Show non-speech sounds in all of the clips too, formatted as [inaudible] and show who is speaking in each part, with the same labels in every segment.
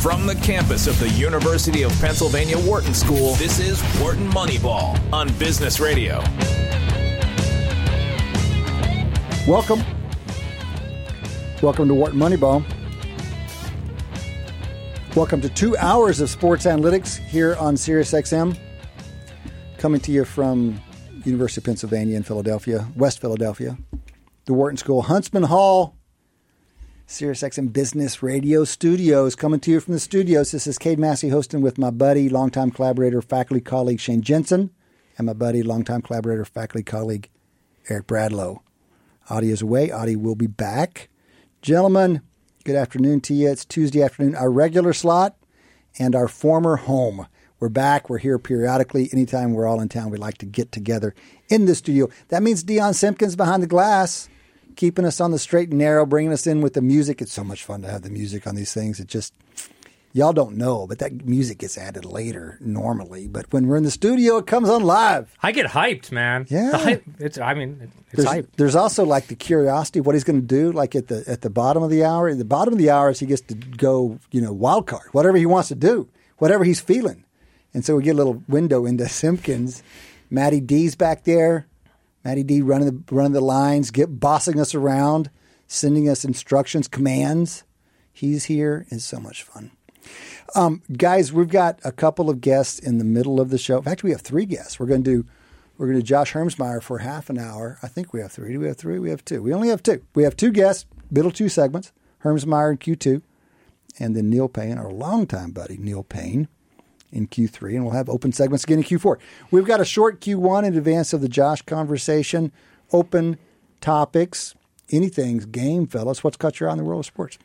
Speaker 1: From the campus of the University of Pennsylvania Wharton School, this is Wharton Moneyball on Business Radio.
Speaker 2: Welcome. Welcome to Wharton Moneyball. Welcome to two hours of sports analytics here on SiriusXM. Coming to you from University of Pennsylvania in Philadelphia, West Philadelphia, the Wharton School, Huntsman Hall, SiriusXM Business Radio Studios. Coming to you from the studios. This is Cade Massey hosting with my buddy, longtime collaborator, faculty colleague Shane Jensen, and my buddy, longtime collaborator, faculty colleague Eric Bradlow. Audie is away. Audie will be back. Gentlemen, good afternoon to you. It's Tuesday afternoon, our regular slot and our former home. We're back. We're here periodically. Anytime we're all in town, we like to get together in the studio. That means Dion Simpkins behind the glass keeping us on the straight and narrow, bringing us in with the music. It's so much fun to have the music on these things. It just, y'all don't know, but that music gets added later normally. But when we're in the studio, it comes on live.
Speaker 3: I get hyped, man.
Speaker 2: Yeah.
Speaker 3: The hype, it's, I mean, it's
Speaker 2: There's,
Speaker 3: hype.
Speaker 2: there's also like the curiosity, what he's going to do, like at the at the bottom of the hour. At the bottom of the hour is he gets to go, you know, wild card, whatever he wants to do, whatever he's feeling. And so we get a little window into [laughs] Simpkins. Matty D's back there. Matty D running the running the lines, get bossing us around, sending us instructions, commands. He's here. It's so much fun. Um, guys, we've got a couple of guests in the middle of the show. In fact, we have three guests. We're going to do we're going to do Josh Hermsmeyer for half an hour. I think we have three. Do we have three? We have two. We only have two. We have two guests, middle two segments. Hermsmeyer and Q two, and then Neil Paine, our longtime buddy Neil Paine, in Q3, and we'll have open segments again in Q4. We've got a short Q1 in advance of the Josh conversation. Open topics, anything game, fellas. What's caught your eye in the world of sports?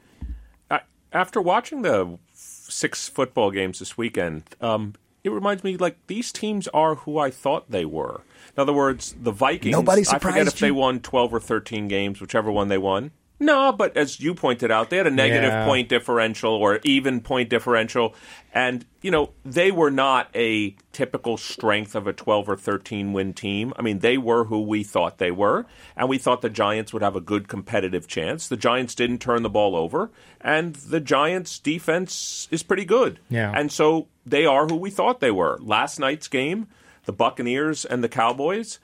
Speaker 4: After watching the six football games this weekend, um, it reminds me like these teams are who I thought they were. In other words, the Vikings.
Speaker 2: Nobody
Speaker 4: I forget
Speaker 2: surprised
Speaker 4: if they won twelve or thirteen games, whichever one they won. No, but as you pointed out, they had a negative
Speaker 3: Yeah.
Speaker 4: point differential or even point differential, and you know they were not a typical strength of a twelve or thirteen win team. I mean, they were who we thought they were, and we thought the Giants would have a good competitive chance. The Giants didn't turn the ball over, and the Giants' defense is pretty good.
Speaker 3: Yeah.
Speaker 4: and so they are who we thought they were. Last night's game, the Buccaneers and the Cowboys.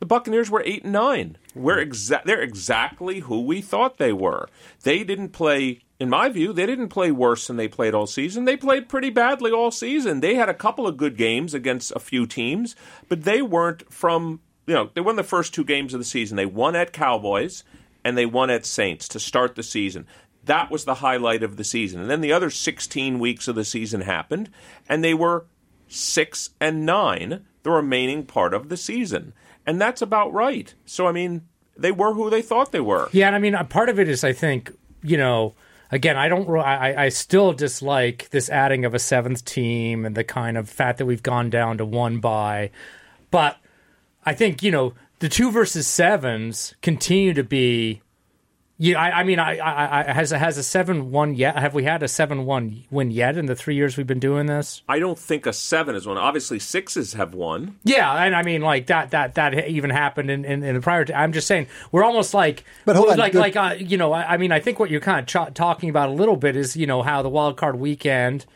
Speaker 4: The Buccaneers were eight and nine. We're exa- they're exactly who we thought they were. They didn't play, in my view, they didn't play worse than they played all season. They played pretty badly all season. They had a couple of good games against a few teams, but they weren't from you know they won the first two games of the season. They won at Cowboys and they won at Saints to start the season. That was the highlight of the season. And then the other 16 weeks of the season happened, and they were six and nine the remaining part of the season. And that's about right. So, I mean, they were who they thought they were.
Speaker 3: Yeah, and I mean, part of it is I think you know. Again, I don't. I, I still dislike this adding of a seventh team and the kind of fact that we've gone down to one by. But I think you know the two versus sevens continue to be. Yeah, I, I mean, I, I, I has has a seven one yet? Have we had a seven one win yet in the three years we've been doing this?
Speaker 4: I don't think a seven is one. Obviously, sixes have won.
Speaker 3: Yeah, and I mean, like that that that even happened in in, in the prior. i I'm just saying we're almost like,
Speaker 2: But hold on,
Speaker 3: like
Speaker 2: the-
Speaker 3: like uh, you know, I, I mean, I think what you're kind of ch- talking about a little bit is you know how the wild card weekend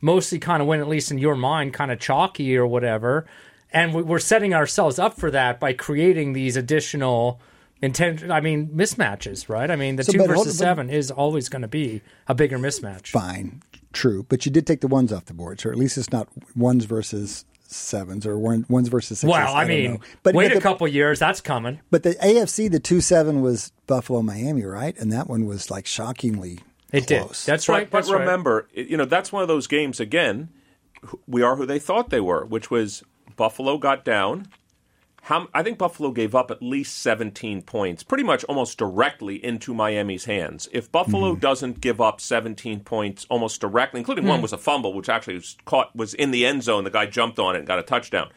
Speaker 3: mostly kind of went at least in your mind kind of chalky or whatever, and we- we're setting ourselves up for that by creating these additional. Intent, I mean, mismatches, right? I mean, the
Speaker 2: So,
Speaker 3: two
Speaker 2: but hold-
Speaker 3: versus
Speaker 2: but-
Speaker 3: seven is always going to be a bigger mismatch.
Speaker 2: Fine, true, but you did take the ones off the board, so at least it's not ones versus sevens or one, ones versus sixes.
Speaker 3: Well, I,
Speaker 2: don't
Speaker 3: mean,
Speaker 2: know. but
Speaker 3: wait
Speaker 2: but
Speaker 3: a couple years, that's coming.
Speaker 2: But the AFC, the two seven was Buffalo, Miami, right? And that one was like shockingly
Speaker 3: It did. That's right.
Speaker 4: but
Speaker 3: that's right.
Speaker 4: remember, it- you know, that's one of those games, again, we are who they thought they were, which was Buffalo got down. How, I think Buffalo gave up at least 17 points, pretty much almost directly into Miami's hands. If Buffalo mm-hmm. doesn't give up 17 points almost directly, including one hmm. was a fumble, which actually was caught was in the end zone, the guy jumped on it and got a touchdown.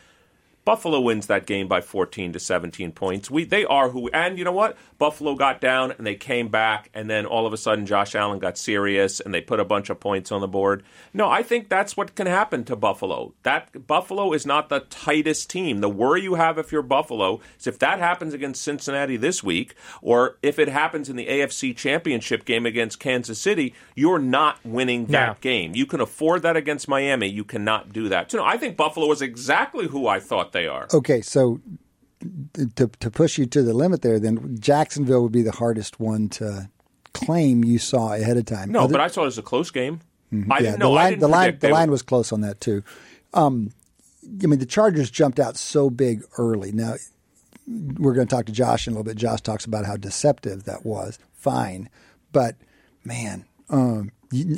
Speaker 4: Buffalo wins that game by 14 to 17 points. We they are who and you know what? Buffalo got down and they came back and then all of a sudden Josh Allen got serious and they put a bunch of points on the board. No, I think that's what can happen to Buffalo. That Buffalo is not the tightest team. The worry you have if you're Buffalo is if that happens against Cincinnati this week or if it happens in the AFC Championship game against Kansas City, you're not winning that
Speaker 3: No.
Speaker 4: game. You can afford that against Miami. You cannot do that. So no, I think Buffalo is exactly who I thought they are.
Speaker 2: Okay, so to to push you to the limit there, then Jacksonville would be the hardest one to claim you saw ahead of time.
Speaker 4: No,
Speaker 2: Other-
Speaker 4: but I saw it as a close game. I
Speaker 2: yeah,
Speaker 4: didn't know.
Speaker 2: the
Speaker 4: I
Speaker 2: line
Speaker 4: didn't
Speaker 2: the line the line
Speaker 4: would-
Speaker 2: was close on that too. Um, I mean, the Chargers jumped out so big early. Now we're going to talk to Josh in a little bit. Josh talks about how deceptive that was. Fine, but man, um, you,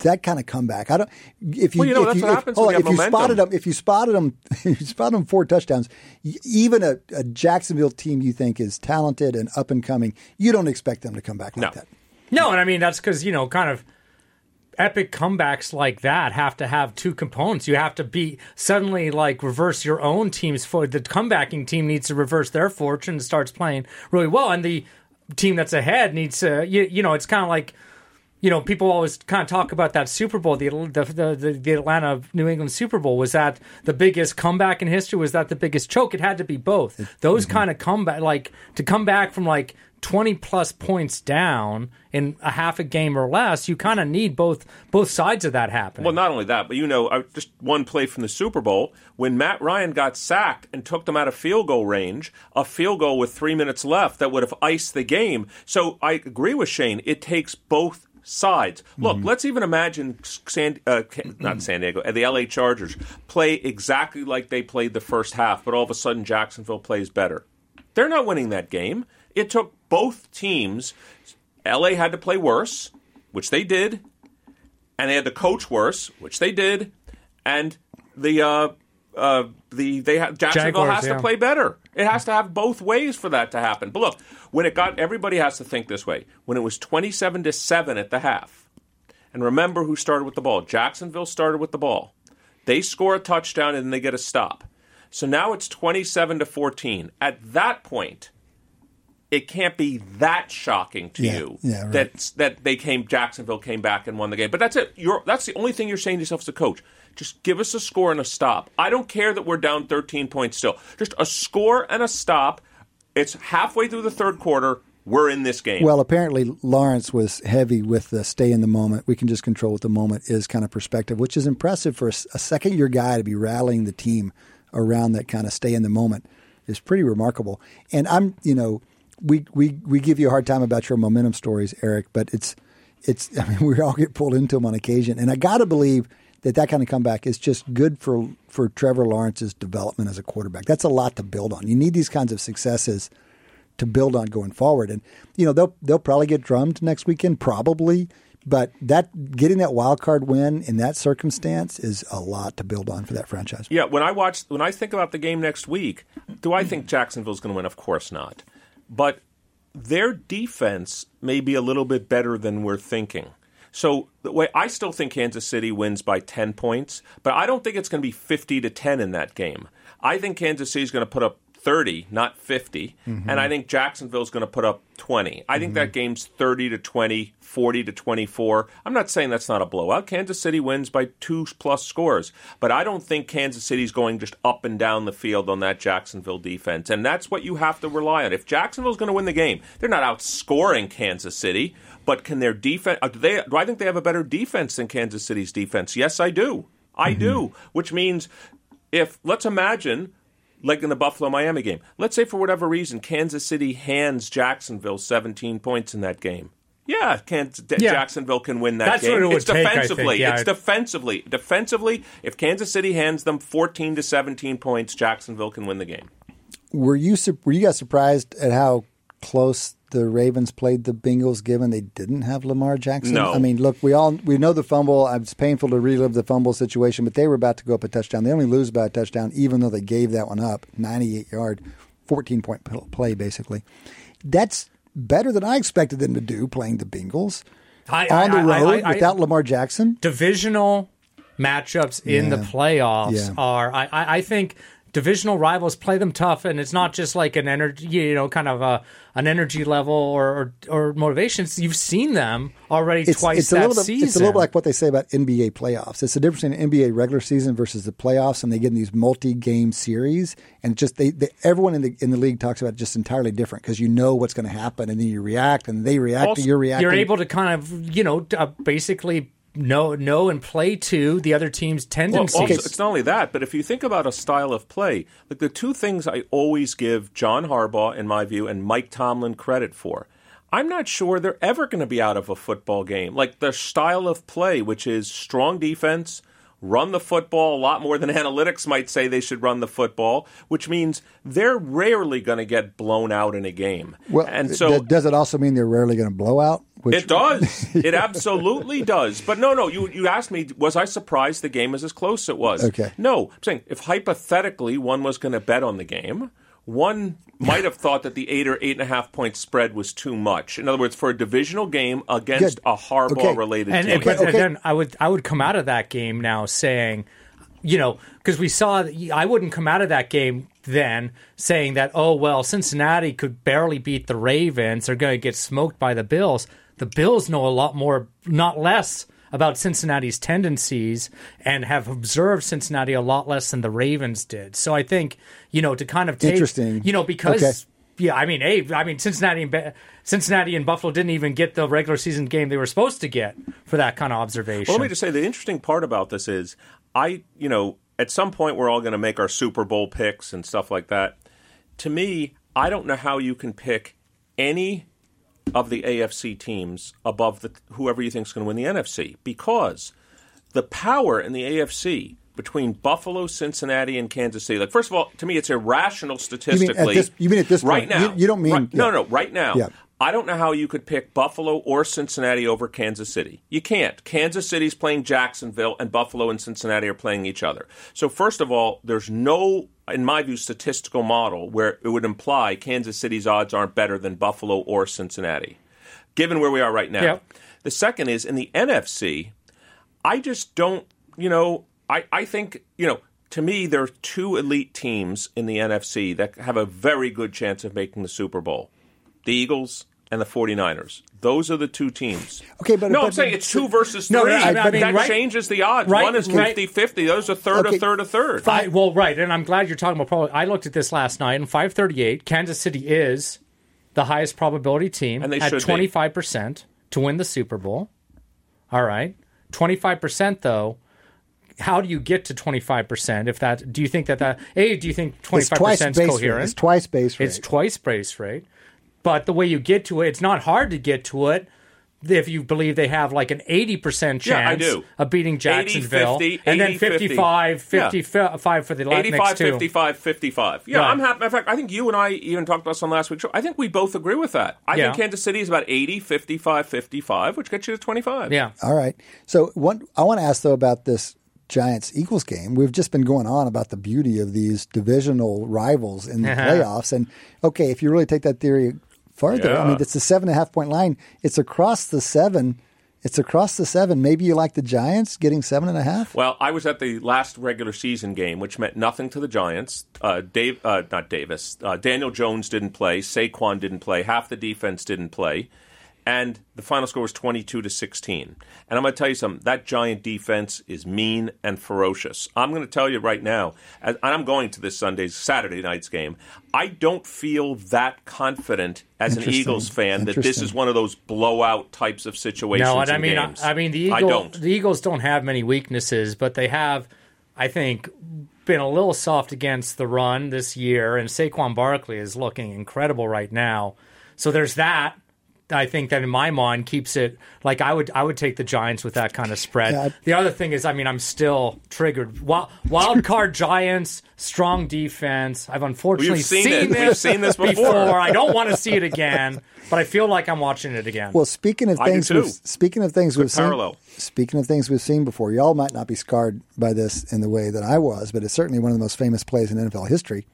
Speaker 2: that kind of comeback. I don't. If you
Speaker 4: Well, you know,
Speaker 2: if
Speaker 4: that's
Speaker 2: you,
Speaker 4: what
Speaker 2: if,
Speaker 4: happens
Speaker 2: hold
Speaker 4: when
Speaker 2: on,
Speaker 4: you
Speaker 2: if you spotted
Speaker 4: momentum.
Speaker 2: them, [laughs] if you spotted them, if you spotted them four touchdowns. Even a, a Jacksonville team you think is talented and up and coming, you don't expect them to come back like
Speaker 4: No.
Speaker 2: that.
Speaker 3: No, and I mean that's because you know, kind of epic comebacks like that have to have two components. You have to be suddenly like reverse your own team's for the comebacking team needs to reverse their fortune and starts playing really well, and the team that's ahead needs to you, you know it's kind of like you know, people always kind of talk about that Super Bowl, the the the, the, the Atlanta New England Super Bowl. Was that the biggest comeback in history? Was that the biggest choke? It had to be both. Those mm-hmm. kind of comeback, like to come back from like twenty plus points down in a half a game or less, you kind of need both both sides of that happening.
Speaker 4: Well, not only that, but you know, uh, just one play from the Super Bowl when Matt Ryan got sacked and took them out of field goal range, a field goal with three minutes left that would have iced the game. So I agree with Shane. It takes both sides. Look, let's even imagine San, uh, [clears throat] not San Diego, uh, the LA Chargers play exactly like they played the first half, but all of a sudden Jacksonville plays better. They're not winning that game. It took both teams. LA had to play worse, which they did and they had to coach worse, which they did, and the uh, uh, the they ha- Jacksonville
Speaker 3: Jaguars,
Speaker 4: has
Speaker 3: yeah.
Speaker 4: to play better. It has to have both ways for that to happen. But look, when it got everybody has to think this way. When it was twenty seven to seven at the half, and remember who started with the ball. Jacksonville started with the ball. They score a touchdown and then they get a stop. So now it's 27 to 14. At that point, it can't be that shocking to
Speaker 2: Yeah,
Speaker 4: you
Speaker 2: yeah, right.
Speaker 4: that that they came Jacksonville came back and won the game. But that's it. You're that's the only thing you're saying to yourself as a coach. Just give us a score and a stop. I don't care that we're down 13 points still. Just a score and a stop. It's halfway through the third quarter. We're in this game.
Speaker 2: Well, apparently Lawrence was heavy with the stay in the moment. We can just control what the moment is kind of perspective, which is impressive for a second year guy to be rallying the team around that kind of stay in the moment is pretty remarkable. And I'm, you know, we we we give you a hard time about your momentum stories, Eric, but it's it's. [laughs] I mean, we all get pulled into them on occasion, and I got to believe that that kind of comeback is just good for for Trevor Lawrence's development as a quarterback. That's a lot to build on. You need these kinds of successes to build on going forward. And you know they'll they'll probably get drummed next weekend, probably. But that getting that wild card win in that circumstance is a lot to build on for that franchise.
Speaker 4: Yeah, when I watch, when I think about the game next week, do I think Jacksonville's going to win? Of course not. But their defense may be a little bit better than we're thinking. So the way I still think Kansas City wins by ten points, but I don't think it's going to be fifty to ten in that game. I think Kansas City's going to put up 30, not 50. And I mm-hmm. think Jacksonville's going to put up 20. I think that mm-hmm. game's 30 to 20, 40 to 24. I'm not saying that's not a blowout. Kansas City wins by two plus scores. But I don't think Kansas City's going just up and down the field on that Jacksonville defense. And that's what you have to rely on. If Jacksonville's going to win the game, they're not outscoring Kansas City. But can their defense? Uh, do, they, do I think they have a better defense than Kansas City's defense? Yes, I do. I mm-hmm. do. Which means if let's imagine like in the Buffalo Miami game. Let's say for whatever reason Kansas City hands Jacksonville 17 points in that game. Yeah, Kansas,
Speaker 3: Yeah.
Speaker 4: Jacksonville can win that
Speaker 3: That's
Speaker 4: game.
Speaker 3: what it would
Speaker 4: it's
Speaker 3: take, I think.
Speaker 4: defensively.
Speaker 3: Yeah.
Speaker 4: It's defensively. Defensively, if Kansas City hands them 14 to 17 points, Jacksonville can win the game.
Speaker 2: Were you sur- were you guys surprised at how close the Ravens played the Bengals, given they didn't have Lamar Jackson?
Speaker 4: No.
Speaker 2: I mean, look, we all we know the fumble. It's painful to relive the fumble situation, but they were about to go up a touchdown. They only lose by a touchdown, even though they gave that one up, ninety-eight yard, fourteen point play, basically. That's better than I expected them to do playing the Bengals
Speaker 3: I-
Speaker 2: on the
Speaker 3: I- I-
Speaker 2: road
Speaker 3: I- I-
Speaker 2: without Lamar Jackson.
Speaker 3: divisional matchups in the playoffs
Speaker 2: Yeah.
Speaker 3: are I, I I think divisional rivals play them tough, and it's not just like an energy, you know, kind of a an energy level or or, or motivations. You've seen them already
Speaker 2: It's,
Speaker 3: twice
Speaker 2: it's a
Speaker 3: that
Speaker 2: little bit.
Speaker 3: season.
Speaker 2: It's a little bit like what they say about NBA playoffs. It's the difference in NBA regular season versus the playoffs, and they get in these multi-game series, and just they, they everyone in the in the league talks about it just entirely different because you know what's going to happen, and then you react, and they react
Speaker 4: Also,
Speaker 2: to your reaction.
Speaker 3: You're able to kind of, you know, uh, basically know know and play to the other team's
Speaker 4: Well,
Speaker 3: tendencies.
Speaker 4: also, it's not only that, but if you think about a style of play, like the two things I always give John Harbaugh, in my view, and Mike Tomlin credit for, I'm not sure they're ever going to be out of a football game. Like their style of play, which is strong defense, run the football a lot more than [laughs] analytics might say they should run the football, which means they're rarely going to get blown out in a game.
Speaker 2: well,
Speaker 4: and so
Speaker 2: does it also mean they're rarely going to blow out? Which,
Speaker 4: it does. [laughs] It absolutely does. But no, no. You you asked me, was I surprised the game was as close as it was?
Speaker 2: Okay.
Speaker 4: No, I'm saying if hypothetically one was going to bet on the game, one might have thought that the eight or eight and a half point spread was too much. In other words, for a divisional game against
Speaker 2: Good.
Speaker 4: a Harbaugh
Speaker 2: Okay.
Speaker 4: related
Speaker 3: and,
Speaker 4: team.
Speaker 3: and- but
Speaker 2: Okay.
Speaker 3: then I would I would come out of that game now saying, you know, because we saw I wouldn't come out of that game then saying that oh well Cincinnati could barely beat the Ravens they're going to get smoked by the Bills the Bills know a lot more not less about Cincinnati's tendencies and have observed Cincinnati a lot less than the Ravens did so I think you know to kind of take
Speaker 2: Interesting.
Speaker 3: you know because
Speaker 2: Okay.
Speaker 3: yeah, I mean, hey, I mean, Cincinnati and Cincinnati and Buffalo didn't even get the regular season game they were supposed to get for that kind of observation.
Speaker 4: Well, let me just say the interesting part about this is I, you know, at some point we're all going to make our Super Bowl picks and stuff like that. To me, I don't know how you can pick any of the AFC teams above the whoever you think is going to win the NFC because the power in the AFC between Buffalo, Cincinnati, and Kansas City. Like, first of all, to me, it's irrational statistically.
Speaker 2: this- you mean at this
Speaker 4: right
Speaker 2: point?
Speaker 4: now?
Speaker 2: You- you don't mean-
Speaker 4: right, no, no, right now.
Speaker 2: Yeah.
Speaker 4: I don't know how you could pick Buffalo or Cincinnati over Kansas City. You can't. Kansas City's playing Jacksonville, and Buffalo and Cincinnati are playing each other. So, first of all, there's no, in my view, statistical model where it would imply Kansas City's odds aren't better than Buffalo or Cincinnati, given where we are right now.
Speaker 3: Yep.
Speaker 4: The second is in the NFC, I just don't, you know, I, I think, you know, to me, there are two elite teams in the NFC that have a very good chance of making the Super Bowl the Eagles and the 49ers. Those are the two teams.
Speaker 2: Okay, but-
Speaker 4: No,
Speaker 2: but-
Speaker 4: I'm saying it's two versus
Speaker 3: No,
Speaker 4: three.
Speaker 3: I- I mean,
Speaker 4: that
Speaker 3: right-
Speaker 4: changes the odds.
Speaker 3: right-
Speaker 4: One is
Speaker 3: right-
Speaker 4: 50 50, the other's a third,
Speaker 2: Okay.
Speaker 4: a third, a third.
Speaker 3: I, well, right, and I'm glad you're talking about probably. I looked at this last night, and 538, Kansas City is the highest probability team
Speaker 4: And they
Speaker 3: at 25% to win the Super Bowl. All right. 25% though, how do you get to 25% if that do you think that that A, do you think
Speaker 2: it's
Speaker 3: 25%
Speaker 2: twice
Speaker 3: is coherent?
Speaker 2: rate. It's twice base rate.
Speaker 3: It's twice base rate. But the way you get to it, it's not hard to get to it if you believe they have like an 80% chance
Speaker 4: Yeah, I do.
Speaker 3: of beating
Speaker 4: 80,
Speaker 3: Jacksonville.
Speaker 4: 50,
Speaker 3: and then
Speaker 4: 80, 50.
Speaker 3: 55, 55 for the la-
Speaker 4: 85,
Speaker 3: next two.
Speaker 4: 55, 55. Yeah,
Speaker 3: Right.
Speaker 4: I'm happy. In fact, I think you and I even talked about this on last week's show. I think we both agree with that. I
Speaker 3: Yeah.
Speaker 4: think Kansas City is about 80, 55, 55, which gets you to 25.
Speaker 3: Yeah.
Speaker 2: All right. So one, I want to ask though about this Giants Eagles game. We've just been going on about the beauty of these divisional rivals in the
Speaker 3: Uh-huh.
Speaker 2: playoffs, and okay, if you really take that theory farther, I mean, it's a seven and a half point line. It's across the seven. It's across the seven. Maybe you like the Giants getting seven and a half.
Speaker 4: Well, I was at the last regular season game, which meant nothing to the Giants. Uh, Dave, uh, not Davis. Uh, Daniel Jones didn't play. Saquon didn't play. Half the defense didn't play, and the final score was twenty-two to sixteen. And I'm going to tell you something. That Giant defense is mean and ferocious. I'm going to tell you right now, and I'm going to this Sunday's Saturday night's game. I don't feel that confident as an Eagles fan that this is one of those blowout types of situations.
Speaker 3: No, and I mean, I,
Speaker 4: games.
Speaker 3: I mean, the
Speaker 4: I don't.
Speaker 3: the Eagles don't have many weaknesses, but they have, I think, been a little soft against the run this year. And Saquon Barkley is looking incredible right now. So there's that. I think that in my mind keeps it like I would I would take the Giants with that kind of spread.
Speaker 2: Yeah,
Speaker 3: the other thing is, I mean, I'm still triggered. Wild, wild card Giants, strong defense. I've unfortunately
Speaker 4: We've seen it. We've seen this before.
Speaker 3: I don't want to see it again, but I feel like I'm watching it again.
Speaker 2: Well, speaking of
Speaker 4: I
Speaker 2: things, we've, speaking of things we've
Speaker 4: parallel.
Speaker 2: seen, speaking of things we've seen before, y'all might not be scarred by this in the way that I was, but it's certainly one of the most famous plays in NFL history.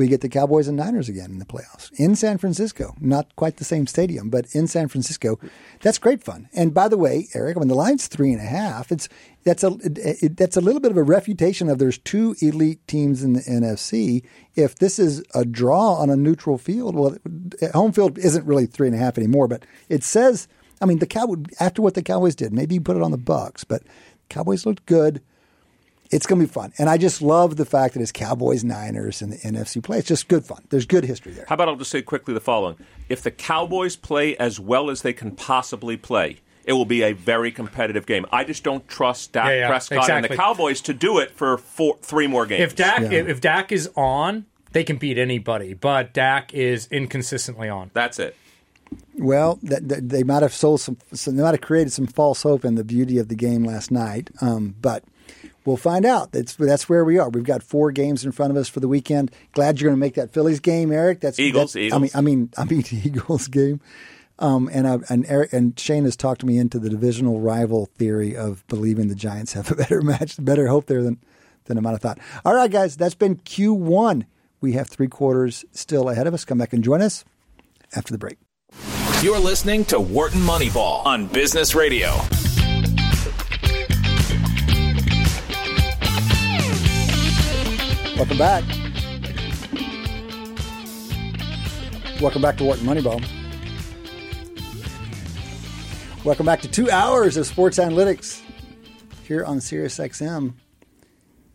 Speaker 2: We get the Cowboys and Niners again in the playoffs in San Francisco. Not quite the same stadium, but in San Francisco. That's great fun. And by the way, Eric, when the line's three and a half, it's that's a it, that's a little bit of a refutation of there's two elite teams in the NFC. If this is a draw on a neutral field, well, home field isn't really three and a half anymore. But it says, I mean, the Cowboy after what the Cowboys did, maybe you put it on the Bucks, but Cowboys looked good it's going to be fun. And I just love the fact that it's Cowboys, Niners, and the NFC play. It's just good fun. There's good history there.
Speaker 4: How about I'll just say quickly the following: If the Cowboys play as well as they can possibly play, it will be a very competitive game. I just don't trust Dak
Speaker 3: Yeah, yeah,
Speaker 4: Prescott
Speaker 3: exactly.
Speaker 4: and the Cowboys to do it for four, three more games.
Speaker 3: If Dak
Speaker 2: Yeah.
Speaker 3: if, if Dak is on, they can beat anybody. But Dak is inconsistently on.
Speaker 4: That's it.
Speaker 2: Well, that, that- they might have sold some, some, they might have created some false hope in the beauty of the game last night. Um, but we'll find out. That's that's where we are. We've got four games in front of us for the weekend. Glad you're going to make that Phillies game, Eric. That's
Speaker 4: Eagles,
Speaker 2: that's- I mean, I mean, I [laughs] mean, Eagles game. Um, and I, and Eric and Shane has talked me into the divisional rival theory of believing the Giants have a better [laughs] match, better hope there than than I might have thought. All right, guys, that's been Q1. We have three quarters still ahead of us. Come back and join us after the break.
Speaker 1: You're listening to Wharton Moneyball on Business Radio.
Speaker 2: Welcome back. Welcome back to Wharton Moneyball. Welcome back to two hours of sports analytics here on SiriusXM.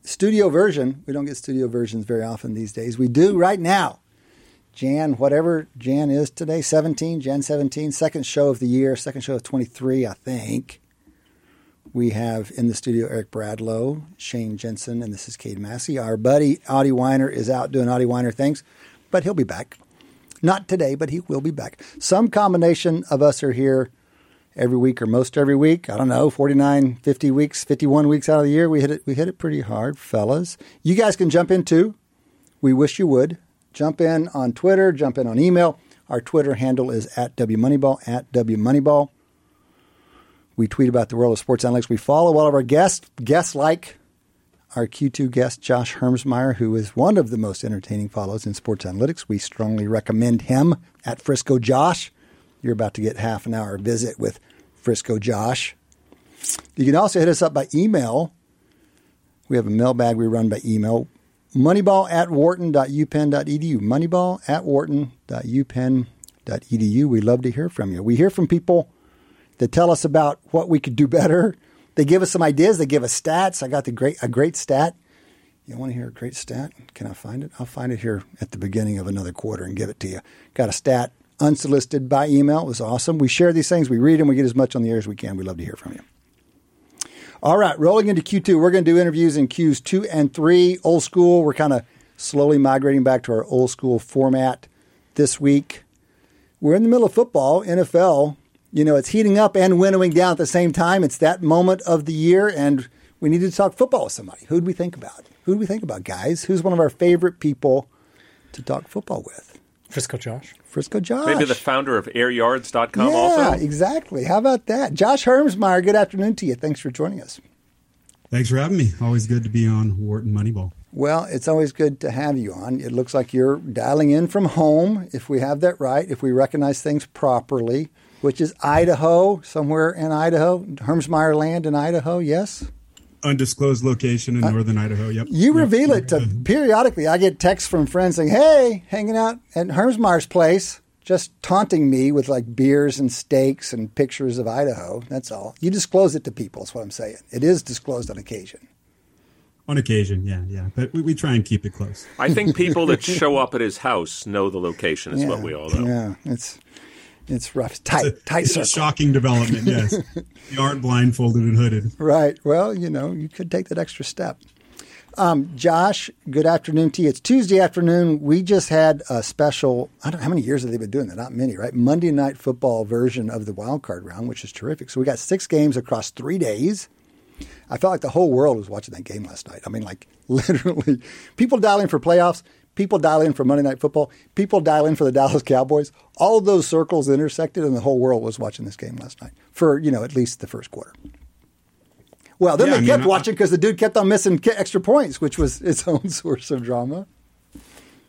Speaker 2: Studio version. We don't get studio versions very often these days. We do right now. Jan, whatever Jan is today, 17, Jan 17, second show of the year, second show of 23, I think. We have in the studio Eric Bradlow, Shane Jensen, and this is Cade Massey. Our buddy Audie Weiner is out doing Audie Weiner things, but he'll be back. Not today, but he will be back. Some combination of us are here every week or most every week. I don't know, 49, 50 weeks, 51 weeks out of the year. We hit it we hit it pretty hard, fellas. You guys can jump in too. We wish you would. Jump in on Twitter, jump in on email. Our Twitter handle is at WMoneyball, at WMoneyball. We tweet about the world of sports analytics. We follow all of our guests, guests like our Q2 guest, Josh Hermsmeyer, who is one of the most entertaining follows in sports analytics. We strongly recommend him at Frisco Josh. You're about to get half an hour visit with Frisco Josh. You can also hit us up by email. We have a mailbag we run by email. Moneyball at wharton.upenn.edu. Moneyball at wharton.upenn.edu. We love to hear from you. We hear from people that tell us about what we could do better. They give us some ideas. They give us stats. I got the great a great stat. You want to hear a great stat? Can I find it? I'll find it here at the beginning of another quarter and give it to you. Got a stat unsolicited by email. It was awesome. We share these things. We read them. We get as much on the air as we can. We love to hear from you. All right, rolling into Q2. We're going to do interviews in Qs two and three. Old school. We're kind of slowly migrating back to our old school format this week. We're in the middle of football, NFL. You know, it's heating up and winnowing down at the same time. It's that moment of the year, and we need to talk football with somebody. Who'd we think about? Who'd we think about, guys? Who's one of our favorite people to talk football with?
Speaker 3: Frisco Josh.
Speaker 2: Frisco Josh.
Speaker 4: Maybe the founder of airyards.com
Speaker 2: yeah,
Speaker 4: also.
Speaker 2: Yeah, exactly. How about that? Josh Hermsmeyer, good afternoon to you. Thanks for joining us.
Speaker 5: Thanks for having me. Always good to be on Wharton Moneyball.
Speaker 2: Well, it's always good to have you on. It looks like you're dialing in from home, if we have that right, if we recognize things properly, which is Idaho, somewhere in Idaho, Hermsmeyer land in Idaho, yes?
Speaker 5: Undisclosed location in northern Idaho. Yep.
Speaker 2: Uh, You
Speaker 5: Yep.
Speaker 2: reveal it to [laughs] periodically. I get texts from friends saying, "Hey, hanging out at Hermsmeyer's place," just taunting me with like beers and steaks and pictures of Idaho. That's all. You disclose it to people. Is what I'm saying. It is disclosed on occasion.
Speaker 5: On occasion, yeah, yeah. But we, we try and keep it close.
Speaker 4: I think people that [laughs] show up at his house know the location, is what we all know.
Speaker 2: Yeah, it's it's rough. Tight,
Speaker 5: It's a-
Speaker 2: tight
Speaker 5: it's
Speaker 2: circle.
Speaker 5: a shocking development, yes. [laughs] you aren't blindfolded and hooded.
Speaker 2: Right. Well, you know, you could take that extra step. Um, Josh, good afternoon to you. It's Tuesday afternoon. We just had a special, I don't know how many years have they been doing that? Not many, right? Monday night football version of the wild card round, which is terrific. So we got six games across three days. I felt like the whole world was watching that game last night. I mean, like [laughs] literally, people dialing for playoffs, people dial in for Monday Night Football, people dial in for the [laughs] Dallas Cowboys. All those circles intersected, and the whole world was watching this game last night for you know at least the first quarter. Well, then
Speaker 5: Yeah,
Speaker 2: they
Speaker 5: I
Speaker 2: kept
Speaker 5: I-
Speaker 2: watching because the dude kept on missing extra points, which was its [laughs] own source of drama.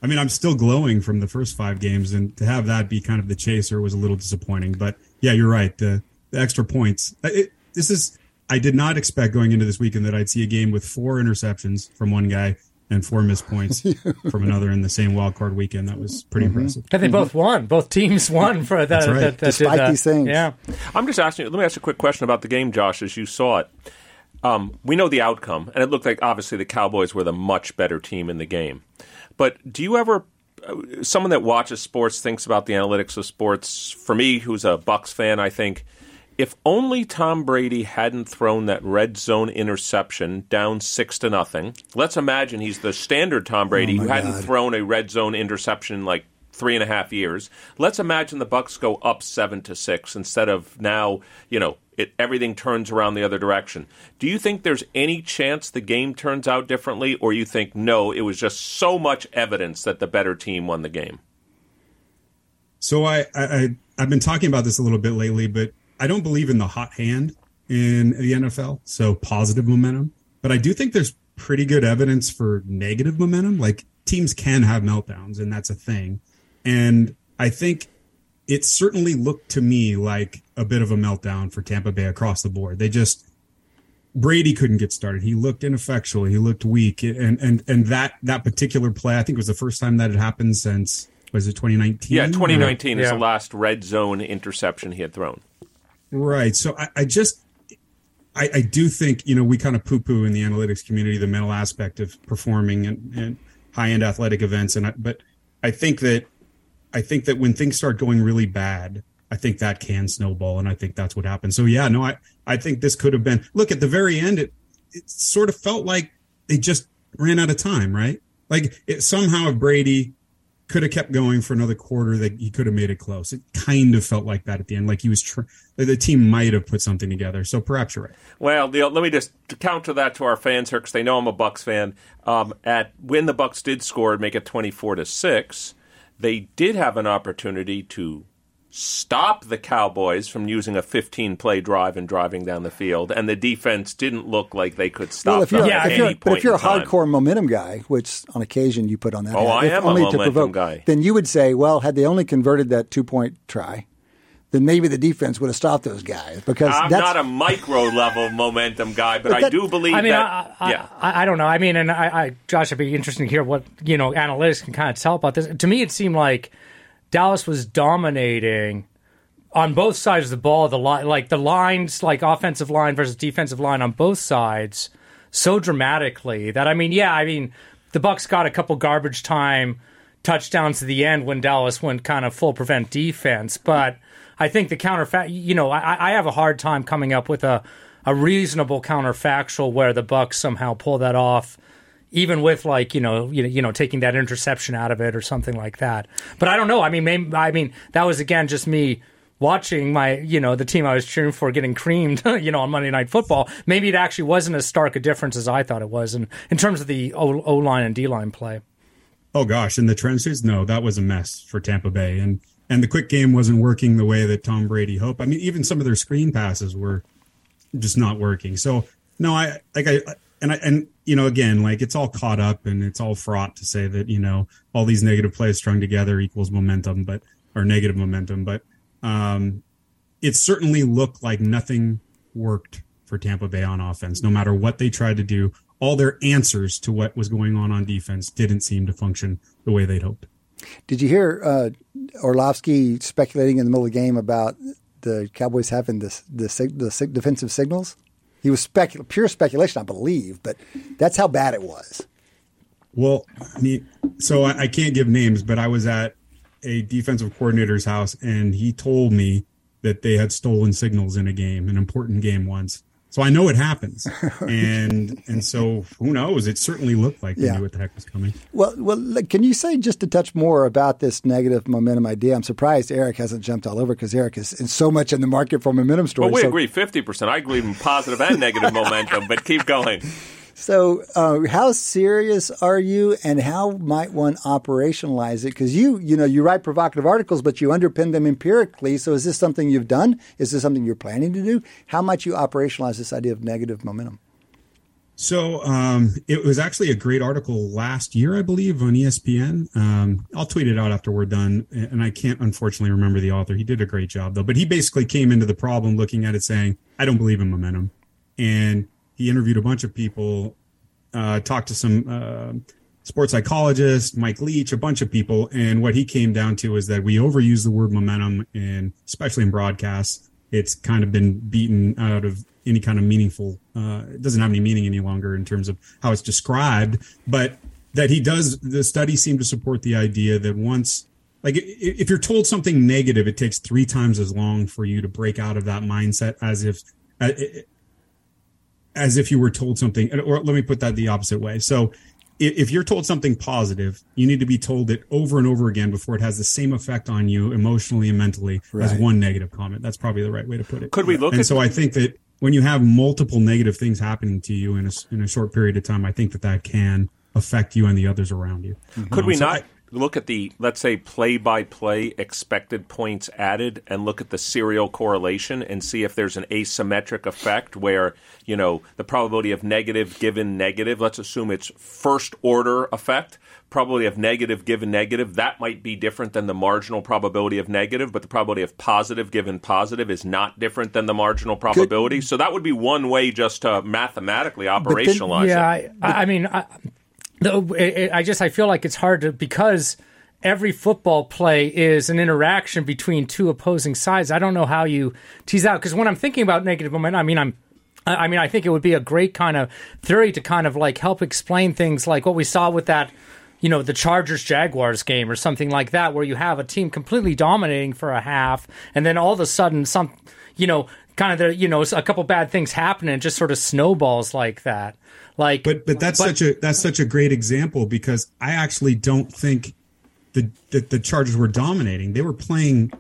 Speaker 5: I mean, I'm still glowing from the first five games, and to have that be kind of the chaser was a little disappointing. But yeah, you're right. The, the extra points. It, this is. I did not expect going into this weekend that I'd see a game with four interceptions from one guy and four missed points [laughs] from another in the same wild card weekend. That was pretty impressive.
Speaker 3: And they both won. Both teams [laughs] won for that.
Speaker 5: That's right.
Speaker 3: that, that
Speaker 2: Despite
Speaker 3: that.
Speaker 2: these things.
Speaker 3: Yeah.
Speaker 4: I'm just asking you, let me ask you a quick question about the game, Josh, as you saw it. Um, we know the outcome, and it looked like obviously the Cowboys were the much better team in the game. But do you ever, uh, someone that watches sports thinks about the analytics of sports? For me, who's a Bucks fan, I think if only Tom Brady hadn't thrown that red zone interception down six to nothing. Let's imagine he's the standard Tom Brady
Speaker 2: Oh,
Speaker 4: who hadn't
Speaker 2: God.
Speaker 4: thrown a red zone interception in like three and a half years. Let's imagine the Bucks go up seven to six instead of now, you know, it, everything turns around the other direction. Do you think there's any chance the game turns out differently, or you think no, it was just so much evidence that the better team won the game?
Speaker 5: So I, I, I I've been talking about this a little bit lately, but I don't believe in the hot hand in the NFL. So positive momentum, but I do think there's pretty good evidence for negative momentum. Like teams can have meltdowns, and that's a thing. And I think it certainly looked to me like a bit of a meltdown for Tampa Bay across the board. They just Brady couldn't get started. He looked ineffectual. He looked weak, and and and that that particular play, I think, was the first time that had happened since was it 2019?
Speaker 4: Yeah, 2019 is
Speaker 3: Yeah.
Speaker 4: the last red zone interception he had thrown.
Speaker 5: Right. So I, I just, I, I do think, you know, we kind of poo poo in the analytics community the mental aspect of performing and, and high end athletic events. And I, but I think that, I think that when things start going really bad, I think that can snowball. And I think that's what happened. So yeah, no, I, I think this could have been, look at the very end, it, it sort of felt like they just ran out of time, right? Like it somehow if Brady could have kept going for another quarter that he could have made it close. It kind of felt like that at the end, like he was tr- the team might have put something together. So perhaps you're right.
Speaker 4: Well, the, let me just counter that to our fans here because they know I'm a Bucks fan. Um, at when the Bucks did score and make it 24 to six, they did have an opportunity to stop the Cowboys from using a 15 play drive and driving down the field, and the defense didn't look like they could stop
Speaker 2: Well, if
Speaker 4: them
Speaker 2: you're,
Speaker 3: Yeah,
Speaker 2: if
Speaker 4: any
Speaker 2: you're,
Speaker 4: point
Speaker 2: but if you're a
Speaker 4: in time.
Speaker 2: hardcore momentum guy, which on occasion you put on that,
Speaker 4: Oh,
Speaker 2: hat,
Speaker 4: I
Speaker 2: if
Speaker 4: am a
Speaker 2: only to
Speaker 4: momentum
Speaker 2: provoke,
Speaker 4: guy.
Speaker 2: then you would say, well, had they only converted that two point try, then maybe the defense would have stopped those guys because
Speaker 4: I'm
Speaker 2: that's
Speaker 4: not a micro level momentum guy, but,
Speaker 2: But
Speaker 4: I do believe
Speaker 3: I mean,
Speaker 4: that.
Speaker 3: I, I,
Speaker 4: yeah.
Speaker 3: I, I don't know. I mean, and I, I, Josh, it'd be interesting to hear what you know analytics can kind of tell about this. To me, it seemed like Dallas was dominating on both sides of the ball. The like the lines, like offensive line versus defensive line on both sides, so dramatically that I mean, yeah, I mean, the Bucks got a couple garbage time touchdowns to the end when Dallas went kind of full prevent defense, but I think the counterfact, you know, I, I have a hard time coming up with a a reasonable counterfactual where the Bucks somehow pull that off, even with like you know you you know taking that interception out of it or something like that. But I don't know. I mean, maybe, I mean that was again just me watching my you know the team I was cheering for getting creamed [laughs] you know on Monday Night Football. Maybe it actually wasn't as stark a difference as I thought it was in in terms of the O line and D line play.
Speaker 5: Oh gosh, in the trenches, no, that was a mess for Tampa Bay, and and the quick game wasn't working the way that Tom Brady hoped. I mean, even some of their screen passes were just not working. So no, I like I and I and you know again like it's all caught up and it's all fraught to say that you know all these negative plays strung together equals momentum, but or negative momentum, but um, it certainly looked like nothing worked for Tampa Bay on offense. No matter what they tried to do, all their answers to what was going on on defense didn't seem to function the way they'd hoped.
Speaker 2: Did you hear uh, Orlovsky speculating in the middle of the game about the Cowboys having the the defensive signals? He was specul- pure speculation, I believe, but that's how bad it was.
Speaker 5: Well, so I, I can't give names, but I was at a defensive coordinator's house, and he told me that they had stolen signals in a game, an important game once. So I know it happens, [laughs] and and so who knows? It certainly looked like they
Speaker 2: Yeah.
Speaker 5: knew what the heck was coming.
Speaker 2: Well, well, look, can you say just a touch more about this negative momentum idea? I'm surprised Eric hasn't jumped all over because Eric is, is so much in the market for momentum stories.
Speaker 4: Well, we
Speaker 2: so,
Speaker 4: agree 50%. I agree in positive and negative momentum, but keep going. [laughs]
Speaker 2: So, uh, how serious are you, and how might one operationalize it? Because you, you know, you write provocative articles, but you underpin them empirically. So, is this something you've done? Is this something you're planning to do? How might you operationalize this idea of negative momentum?
Speaker 5: So um, it was actually a great article last year, I believe, on ESPN. Um, I'll tweet it out after we're done, and I can't unfortunately remember the author. He did a great job though, but he basically came into the problem looking at it saying, "I don't believe in momentum," and he interviewed a bunch of people, uh, talked to some uh, sports psychologists, Mike Leach, a bunch of people, and what he came down to is that we overuse the word momentum, and especially in broadcasts, it's kind of been beaten out of any kind of meaningful. Uh, it doesn't have any meaning any longer in terms of how it's described, but that he does. The studies seem to support the idea that once, like, if you're told something negative, it takes three times as long for you to break out of that mindset as if. As if you were told something, or let me put that the opposite way. So, if you're told something positive, you need to be told it over and over again before it has the same effect on you emotionally and mentally right. as one negative comment. That's probably the right way to put it.
Speaker 4: Could we look?
Speaker 5: And
Speaker 4: at
Speaker 5: so I think that when you have multiple negative things happening to you in a, in a short period of time, I think that that can affect you and the others around you.
Speaker 4: Mm-hmm. Could we so not I, look at the, let's say, play by play expected points added and look at the serial correlation and see if there's an asymmetric effect where, you know, the probability of negative given negative, let's assume it's first order effect probability of negative given negative, that might be different than the marginal probability of negative, but the probability of positive given positive is not different than the marginal probability. Good. So that would be one way just to mathematically operationalize
Speaker 3: then, yeah. I, I mean, I, I just I feel like it's hard to because every football play is an interaction between two opposing sides. I don't know how you tease out because when I'm thinking about negative momentum, I mean I'm I mean I think it would be a great kind of theory to kind of like help explain things like what we saw with that you know, the Chargers Jaguars game or something like that, where you have a team completely dominating for a half, and then all of a sudden, some, you know, kind of the, you know, a couple bad things happen and just sort of snowballs like that. Like,
Speaker 5: but but that's but, such a that's such a great example because I actually don't think the that the Chargers were dominating. They were playing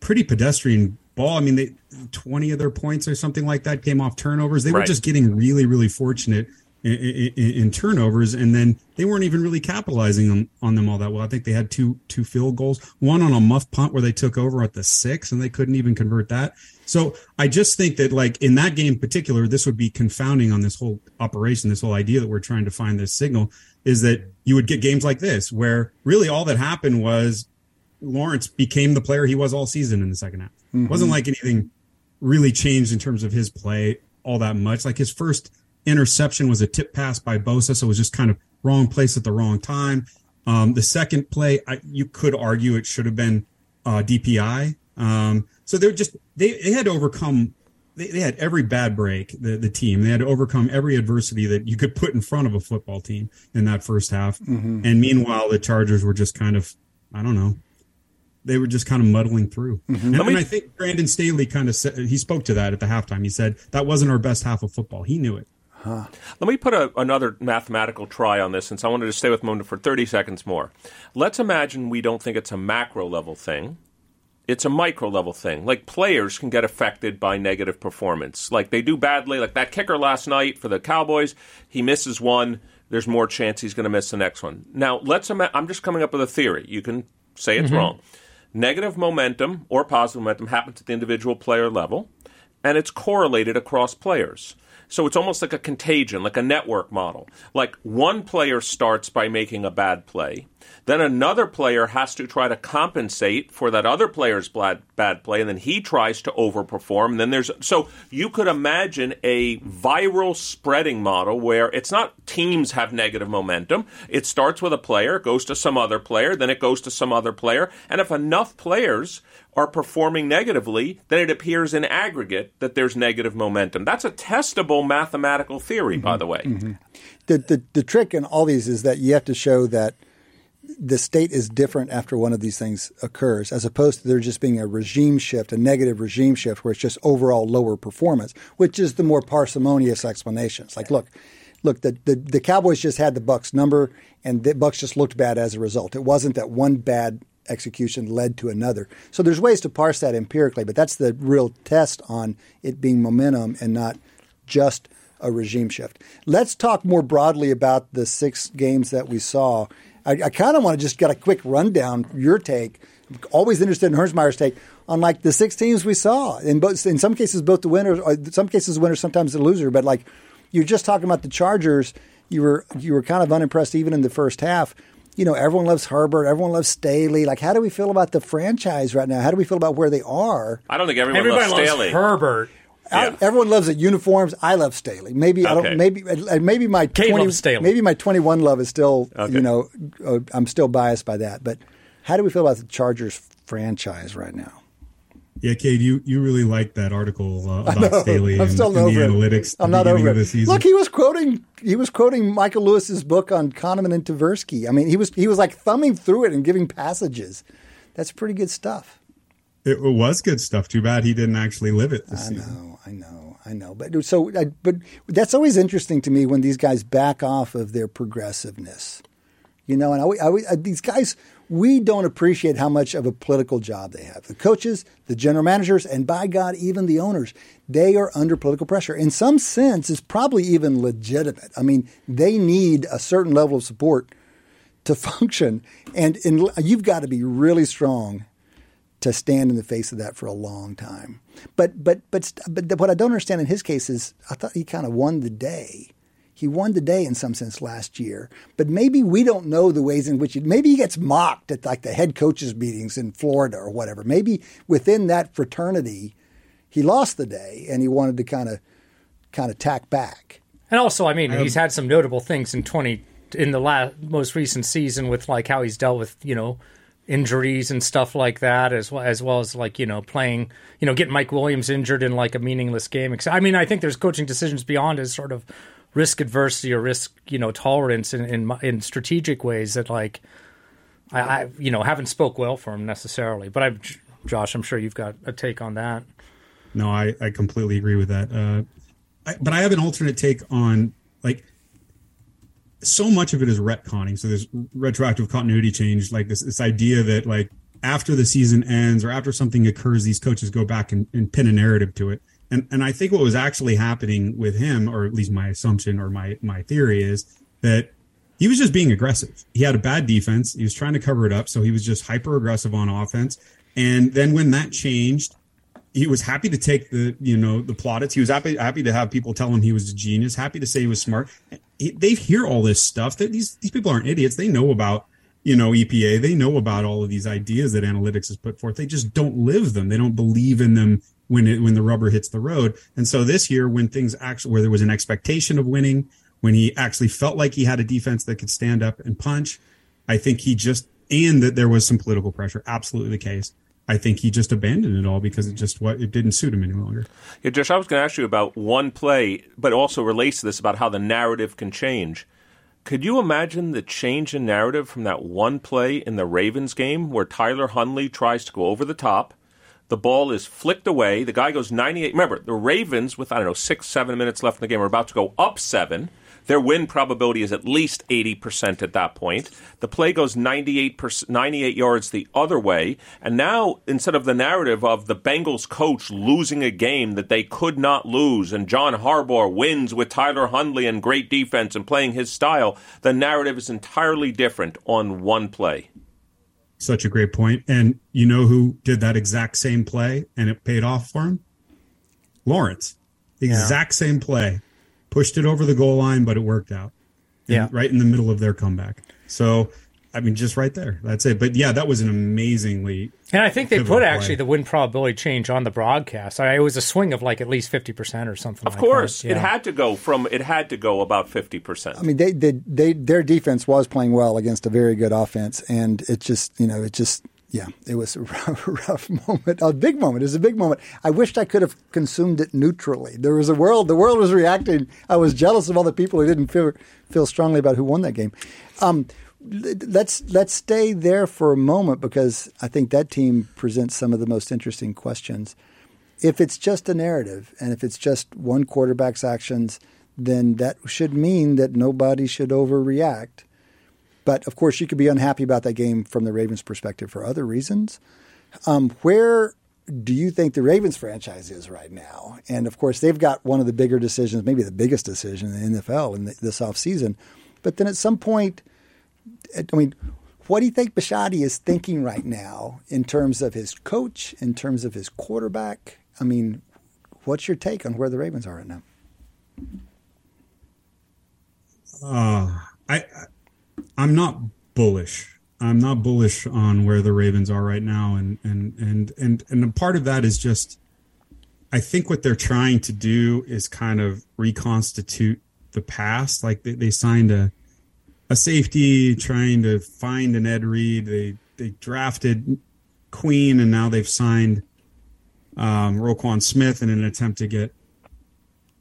Speaker 5: pretty pedestrian ball. I mean, they twenty of their points or something like that came off turnovers. They right. were just getting really really fortunate in, in, in, turnovers, and then they weren't even really capitalizing on, on them all that well. I think they had two two field goals, one on a muff punt where they took over at the six, and they couldn't even convert that. So I just think that like in that game in particular, this would be confounding on this whole operation, this whole idea that we're trying to find this signal is that you would get games like this where really all that happened was Lawrence became the player he was all season in the second half. Mm-hmm. It wasn't like anything really changed in terms of his play all that much. Like his first interception was a tip pass by Bosa, so it was just kind of wrong place at the wrong time. Um, the second play, I, you could argue it should have been uh, DPI. Um, so they're just they, they had to overcome. They, they, had every bad break. The the team they had to overcome every adversity that you could put in front of a football team in that first half. Mm-hmm. And meanwhile, the Chargers were just kind of I don't know. They were just kind of muddling through. Mm-hmm. And, and I think Brandon Staley kind of said he spoke to that at the halftime. He said that wasn't our best half of football. He knew it.
Speaker 4: Huh. Let me put a, another mathematical try on this since I wanted to stay with Mona for 30 seconds more. Let's imagine we don't think it's a macro level thing. It's a micro level thing. Like players can get affected by negative performance. Like they do badly, like that kicker last night for the Cowboys, he misses one, there's more chance he's going to miss the next one. Now, let's ima- I'm just coming up with a theory. You can say it's mm-hmm. wrong. Negative momentum or positive momentum happens at the individual player level, and it's correlated across players. So it's almost like a contagion, like a network model. Like one player starts by making a bad play, then another player has to try to compensate for that other player's bad, bad play, and then he tries to overperform. And then there's so you could imagine a viral spreading model where it's not teams have negative momentum. It starts with a player, goes to some other player, then it goes to some other player, and if enough players are performing negatively, then it appears in aggregate that there's negative momentum. That's a testable mathematical theory, mm-hmm. by the way. Mm-hmm.
Speaker 2: The, the the trick in all these is that you have to show that the state is different after one of these things occurs, as opposed to there just being a regime shift, a negative regime shift, where it's just overall lower performance, which is the more parsimonious explanation. It's like, look, look, the, the, the Cowboys just had the Bucks number, and the Bucks just looked bad as a result. It wasn't that one bad execution led to another. So there's ways to parse that empirically, but that's the real test on it being momentum and not just a regime shift. Let's talk more broadly about the six games that we saw I, I kind of want to just get a quick rundown, your take. always interested in Hermsmeyer's take on like the six teams we saw. In both, in some cases, both the winners, in some cases, the winner, sometimes the loser. But like, you're just talking about the Chargers. You were you were kind of unimpressed even in the first half. You know, everyone loves Herbert. Everyone loves Staley. Like, how do we feel about the franchise right now? How do we feel about where they are?
Speaker 4: I don't think everyone
Speaker 3: Everybody
Speaker 4: loves
Speaker 3: loves
Speaker 4: Staley.
Speaker 3: Herbert.
Speaker 2: I, everyone loves the uniforms. I love Staley. Maybe I
Speaker 4: Okay.
Speaker 2: don't. Maybe uh, maybe my
Speaker 3: Kate
Speaker 2: twenty.
Speaker 3: loves Staley.
Speaker 2: Maybe my twenty-one love is still.
Speaker 4: Okay.
Speaker 2: You know, uh, I'm still biased by that. But how do we feel about the Chargers franchise right now?
Speaker 5: Yeah, Cade, you, you really liked that article uh, [laughs] about Staley
Speaker 2: I'm
Speaker 5: and,
Speaker 2: still
Speaker 5: and
Speaker 2: not
Speaker 5: the
Speaker 2: over
Speaker 5: analytics.
Speaker 2: I'm
Speaker 5: the
Speaker 2: not over
Speaker 5: of the
Speaker 2: it.
Speaker 5: season.
Speaker 2: Look, he was quoting he was quoting Michael Lewis's book on Kahneman and Tversky. I mean, he was he was like thumbing through it and giving passages. That's pretty good stuff.
Speaker 5: It was good stuff. Too bad he didn't actually live it this
Speaker 2: I
Speaker 5: season.
Speaker 2: know, I know, I know. But so, I, but that's always interesting to me when these guys back off of their progressiveness. You know, and I, I, I, uh, these guys, we don't appreciate how much of a political job they have. The coaches, the general managers, and by God, even the owners, they are under political pressure. In some sense, it's probably even legitimate. I mean, they need a certain level of support to [laughs] function, and in, you've got to be really strong to stand in the face of that for a long time. But but but but what I don't understand in his case is I thought he kind of won the day. He won the day in some sense last year, but maybe we don't know the ways in which he, maybe he gets mocked at like the head coaches meetings in Florida or whatever. Maybe within that fraternity, he lost the day and he wanted to kind of kind of tack back.
Speaker 3: And also, I mean, he's had some notable things in twenty in the last most recent season with like how he's dealt with you know injuries and stuff like that, as well as well as like you know playing you know getting Mike Williams injured in like a meaningless game. I mean, I think there's coaching decisions beyond his sort of risk adversity or risk you know tolerance in in, in strategic ways that like I, I you know haven't spoke well for him necessarily. But I, Josh, I'm sure you've got a take on that.
Speaker 5: No, I, I completely agree with that. Uh, I, but I have an alternate take on like so much of it is retconning. So there's retroactive continuity change, like this this idea that like after the season ends or after something occurs, these coaches go back and, and pin a narrative to it. And and I think what was actually happening with him, or at least my assumption or my my theory is that he was just being aggressive. He had a bad defense. He was trying to cover it up, so he was just hyper aggressive on offense. And then when that changed, he was happy to take the you know the plaudits. He was happy happy to have people tell him he was a genius. Happy to say he was smart. He, they hear all this stuff. That these these people aren't idiots. They know about you know EPA. They know about all of these ideas that analytics has put forth. They just don't live them. They don't believe in them when it when the rubber hits the road. And so this year, when things actually where there was an expectation of winning, when he actually felt like he had a defense that could stand up and punch, I think he just and that there was some political pressure. Absolutely the case. I think he just abandoned it all because it just what it didn't suit him any longer.
Speaker 4: Yeah, Josh, I was going to ask you about one play, but also relates to this about how the narrative can change. Could you imagine the change in narrative from that one play in the Ravens game where Tyler Huntley tries to go over the top? The ball is flicked away. The guy goes 98. Remember, the Ravens, with, I don't know, six, seven minutes left in the game, are about to go up seven. Their win probability is at least 80% at that point. The play goes 98, 98 yards the other way. And now, instead of the narrative of the Bengals coach losing a game that they could not lose and John Harbaugh wins with Tyler Huntley and great defense and playing his style, the narrative is entirely different on one play.
Speaker 5: Such a great point. And you know who did that exact same play and it paid off for him? Lawrence. The exact same play. Pushed it over the goal line, but it worked out. And
Speaker 3: Yeah.
Speaker 5: Right in the middle of their comeback. So, I mean, just right there. That's it. But yeah, that was an amazingly.
Speaker 3: And I think they put
Speaker 5: play.
Speaker 3: actually the win probability change on the broadcast. I, it was a swing of like at least fifty percent or something.
Speaker 4: Of
Speaker 3: like
Speaker 4: course,
Speaker 3: that.
Speaker 4: it had to go from it had to go about 50%.
Speaker 2: I mean, they, they, they, their defense was playing well against a very good offense, and it just, you know, it just, yeah, it was a rough, [laughs] rough moment, a big moment. It was a big moment. I wished I could have consumed it neutrally. There was a world, the world was reacting. I was jealous of all the people who didn't feel feel strongly about who won that game. Um, let's let's stay there for a moment because I think that team presents some of the most interesting questions. If it's just a narrative and if it's just one quarterback's actions, then that should mean that nobody should overreact. But of course, you could be unhappy about that game from the Ravens' perspective for other reasons. Um, where do you think the Ravens franchise is right now? And of course, they've got one of the bigger decisions, maybe the biggest decision in the NFL in the, this offseason. But then at some point, I mean, what do you think Bisciotti is thinking right now in terms of his coach, in terms of his quarterback? I mean, what's your take on where the Ravens are right now?
Speaker 5: Uh, I, I I'm not bullish. I'm not bullish on where the Ravens are right now, and and and and and a part of that is just, I think what they're trying to do is kind of reconstitute the past. Like they, they signed a a safety, trying to find an Ed Reed. They they drafted Queen, and now they've signed um, Roquan Smith in an attempt to get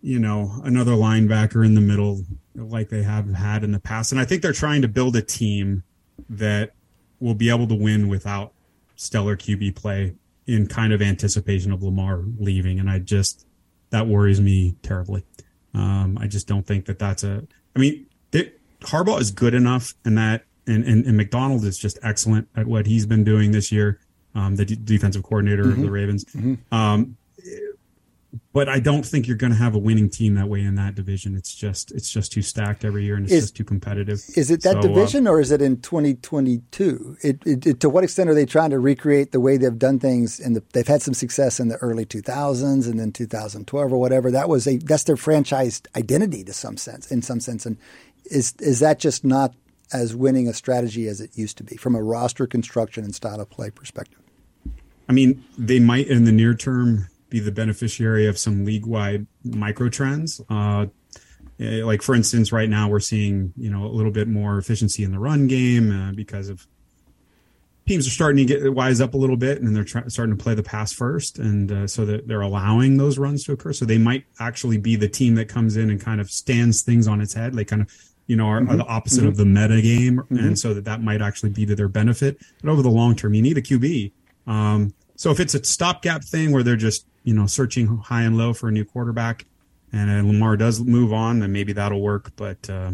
Speaker 5: you know another linebacker in the middle like they have had in the past. And I think they're trying to build a team that will be able to win without stellar QB play in kind of anticipation of Lamar leaving. And I just, that worries me terribly. Um, I just don't think that that's a, I mean, they, Harbaugh is good enough and that, and, and, and Macdonald is just excellent at what he's been doing this year. Um, the d- defensive coordinator mm-hmm. of the Ravens. Mm-hmm. Um, but I don't think you're going to have a winning team that way in that division. It's just it's just too stacked every year, and it's is, just too competitive.
Speaker 2: Is it that so, uh, division, uh, or is it in 2022? It, it, it, to what extent are they trying to recreate the way they've done things? And the, they've had some success in the early 2000s, and then 2012 or whatever. That was a that's their franchise identity to some sense, in some sense. And is is that just not as winning a strategy as it used to be from a roster construction and style of play perspective?
Speaker 5: I mean, they might in the near term be the beneficiary of some league wide micro trends. Uh, eh, like for instance, right now we're seeing you know a little bit more efficiency in the run game uh, because of teams are starting to get wise up a little bit and they're try- starting to play the pass first and uh, so that they're allowing those runs to occur so they might actually be the team that comes in and kind of stands things on its head they kind of you know are, mm-hmm. are the opposite mm-hmm. of the meta game mm-hmm. and so that that might actually be to their benefit but over the long term you need a qb um, so if it's a stopgap thing where they're just you know, searching high and low for a new quarterback, and uh, Lamar does move on, then maybe that'll work. But uh,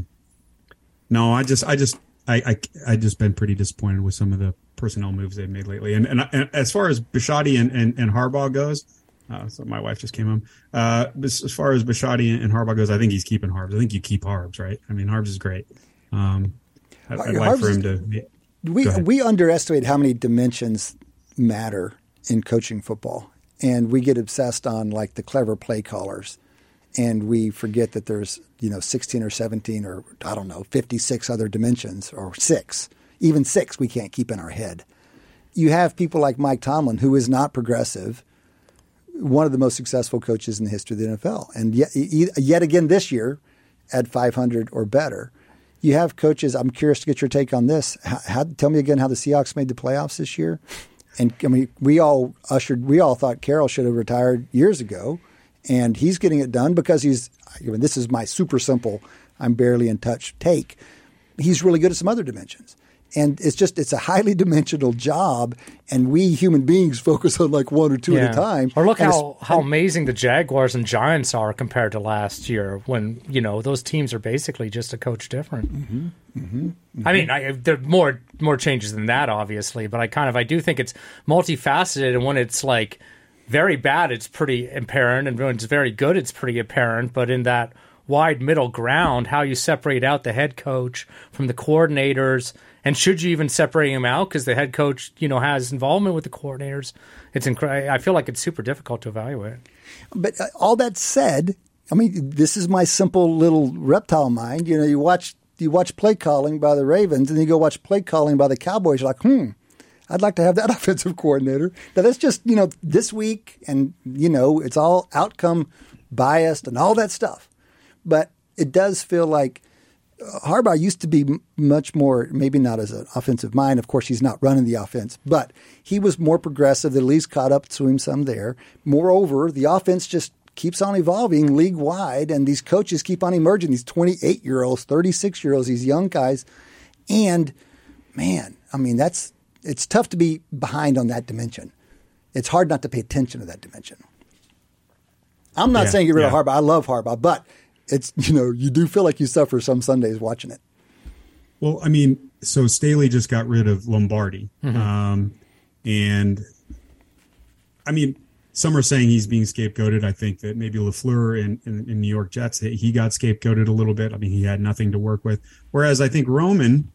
Speaker 5: no, I just, I just, I, I, I just been pretty disappointed with some of the personnel moves they've made lately. And and, and as far as Bisciotti and, and, and Harbaugh goes, uh, so my wife just came home. Uh, as far as Bisciotti and Harbaugh goes, I think he's keeping Harbs. I think you keep Harbs, right? I mean, Harbs is great. Um, I, would like for him to.
Speaker 2: We we underestimate how many dimensions matter in coaching football and we get obsessed on like the clever play callers and we forget that there's you know 16 or 17 or i don't know 56 other dimensions or six even six we can't keep in our head. You have people like mike tomlin who is not progressive one of the most successful coaches in the history of the nfl and yet, yet again this year at 500 or better. You have coaches i'm curious to get your take on this. How, how, tell me again how the seahawks made the playoffs this year and I mean, we all ushered, we all thought Carroll should have retired years ago, and he's getting it done because he's. I mean, this is my super simple, I'm barely in touch take. He's really good at some other dimensions and it's just it's a highly [laughs] dimensional job and we human beings [laughs] focus on like one or two yeah. at a time
Speaker 3: or look how, how amazing the jaguars and giants are compared to last year when you know those teams are basically just a coach different mm-hmm. Mm-hmm. Mm-hmm. i mean I, there are more more changes than that obviously but i kind of i do think it's multifaceted and when it's like very bad it's pretty apparent and when it's very good it's pretty apparent but in that wide middle ground how you separate out the head coach from the coordinators and should you even separate him out because the head coach, you know, has involvement with the coordinators? It's incredible. I feel like it's super difficult to evaluate.
Speaker 2: But uh, all that said, I mean, this is my simple little reptile mind. You know, you watch you watch play calling by the Ravens, and you go watch play calling by the Cowboys. You're like, hmm, I'd like to have that [laughs] offensive coordinator. Now that's just you know this week, and you know it's all outcome biased and all that stuff. But it does feel like Harbaugh used to be much more, maybe not as an offensive mind. Of course, he's not running the offense, but he was more progressive. At least caught up to him some there. Moreover, the offense just keeps on evolving league wide, and these coaches keep on emerging. These 28 year olds, 36 year olds, these young guys. And man, I mean, that's it's tough to be behind on that dimension. It's hard not to pay attention to that dimension. I'm not yeah, saying get rid yeah. of Harbaugh. I love Harbaugh, but it's [laughs] you know you do feel like you suffer some Sundays watching it.
Speaker 5: Well, I mean, so Staley just got rid of Lombardi, mm-hmm. um, and I mean, some are saying he's being scapegoated. I think that maybe Lafleur in, in, in New York Jets he got scapegoated a little bit. I mean, he had nothing to work with, whereas I think Roman,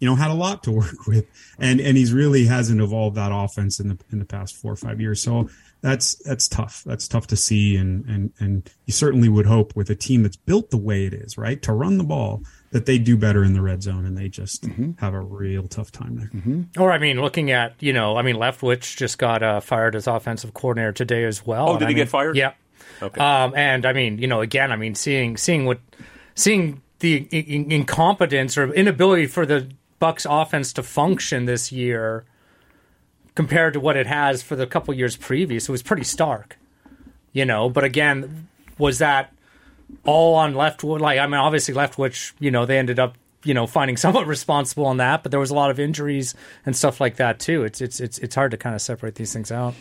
Speaker 5: you know, had a lot to [laughs] work with, and and he's really hasn't evolved that offense in the in the past four or five years. So that's that's tough. That's tough to see, and and and you certainly would hope with a team that's built the way it is, right, to run the ball, that they do better in the red zone, and they just
Speaker 2: Mm-hmm.
Speaker 5: have a real tough time there.
Speaker 3: Or I mean, looking at you know, I mean, Leftwich just got uh, fired as offensive coordinator today as well.
Speaker 4: Oh,
Speaker 3: And
Speaker 4: did
Speaker 3: I
Speaker 4: he
Speaker 3: mean-
Speaker 4: get fired?
Speaker 3: Yeah.
Speaker 4: Okay.
Speaker 3: Um, and I mean, you know, again, I mean, seeing seeing what seeing the in- in- incompetence or inability for the Bucs offense to function this year compared to what it has for the couple years previous, it was pretty stark. You know, but again, was that all on Leftwich? Like, I mean, obviously Leftwich, you know, they ended up you know finding [laughs] somewhat responsible on that, but there was a lot of injuries and stuff like that too. It's it's it's it's hard to kind of separate these things out.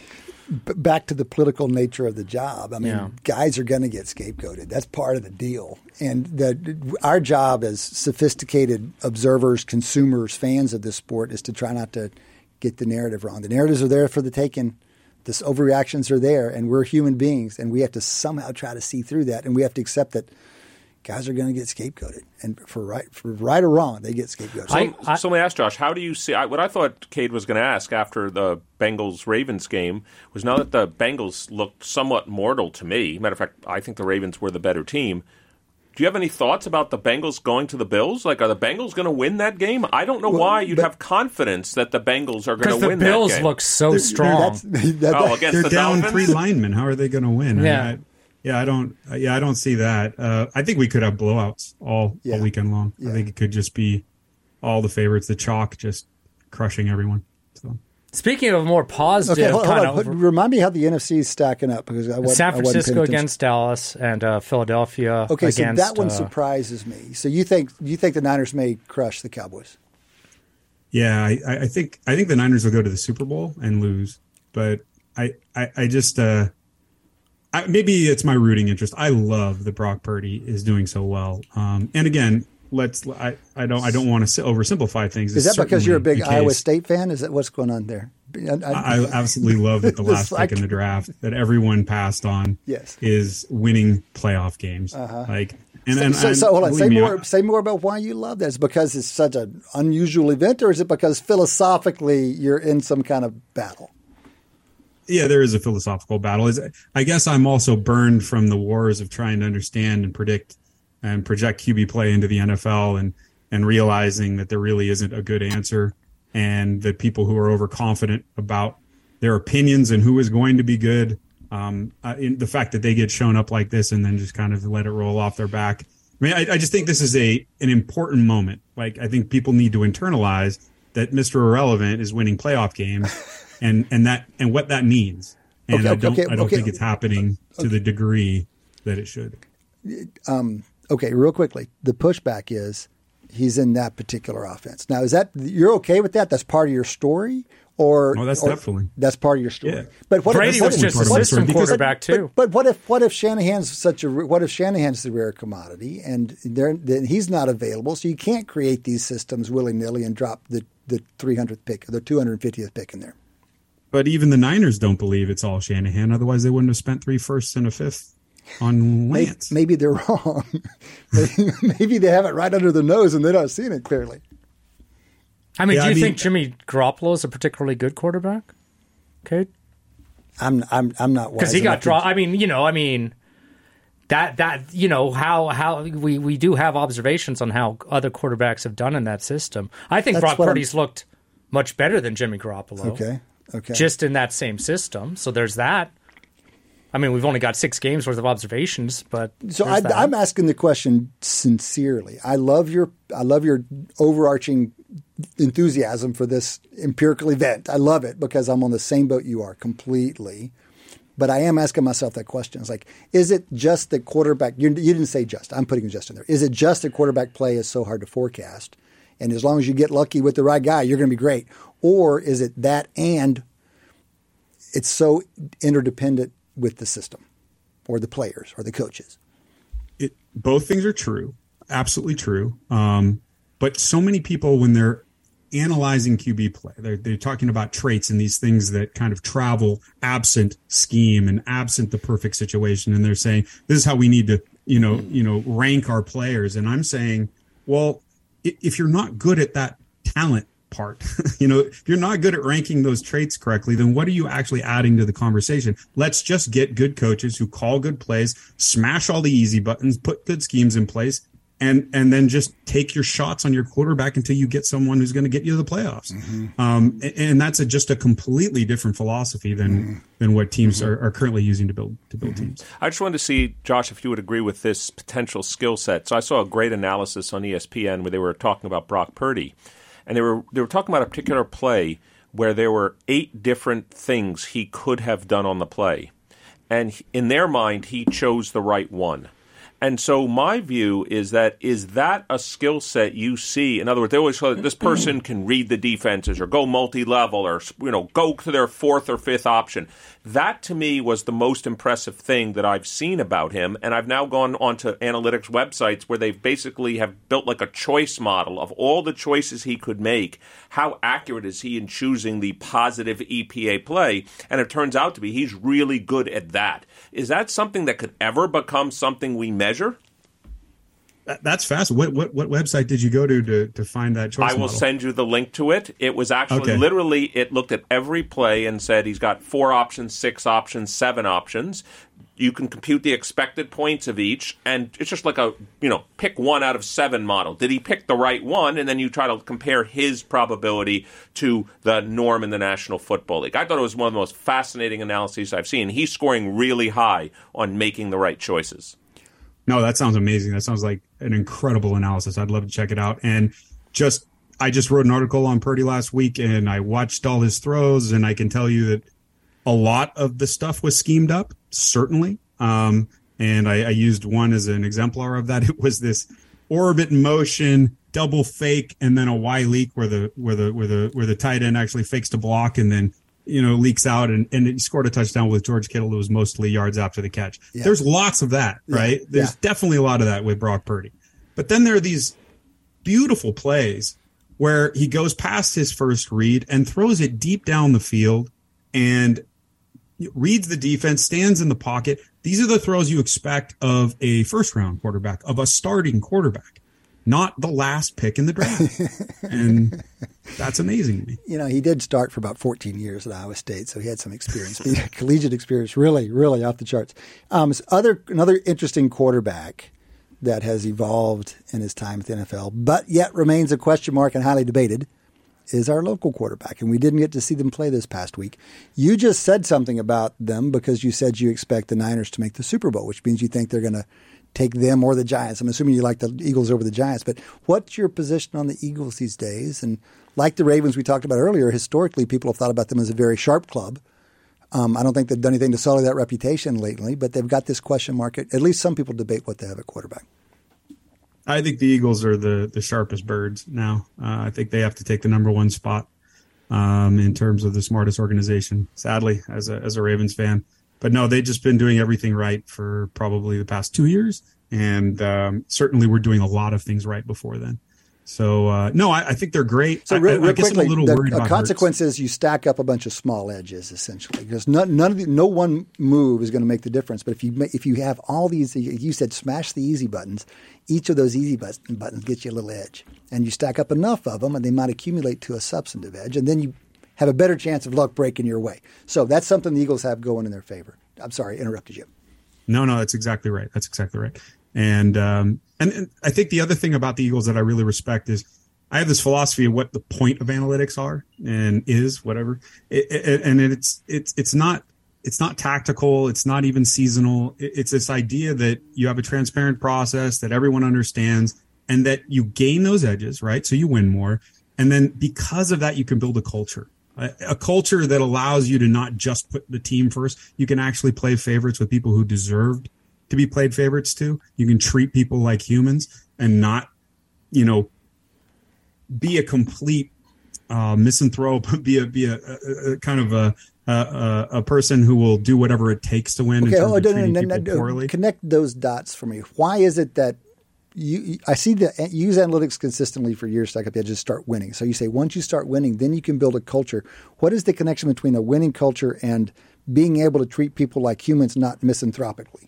Speaker 2: But back to the political nature of the job. I mean,
Speaker 3: Yeah.
Speaker 2: guys are going to get scapegoated. That's part of the deal. And the, our job as sophisticated observers, consumers, fans of this sport is to try not to get the narrative wrong. The narratives are there for the taking. The overreactions are there, and we're human beings, and we have to somehow try to see through that, and we have to accept that guys are going to get scapegoated, and for right, for right or wrong, they get scapegoated.
Speaker 3: I-
Speaker 4: So, so let me ask Josh, how do you see I, what I thought Cade was going to ask after the Bengals Ravens game was now that the Bengals looked somewhat mortal to me. Matter of fact, I think the Ravens were the better team. Do you have any thoughts about the Bengals going to the Bills? Like, are the Bengals going to win that game? I don't know why you'd
Speaker 2: but-
Speaker 4: have confidence that the Bengals are going to win that game.
Speaker 3: The Bills look so
Speaker 2: They're-
Speaker 3: strong.
Speaker 2: that's- [laughs] that-
Speaker 4: oh, against
Speaker 5: They're
Speaker 4: the
Speaker 5: down
Speaker 4: Dolphins?
Speaker 5: three linemen. How are they going to win? I-
Speaker 3: Yeah.
Speaker 5: I, yeah, I don't. Yeah, I don't see that. Uh, I think we could have blowouts all,
Speaker 2: Yeah.
Speaker 5: all weekend long.
Speaker 2: Yeah.
Speaker 5: I think it could just be all the favorites, the chalk, just crushing everyone. So
Speaker 3: Speaking of more positive,
Speaker 2: Okay, hold, hold
Speaker 3: kind
Speaker 2: on.
Speaker 3: of
Speaker 2: remind me how the NFC is stacking up because I wasn't,
Speaker 3: San
Speaker 2: I wasn't paying
Speaker 3: Francisco
Speaker 2: attention.
Speaker 3: against Dallas and uh, Philadelphia.
Speaker 2: Okay, so that one
Speaker 3: uh,
Speaker 2: surprises me. So you think you think the Niners may crush the Cowboys?
Speaker 5: yeah, I, I I think I think the Niners will go to the Super Bowl and lose, but I I, I just uh, I, maybe it's my rooting interest. I love that Brock Purdy is doing so well. Um, and again, let's I, I don't I don't want to oversimplify things.
Speaker 2: Is
Speaker 5: It's
Speaker 2: that because you're a big Iowa. State fan? Is that what's going on there? I,
Speaker 5: I absolutely love that the [laughs] last
Speaker 2: like-
Speaker 5: pick in the draft that everyone passed on
Speaker 2: Yes.
Speaker 5: is winning playoff games. Uh-huh. Like, and,
Speaker 2: so,
Speaker 5: and,
Speaker 2: so, so hold on. Say
Speaker 5: me,
Speaker 2: more.
Speaker 5: I-
Speaker 2: say more about why you love that. Is it because it's such an unusual event, or is it because philosophically you're in some kind of battle?
Speaker 5: yeah, there is a philosophical battle. Is I guess I'm also burned from the wars of trying to understand and predict and project QB play into the NFL and and realizing that there really isn't a good answer and that people who are overconfident about their opinions and who is going to be good, um, uh, in the fact that they get shown up like this and then just kind of let it roll off their back. I mean, I, I just think this is a an important moment. Like, I think people need to internalize that Mr. Irrelevant is winning playoff games, [laughs] and and that and what that means. And
Speaker 2: Okay,
Speaker 5: I don't
Speaker 2: okay,
Speaker 5: I don't
Speaker 2: okay.
Speaker 5: think it's happening to the degree that it should.
Speaker 2: Okay, real quickly, the pushback is he's in that particular offense. Now, is that you're okay with that? That's part of your story, or
Speaker 5: Oh, that's
Speaker 2: or-
Speaker 5: definitely.
Speaker 2: that's part of your story.
Speaker 5: Yeah.
Speaker 2: But what
Speaker 3: Brady
Speaker 2: if, what
Speaker 3: was
Speaker 2: if-
Speaker 3: just a system quarterback too.
Speaker 2: But, but what if what if Shanahan's such a what if Shanahan's the rare commodity and then he's not available, so you can't create these systems willy nilly and drop the the 300th pick or the 250th pick in there.
Speaker 5: But even the Niners don't believe it's all Shanahan. Otherwise, they wouldn't have spent three firsts and a fifth on
Speaker 2: Maybe,
Speaker 5: Lance.
Speaker 2: maybe they're [laughs] wrong. maybe, maybe they have it right under the nose and they're not seeing it clearly.
Speaker 3: I mean,
Speaker 5: Yeah,
Speaker 3: do
Speaker 5: I
Speaker 3: you
Speaker 5: mean-
Speaker 3: think Jimmy Garoppolo is a particularly good quarterback? Okay,
Speaker 2: I'm I'm I'm not
Speaker 3: because he got
Speaker 2: enough to-
Speaker 3: draw. I mean, you know, I mean that that you know how how we we do have observations on how other quarterbacks have done in that system. I think
Speaker 2: That's
Speaker 3: Brock
Speaker 2: what I'm-
Speaker 3: Purdy's looked much better than Jimmy Garoppolo.
Speaker 2: Okay. Okay.
Speaker 3: just in that same system. So there's that. I mean, we've only got six games worth of observations, but
Speaker 2: So I. I'm asking the question sincerely. I love your I love your overarching enthusiasm for this empirical event. I love it because I'm on the same boat you are completely. But I am asking myself that question. It's like, is it just the quarterback? You, you didn't say just. I'm putting just in there. Is it just the quarterback play is so hard to forecast? And as long as you get lucky with the right guy, you're going to be great. Or is it that and it's so interdependent with the system or the players or the coaches?
Speaker 5: it, both things are true, absolutely true. Um, but so many people, when they're analyzing QB play, they're, they're talking about traits and these things that kind of travel absent scheme and absent the perfect situation, and they're saying this is how we need to, you know, you know, rank our players. And I'm saying, well, if you're not good at that talent part. [laughs] you know, if you're not good at ranking those traits correctly, then what are you actually adding to the conversation? Let's just get good coaches who call good plays, smash all the easy buttons, put good schemes in place, and and then just take your shots on your quarterback until you get someone who's going to get you to the playoffs. Mm-hmm. Um, and, and, that's a, just a completely different philosophy than mm-hmm. than what teams mm-hmm. are, are, currently using to build to build mm-hmm. teams.
Speaker 4: I just wanted to see, Josh, if you would agree with this potential skill set. So I saw a great analysis on ESPN where they were talking about Brock Purdy, and they were they were talking about a particular play where there were eight different things he could have done on the play, and in their mind, he chose the right one. And so my view is that is that a skill set you see? In other words, they always say this mm-hmm. person can read the defenses or go multi-level or you know go to their fourth or fifth option. That to me was the most impressive thing that I've seen about him. And I've now gone onto analytics websites where they basically have built like a choice model of all the choices he could make. How accurate is he in choosing the positive EPA play? And it turns out to be he's really good at that. Is that something that could ever become something we measure?
Speaker 5: That's fast. What, what what website did you go to to, to find that choice?
Speaker 4: I will
Speaker 5: model?
Speaker 4: send you the link to it. It was actually okay. literally it looked at every play and said he's got four options, six options, seven options. You can compute the expected points of each, and it's just like a you know pick one out of seven model. Did he pick the right one? And then you try to compare his probability to the norm in the National Football League. I thought it was one of the most fascinating analyses I've seen. He's scoring really high on making the right choices.
Speaker 5: No, that sounds amazing. That sounds like an incredible analysis. I'd love to check it out. And just, I just wrote an article on Purdy last week and I watched all his throws, and I can tell you that a lot of the stuff was schemed up, certainly. Um, and I, I used one as an exemplar of that. [laughs] It was this orbit motion, double fake, and then a Y leak where the where the where the where the tight end actually fakes to block and then you know, leaks out and, and he scored a touchdown with George Kittle. It was mostly yards after the catch. Yeah. There's lots of that, right? Yeah. There's yeah. definitely a lot of that with Brock Purdy. But then there are these beautiful plays where he goes past his first read and throws it deep down the field and reads the defense, stands in the pocket. These are the throws you expect of a first round quarterback, of a starting quarterback not the last pick in the draft. [laughs] and that's amazing to me.
Speaker 2: You know, he did start for about 14 years at Iowa State, so he had some experience, [laughs] collegiate experience, really, really off the charts. Um, other another interesting quarterback that has evolved in his time at the NFL, but yet remains a question mark and highly debated, is our local quarterback. And we didn't get to see them play this past week. You just said something about them because you said you expect the Niners to make the Super Bowl, which means you think they're going to take them or the Giants. I'm assuming you like the Eagles over the Giants, but what's your position on the Eagles these days? And like the Ravens we talked about earlier, historically people have thought about them as a very sharp club. Um, I don't think they've done anything to sully that reputation lately, but they've got this question mark. At least some people debate what they have at quarterback.
Speaker 5: I think the Eagles are the the sharpest birds now. Uh, I think they have to take the number one spot um, in terms of the smartest organization. Sadly, as a as a Ravens fan, but no, they've just been doing everything right for probably the past two years, and um, certainly we're doing a lot of things right before then. So uh, no, I, I, think they're great.
Speaker 2: So real, real quickly, the consequence is you stack up a bunch of small edges essentially because none, none of the, no one move is going to make the difference. But if you if you have all these, you said smash the easy buttons. Each of those easy buttons gets you a little edge, and you stack up enough of them, and they might accumulate to a substantive edge, and then you have a better chance of luck breaking your way. So that's something the Eagles have going in their favor. I'm sorry, interrupted you.
Speaker 5: No, no, that's exactly right. That's exactly right. And um, and, and I think the other thing about the Eagles that I really respect is I have this philosophy of what the point of analytics are and is whatever, it, it, and it's it's it's not it's not tactical. It's not even seasonal. It's this idea that you have a transparent process that everyone understands and that you gain those edges, right? So you win more. And then because of that, you can build a culture a, culture that allows you to not just put the team first. You can actually play favorites with people who deserved to be played favorites too. You can treat people like humans and not, you know, be a complete uh, misanthrope, [laughs] be a be a, a, a kind of a, a, a person who will do whatever it takes to win. Okay, oh, no, no, no, no,
Speaker 2: connect those dots for me. Why is it that you, I see you use analytics consistently for years to up the edges, start winning. So you say once you start winning, then you can build a culture. What is the connection between a winning culture and being able to treat people like humans, not misanthropically?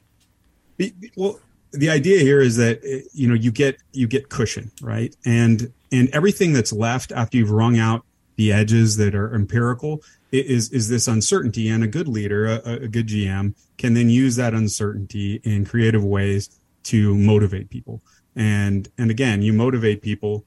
Speaker 5: Well, the idea here is that eh, you know you get you get cushion, right? And and everything that's left after you've wrung out the edges that are empirical is is this uncertainty. And a good leader, a, a good GM, can then use that uncertainty in creative ways to motivate people. And and again, you motivate people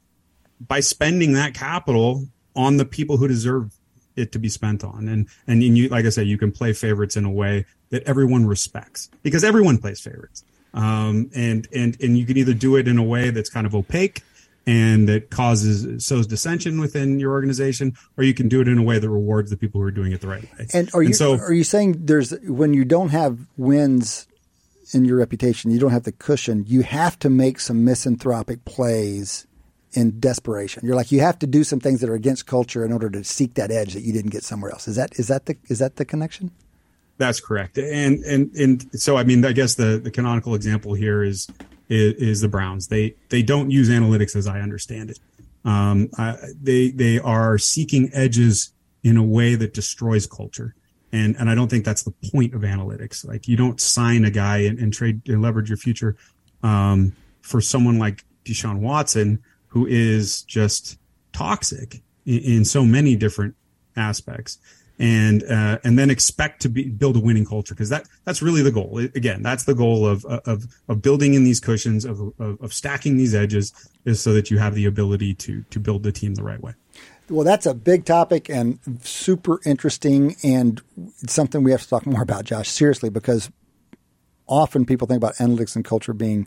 Speaker 5: by spending that capital on the people who deserve it to be spent on. And and you like I said, you can play favorites in a way that everyone respects because everyone plays favorites. Um, and and and you can either do it in a way that's kind of opaque and that causes sows dissension within your organization, or you can do it in a way that rewards the people who are doing it the right way.
Speaker 2: And are you
Speaker 5: and so,
Speaker 2: are you saying there's when you don't have wins in your reputation, you don't have the cushion, you have to make some misanthropic plays in desperation. You're like you have to do some things that are against culture in order to seek that edge that you didn't get somewhere else. Is that is that the is that the connection?
Speaker 5: That's correct. And and and so I mean I guess the the canonical example here is is, is the Browns. They they don't use analytics as I understand it. Um, uh, they they are seeking edges in a way that destroys culture. And, and I don't think that's the point of analytics. Like you don't sign a guy and, and trade and leverage your future um, for someone like Deshaun Watson, who is just toxic in, in so many different aspects and uh, and then expect to be, build a winning culture because that that's really the goal. Again, that's the goal of of of building in these cushions of, of, of stacking these edges is so that you have the ability to to build the team the right way.
Speaker 2: Well, that's a big topic and super interesting, and something we have to talk more about, Josh. Seriously, because often people think about analytics and culture being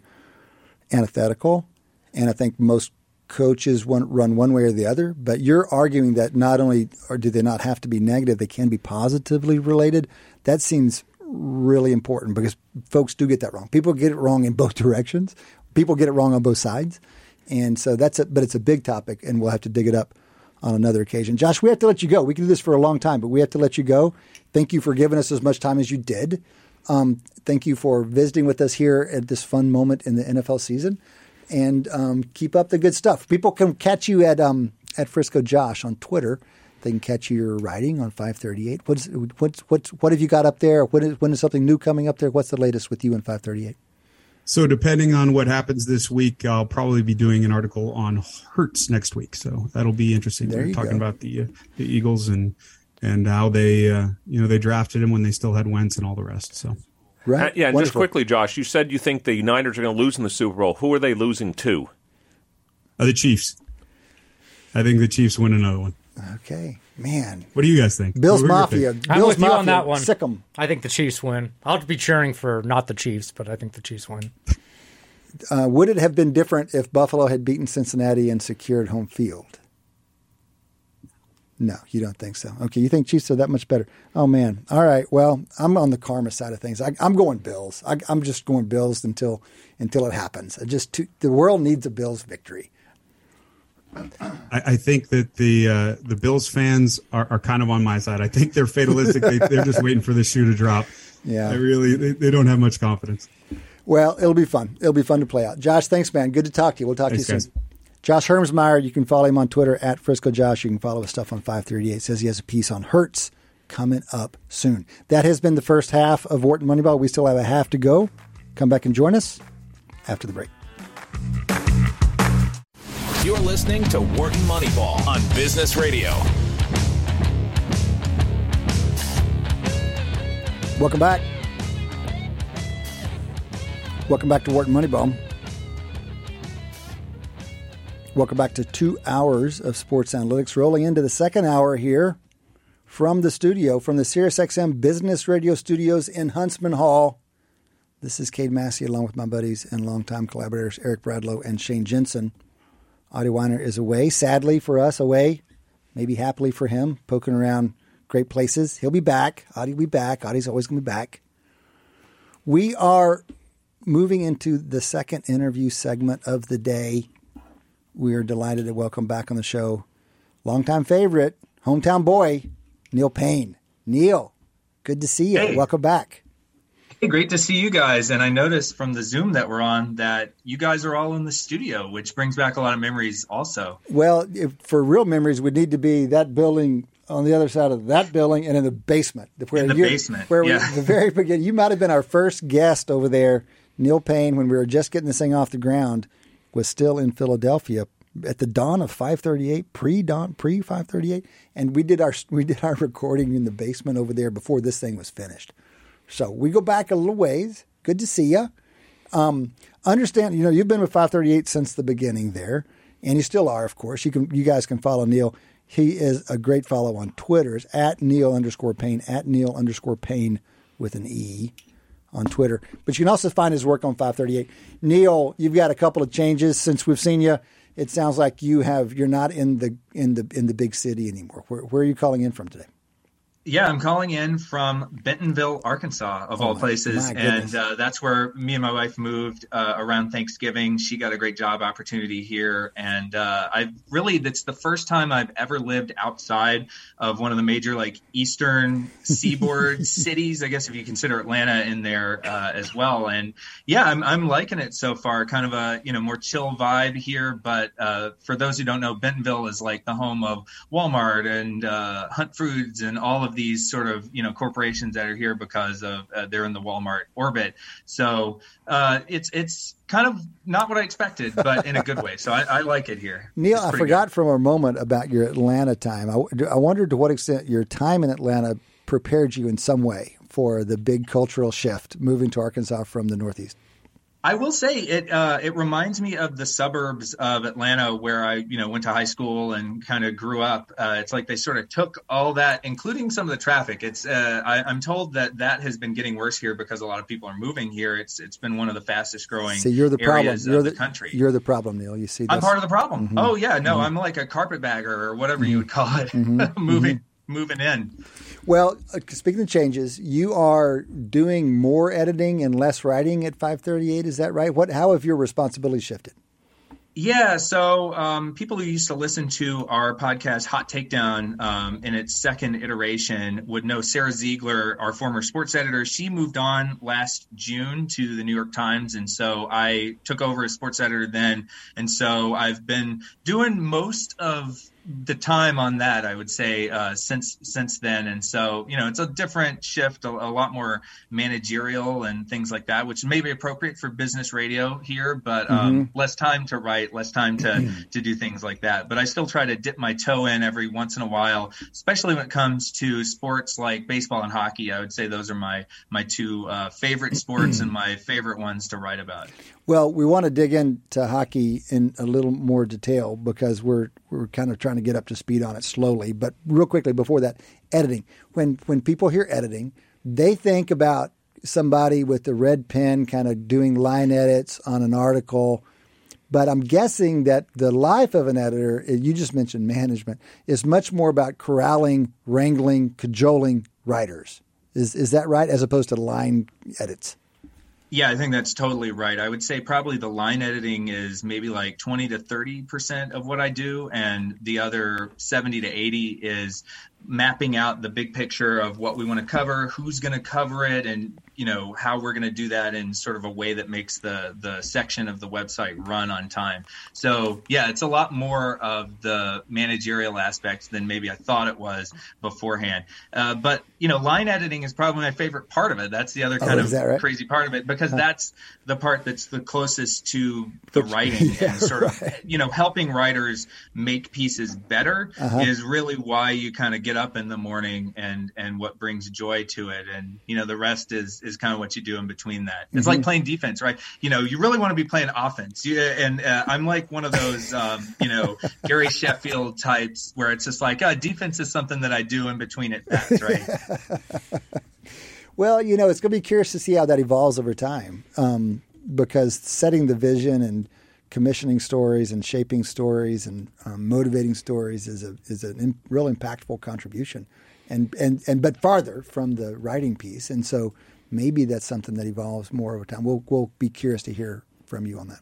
Speaker 2: antithetical, and I think most coaches run one way or the other, but you're arguing that not only or do they not have to be negative, they can be positively related. That seems really important because folks do get that wrong. People get it wrong in both [laughs] directions. People get it wrong on both sides, and so that's it. But it's a big topic, and we'll have to dig it up on another occasion. Josh, we have to let you go. We can do this for a long time, but we have to let you go. Thank you for giving us as much time as you did. Um, thank you for visiting with us here at this fun moment in the NFL season and um, keep up the good stuff. People can catch you at um, at Frisco Josh on Twitter. They can catch your writing on 538. What's what's what's what have you got up there? When is, when is something new coming up there? What's the latest with you in 538?
Speaker 5: So depending on what happens this week, I'll probably be doing an article on Hurts next week. So that'll be interesting.
Speaker 2: There
Speaker 5: We're
Speaker 2: you
Speaker 5: talking
Speaker 2: go.
Speaker 5: about the uh, the Eagles and and how they uh, you know they drafted him when they still had Wentz and all the rest. So
Speaker 2: Right?
Speaker 4: Uh, yeah, and just quickly, Josh, you said you think the Niners are going to lose in the Super Bowl. Who are they losing to?
Speaker 5: uh, the Chiefs. I think the Chiefs win another one.
Speaker 2: Okay, man.
Speaker 5: What do you guys think?
Speaker 2: Bills
Speaker 5: What were your
Speaker 2: Mafia.
Speaker 5: picks?
Speaker 3: I'm
Speaker 2: Bills
Speaker 3: with you
Speaker 2: Mafia.
Speaker 3: on that one.
Speaker 2: Sick 'em.
Speaker 3: I think the Chiefs win. I'll be cheering for not the Chiefs, but I think the Chiefs win. [laughs]
Speaker 2: Uh, would it have been different if Buffalo had beaten Cincinnati and secured home field? No, you don't think so. Okay, you think Chiefs are that much better? Oh man. All right. Well, I'm on the karma side of things. I, I'm going Bills. I, I'm just going Bills until until it happens. I just too, the world needs a Bills victory.
Speaker 5: I, I think that the uh, the Bills fans are, are kind of on my side. I think they're fatalistic. they, they're just waiting for the shoe to drop.
Speaker 2: Yeah.
Speaker 5: I really they, they don't have much confidence.
Speaker 2: Well, it'll be fun. It'll be fun to play out. Josh, thanks, man. Good to talk to you. We'll talk
Speaker 5: Thanks,
Speaker 2: to you
Speaker 5: guys.
Speaker 2: soon. Josh Hermsmeyer, you can follow him on Twitter at Frisco Josh. You can follow his stuff on 538. says he has a piece on Hurts coming up soon. That has been the first half of Wharton Moneyball. We still have a half to go. Come back and join us after the break.
Speaker 1: You're listening to Wharton Moneyball on Business Radio.
Speaker 2: Welcome back. Welcome back to Wharton Moneyball. Welcome back to two hours of sports analytics. Rolling into the second hour here from the studio, from the SiriusXM Business Radio Studios in Huntsman Hall. This is Cade Massey, along with my buddies and longtime collaborators Eric Bradlow and Shane Jensen. Adi Wyner is away, sadly for us, away, maybe happily for him, poking around great places. He'll be back. Adi will be back. Adi's always going to be back. We are moving into the second interview segment of the day. We are delighted to welcome back on the show longtime favorite, hometown boy, Neil Paine. Neil, good to see you.
Speaker 6: Hey.
Speaker 2: Welcome back.
Speaker 6: Hey, great to see you guys. And I noticed from the Zoom that we're on that you guys are all in the studio, which brings back a lot of memories also.
Speaker 2: Well, if, for real memories, would need to be that building on the other side of that building and in the basement. Where
Speaker 6: In the
Speaker 2: you-
Speaker 6: basement,
Speaker 2: Where we, the very beginning, you might have been our first guest over there Neil Paine, when we were just getting this thing off the ground, was still in Philadelphia at the dawn of 538 pre dawn pre 538 and we did our we did our [laughs] recording in the basement over there before this thing was finished so we go back a little ways good to see you um, understand you know you've been with 538 since the beginning there and you still are of course you can you guys can follow neil he is a great follow on twitter it's at neil underscore paine at neil underscore paine with an e on Twitter. But you can also find his work on 538. Neil, you've got a couple of changes since we've seen you. It sounds like you have you're not in the in the in the big city anymore. Where, where are you calling in from today?
Speaker 6: Yeah, I'm calling in from Bentonville, Arkansas, of
Speaker 2: Oh,
Speaker 6: all places, and uh, that's where me and my wife moved uh, around Thanksgiving. She got a great job opportunity here, and uh, I really that's the first time I've ever lived outside of one of the major like Eastern [laughs] Seaboard cities. I guess if you consider Atlanta in there uh, as well, and yeah, I'm I'm liking it so far. Kind of a you know more chill vibe here, but uh, for those who don't know, Bentonville is like the home of Walmart and uh, Hunt Foods and all of these sort of you know corporations that are here because of uh, they're in the Walmart orbit. So uh, it's it's kind of not what I expected, but in a good way. So I, I like it here.
Speaker 2: Neil, I forgot from a moment about your Atlanta time. I, I wondered to what extent your time in Atlanta prepared you in some way for the big cultural shift moving to Arkansas from the Northeast.
Speaker 6: I will say it. Uh, it reminds me of the suburbs of Atlanta, where I, you know, went to high school and kind of grew up. Uh, it's like they sort of took all that, including some of the traffic. It's. Uh, I, I'm told that that has been getting worse here because a lot of people are moving here. It's. It's been one of the fastest growing.
Speaker 2: See, you're the problem. You're the,
Speaker 6: the, country.
Speaker 2: You're the problem, Neil. You see,
Speaker 6: I'm part of the problem.
Speaker 2: Mm-hmm.
Speaker 6: Oh yeah, no, I'm like a carpetbagger or whatever you would call it,
Speaker 2: Mm-hmm. [laughs]
Speaker 6: moving moving in.
Speaker 2: Well, uh, speaking of changes, you are doing more editing and less writing at 538. Is that right? What? How have your responsibilities shifted?
Speaker 6: Yeah, so um, people who used to listen to our podcast, Hot Takedown, um, in its second iteration, would know Sara Ziegler, our former sports editor. She moved on last June to the New York Times, and so I took over as sports editor then. And so I've been doing most of the time on that, I would say, uh, since since then. And so, you know, it's a different shift, a, a lot more managerial and things like that, which may be appropriate for business radio here, but um, less time to write, less time to [clears throat] to do things like that. But I still try to dip my toe in every once in a while, especially when it comes to sports like baseball and hockey. I would say those are my my two uh, favorite sports [clears throat] and my favorite ones to write about.
Speaker 2: Well, we want to dig into hockey in a little more detail because we're we're kind of trying to get up to speed on it slowly. But real quickly before that, editing. When when people hear editing, they think about somebody with the red pen kind of doing line edits on an article. But I'm guessing that the life of an editor, eh, you just mentioned management, is much more about corralling, wrangling, cajoling writers. Is is that right? As opposed to line edits.
Speaker 6: Yeah, I think that's totally right. I would say probably the line editing is maybe like 20 to 30% of what I do. And the other 70 to 80 is mapping out the big picture of what we want to cover, who's going to cover it, and you know how we're going to do that in sort of a way that makes the the section of the website run on time. So yeah, it's a lot more of the managerial aspects than maybe I thought it was beforehand. Uh, but you know, line editing is probably my favorite part of it. That's the other kind
Speaker 2: Oh,
Speaker 6: of
Speaker 2: right?
Speaker 6: crazy part of it because that's the part that's the closest to the [laughs] writing and sort of you know helping writers make pieces better
Speaker 2: Uh-huh.
Speaker 6: is really why you kind of get up in the morning and and what brings joy to it. And you know the rest is is kind of what you do in between that. It's
Speaker 2: Mm-hmm.
Speaker 6: like playing defense right? You know you really want to be playing offense. You, and uh, i'm like one of those um, you know gary [laughs] sheffield types where it's just like uh, defense is something that i do in between at bats right? [laughs]
Speaker 2: Well, you know, it's going to be curious to see how that evolves over time um, because setting the vision and commissioning stories and shaping stories and um, motivating stories is a is a im- real impactful contribution, and and and but farther from the writing piece, and so maybe that's something that evolves more over time. We'll we'll be curious to hear from you on that.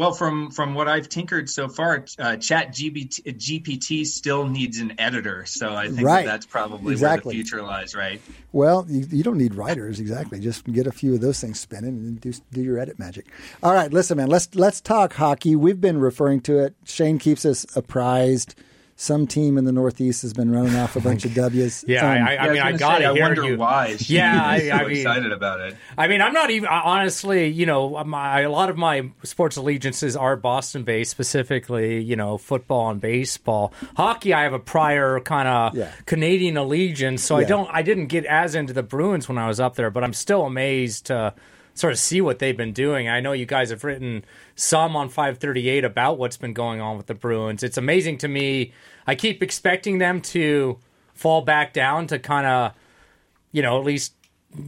Speaker 6: Well, from from what I've tinkered so far, uh, Chat GPT, GPT still needs an editor, so I think
Speaker 2: Right.
Speaker 6: that that's probably
Speaker 2: Exactly.
Speaker 6: where the future lies, right?
Speaker 2: Well, you, you don't need writers exactly. Just get a few of those things spinning and do do your edit magic. All right, listen, man. Let's let's talk hockey. We've been referring to it. Shane keeps us apprised some team in the Northeast has been running off a [laughs] bunch of W's.
Speaker 3: Yeah,
Speaker 2: Um,
Speaker 3: I, I,
Speaker 6: Yeah,
Speaker 3: I mean,
Speaker 6: was
Speaker 3: I got
Speaker 6: say,
Speaker 3: to
Speaker 6: I wonder
Speaker 3: you.
Speaker 6: why. [laughs] She
Speaker 3: Yeah,
Speaker 6: was
Speaker 3: I-
Speaker 6: so
Speaker 3: I mean-
Speaker 6: excited about it.
Speaker 3: I mean, I'm not even honestly. You know, my, a lot of my sports allegiances are Boston based, specifically. You know, football and baseball. Hockey, I have a prior kind of
Speaker 2: Yeah.
Speaker 3: Canadian allegiance, so I don't. I didn't get as into the Bruins when I was up there, but I'm still amazed to sort of see what they've been doing. I know you guys have written some on 538 about what's been going on with the Bruins. It's amazing to me. I keep expecting them to fall back down to kind of, you know, at least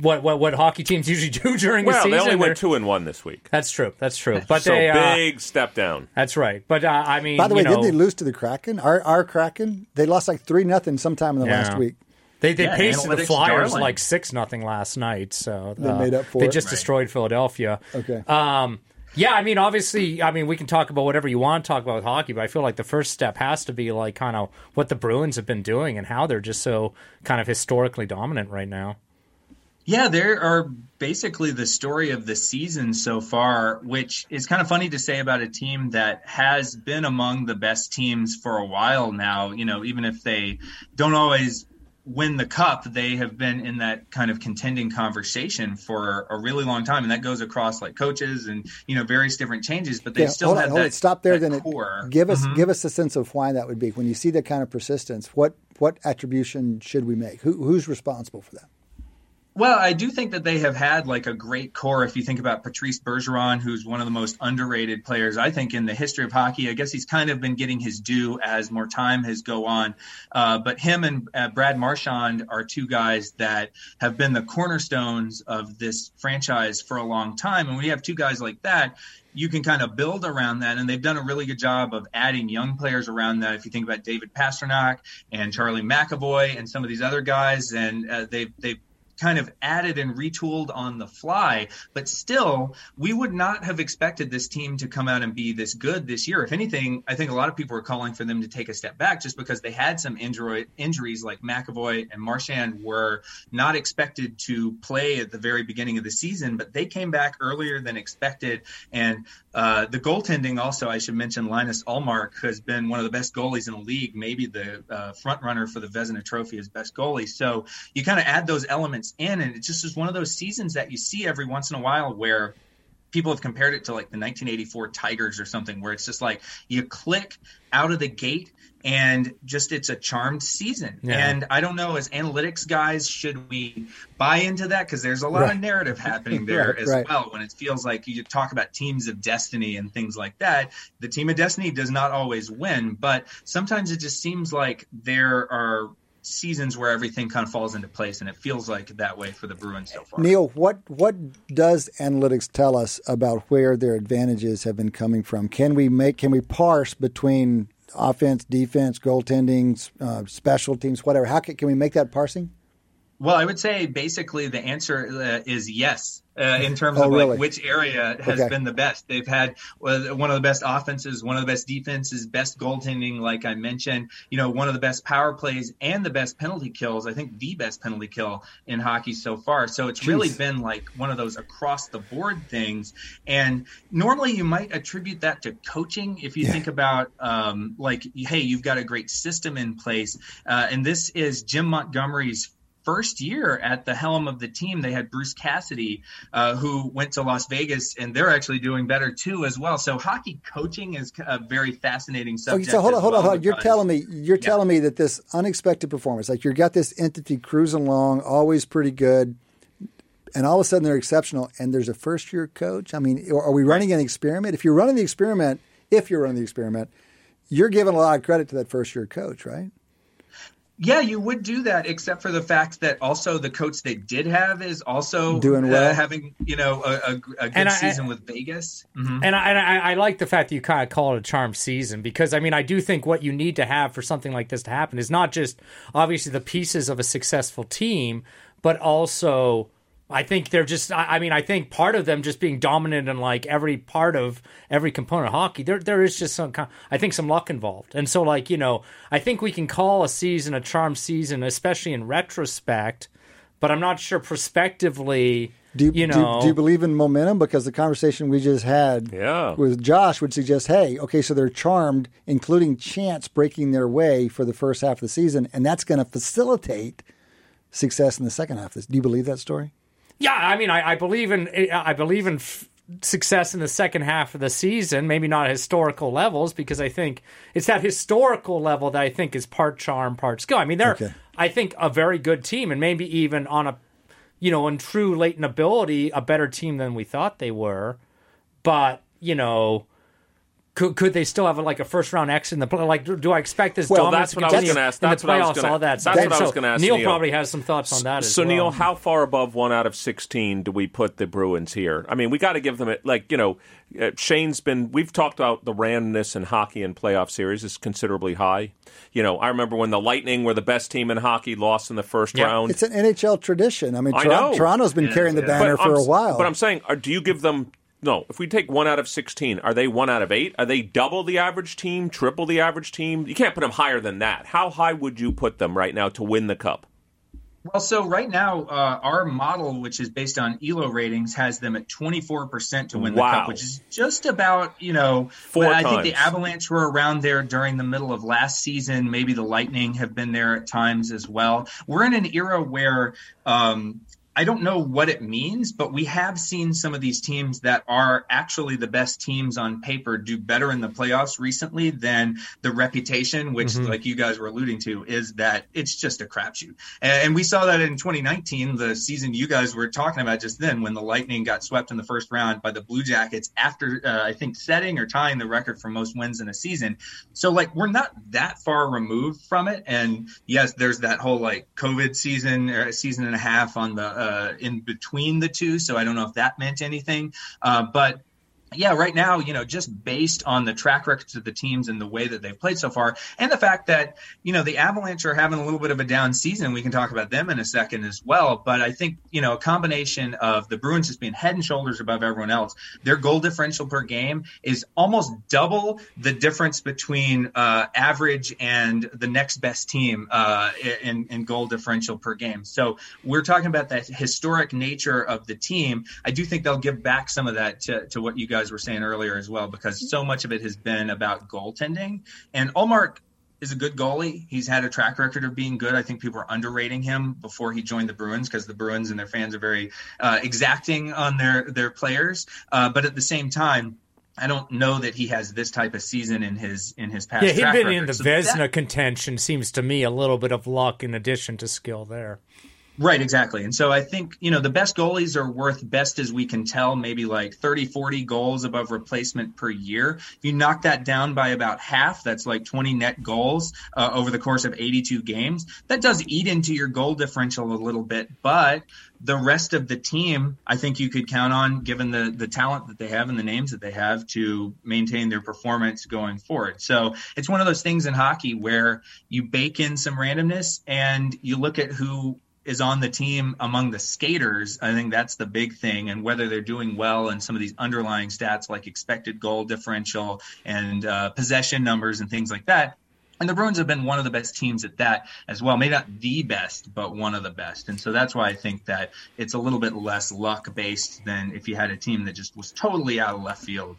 Speaker 3: what what what hockey teams usually do [laughs] during
Speaker 4: Well,
Speaker 3: the
Speaker 4: they
Speaker 3: season.
Speaker 4: only
Speaker 3: They're-
Speaker 4: went two and one this week.
Speaker 3: That's true. That's true. [laughs] But
Speaker 4: so
Speaker 3: they uh,
Speaker 4: big step down.
Speaker 3: That's right. But uh, I mean,
Speaker 2: by the
Speaker 3: you
Speaker 2: way,
Speaker 3: know,
Speaker 2: didn't they lose to the Kraken? Our our Kraken, they lost like three nothing sometime in the
Speaker 3: Yeah.
Speaker 2: last week.
Speaker 3: They they
Speaker 6: Yeah,
Speaker 3: pasted the Flyers
Speaker 6: darling.
Speaker 3: like six nothing last night, so
Speaker 2: They
Speaker 3: uh,
Speaker 2: made up for
Speaker 3: They
Speaker 2: it.
Speaker 3: just
Speaker 6: Right.
Speaker 3: destroyed Philadelphia.
Speaker 2: Okay.
Speaker 3: Um, yeah, I mean, obviously, I mean, we can talk about whatever you want to talk about with hockey, but I feel like the first step has to be like kind of what the Bruins have been doing and how they're just so kind of historically dominant right now.
Speaker 6: Yeah, there are basically the story of the season so far, which is kind of funny to say about a team that has been among the best teams for a while now. You know, even if they don't always win the cup, they have been in that kind of contending conversation for a really long time, and that goes across like coaches and you know various different changes. But they
Speaker 2: Yeah,
Speaker 6: still
Speaker 2: hold on,
Speaker 6: have
Speaker 2: hold
Speaker 6: that.
Speaker 2: on. Stop there. Then it, give us
Speaker 6: Mhm.
Speaker 2: give us a sense of why that would be. When you see that kind of persistence, what what attribution should we make? Who, who's responsible for that?
Speaker 6: Well, I do think that they have had like a great core. If you think about Patrice Bergeron, who's one of the most underrated players, I think, in the history of hockey. I guess he's kind of been getting his due as more time has go on. Uh, but him and uh, Brad Marchand are two guys that have been the cornerstones of this franchise for a long time. And when you have two guys like that, you can kind of build around that. And they've done a really good job of adding young players around that. If you think about David Pastrnak and Charlie McAvoy and some of these other guys, and uh, they've they've kind of added and retooled on the fly, but still, we would not have expected this team to come out and be this good this year. If anything, I think a lot of people were calling for them to take a step back just because they had some injury, injuries like McAvoy and Marchand were not expected to play at the very beginning of the season, but they came back earlier than expected. And uh, the goaltending also, I should mention Linus Ullmark has been one of the best goalies in the league, maybe the uh, front runner for the Vezina Trophy as best goalie. So you kind of add those elements in, and it just is one of those seasons that you see every once in a while where people have compared it to like the 1984 Tigers or something, where it's just like you click out of the gate and just it's a charmed season.
Speaker 3: Yeah.
Speaker 6: And I don't know, as analytics guys, should we buy into that? Because there's a lot
Speaker 2: Right.
Speaker 6: of narrative happening [laughs] there
Speaker 2: Right,
Speaker 6: as
Speaker 2: right.
Speaker 6: well when it feels like you talk about teams of destiny and things like that. The team of destiny does not always win, but sometimes it just seems like there are seasons where everything kind of falls into place, and it feels like that way for the Bruins so far.
Speaker 2: Neil, what what does analytics tell us about where their advantages have been coming from? Can we make can we parse between offense, defense, goaltending, uh, special teams, whatever? How can, can we make that parsing?
Speaker 6: Well, I would say basically the answer uh, is yes. Uh, in terms
Speaker 2: Oh,
Speaker 6: of
Speaker 2: really?
Speaker 6: like which area has
Speaker 2: Okay.
Speaker 6: been the best, they've had uh, one of the best offenses, one of the best defenses, best goaltending, like I mentioned. You know, one of the best power plays and the best penalty kills. I think the best penalty kill in hockey so far. So it's really been like one of those across the board things. And normally you might attribute that to coaching if you
Speaker 2: Yeah.
Speaker 6: think about um, like, hey, you've got a great system in place, uh, and this is Jim Montgomery's first year at the helm of the team, they had Bruce Cassidy, uh, who went to Las Vegas, and they're actually doing better too as well. So hockey coaching is a very fascinating
Speaker 2: Okay,
Speaker 6: subject.
Speaker 2: so hold on, hold on,
Speaker 6: well
Speaker 2: hold on. You're telling me you're
Speaker 6: Yeah.
Speaker 2: telling me that this unexpected performance, like you've got this entity cruising along, always pretty good, and all of a sudden they're exceptional, and there's a first year coach. I mean, are we running an experiment? If you're running the experiment, if you're running the experiment, you're giving a lot of credit to that first year coach, right?
Speaker 6: Yeah, you would do that, except for the fact that also the coach they did have is also
Speaker 2: Doing well.
Speaker 6: uh, having you know a, a, a good
Speaker 3: I-
Speaker 6: season with Vegas. Mhm.
Speaker 3: And I, and I, I like the fact that you kind of call it a charm season because I mean I do think what you need to have for something like this to happen is not just obviously the pieces of a successful team, but also I think they're just I, I mean I think part of them just being dominant in like every part of every component of hockey there there is just some kind I think some luck involved and so like you know I think we can call a season a charm season especially in retrospect, but I'm not sure prospectively
Speaker 2: Do you,
Speaker 3: you
Speaker 2: do-
Speaker 3: know,
Speaker 2: do, you believe in momentum? Because the conversation we just had
Speaker 4: Yeah.
Speaker 2: with Josh would suggest, hey, okay, so they're charmed, including chance breaking their way for the first half of the season, and that's going to facilitate success in the second half. Do you believe that story?
Speaker 3: Yeah, I mean, I, I believe in I believe in f- success in the second half of the season. Maybe not historical levels because I think it's that historical level that I think is part charm, part skill. I mean, they're
Speaker 2: Okay.
Speaker 3: I think a very good team, and maybe even on a you know in true latent ability, a better team than we thought they were. But you know. Could, could they still have like a first round exit in the play? Like, do, do I expect this
Speaker 4: Well,
Speaker 3: dominance
Speaker 4: that's what I was
Speaker 3: continue
Speaker 4: gonna ask.
Speaker 3: in
Speaker 4: That's
Speaker 3: the
Speaker 4: what I was
Speaker 3: playoffs?
Speaker 4: gonna-
Speaker 3: all that.
Speaker 4: that's what I was gonna ask
Speaker 3: Neil
Speaker 4: Neil.
Speaker 3: probably has some thoughts on that. as
Speaker 4: So
Speaker 3: well.
Speaker 4: Neil, how far above one out of sixteen do we put the Bruins here? I mean, we got to give them it. Like you know, uh, Shane's been. We've talked about the randomness in hockey and playoff series is considerably high. You know, I remember when the Lightning were the best team in hockey, lost in the first
Speaker 3: Yeah.
Speaker 4: round.
Speaker 2: It's an NHL tradition. I mean,
Speaker 4: I
Speaker 2: Tor-
Speaker 4: know.
Speaker 2: Toronto's been carrying the banner
Speaker 4: But
Speaker 2: for
Speaker 4: I'm,
Speaker 2: a while.
Speaker 4: But I'm saying, do you give them? No, if we take one out of sixteen, are they one out of eight? Are they double the average team, triple the average team? You can't put them higher than that. How high would you put them right now to win the cup?
Speaker 6: Well, so right now, uh, our model, which is based on ELO ratings, has them at 24% to win the cup, which is just about, you know,
Speaker 4: Four
Speaker 6: I think the. Avalanche were around there during the middle of last season. Maybe the Lightning have been there at times as well. We're in an era where, um, I don't know what it means, but we have seen some of these teams that are actually the best teams on paper do better in the playoffs recently than the reputation, which, like you guys were alluding to, is that it's just a crapshoot. And, and we saw that in 2019, the season you guys were talking about just then, when the Lightning got swept in the first round by the Blue Jackets after, uh, I think, setting or tying the record for most wins in a season. So, like, we're not that far removed from it. And yes, there's that whole like COVID season or season and a half on the uh, in between the two. So I don't know if that meant anything, uh, but yeah, right now, you know, just based on the track records of the teams and the way that they've played so far, and the fact that, you know, the Avalanche are having a little bit of a down season. We can talk about them in a second as well. But I think, you know, a combination of the Bruins just being head and shoulders above everyone else, their goal differential per game is almost double the difference between uh, average and the next best team uh, in, in goal differential per game. So we're talking about that historic nature of the team. I do think they'll give back some of that to, to what you guys were saying earlier as well, because so much of it has been about goaltending. And Ullmark is a good goalie. He's had a track record of being good. I think people are underrating him before he joined the Bruins because the Bruins and their fans are very uh, exacting on their their players. Uh, but at the same time. I don't know that he has this type of season in his in his past.
Speaker 3: Yeah,
Speaker 6: track
Speaker 3: been
Speaker 6: record.
Speaker 3: in the
Speaker 6: So
Speaker 3: Vezina
Speaker 6: that-
Speaker 3: contention seems to me a little bit of luck in addition to skill there.
Speaker 6: Right, exactly. And so I think, you know, the best goalies are worth best as we can tell, maybe like 30, 40 goals above replacement per year. If you knock that down by about half, that's like 20 net goals uh, over the course of 82 games. That does eat into your goal differential a little bit, but the rest of the team, I think you could count on, given the the talent that they have and the names that they have, to maintain their performance going forward. So it's one of those things in hockey where you bake in some randomness and you look at who is on the team among the skaters. I think that's the big thing, and whether they're doing well and some of these underlying stats like expected goal differential and uh, possession numbers and things like that. And the Bruins have been one of the best teams at that as well. Maybe not the best, but one of the best. And so that's why I think that it's a little bit less luck based than if you had a team that just was totally out of left field.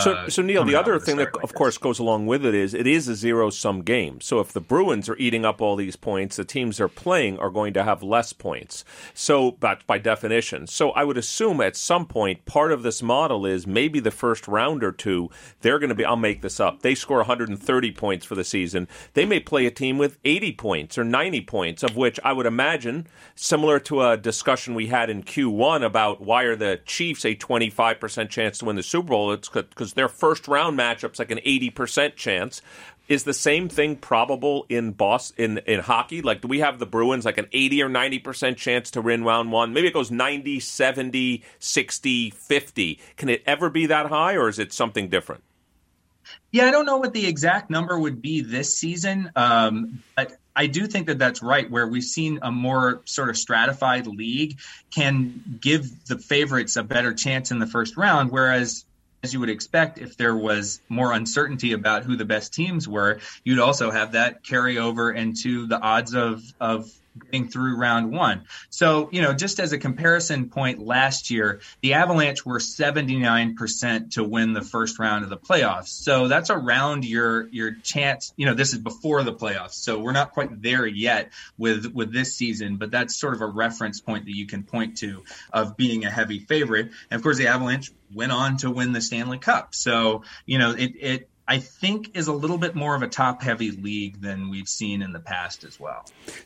Speaker 4: So,
Speaker 6: uh,
Speaker 4: so Neil, the other thing that,
Speaker 6: like
Speaker 4: of
Speaker 6: this.
Speaker 4: course, goes along with it is it is a zero sum game. So, if the Bruins are eating up all these points, the teams they're playing are going to have less points. So, but by definition, so I would assume at some point part of this model is maybe the first round or two they're going to be. I'll make this up. They score 130 points for the season. They may play a team with 80 points or 90 points, of which I would imagine, similar to a discussion we had in Q1 about why are the Chiefs a 25% chance to win the Super Bowl? It's because their first round matchup's like an 80% chance. Is the same thing probable in Boston in, in hockey? Like, do we have the Bruins like an 80 or 90% chance to win round one? Maybe it goes 90, 70, 60, 50. Can it ever be that high, or is it something different?
Speaker 6: Yeah, I don't know what the exact number would be this season, um, but I do think that that's right. Where we've seen a more sort of stratified league can give the favorites a better chance in the first round, whereas as you would expect, if there was more uncertainty about who the best teams were, you'd also have that carry over into the odds of of getting through round one. So, you know, just as a comparison point last year, the Avalanche were 79% to win the first round of the playoffs. So that's around your your chance, you know, this is before the playoffs. So we're not quite there yet with with this season, but that's sort of a reference point that you can point to of being a heavy favorite. And of course the Avalanche went on to win the Stanley Cup. So, you know, it it I think is a little bit more of a top heavy league than we've seen in the past as well.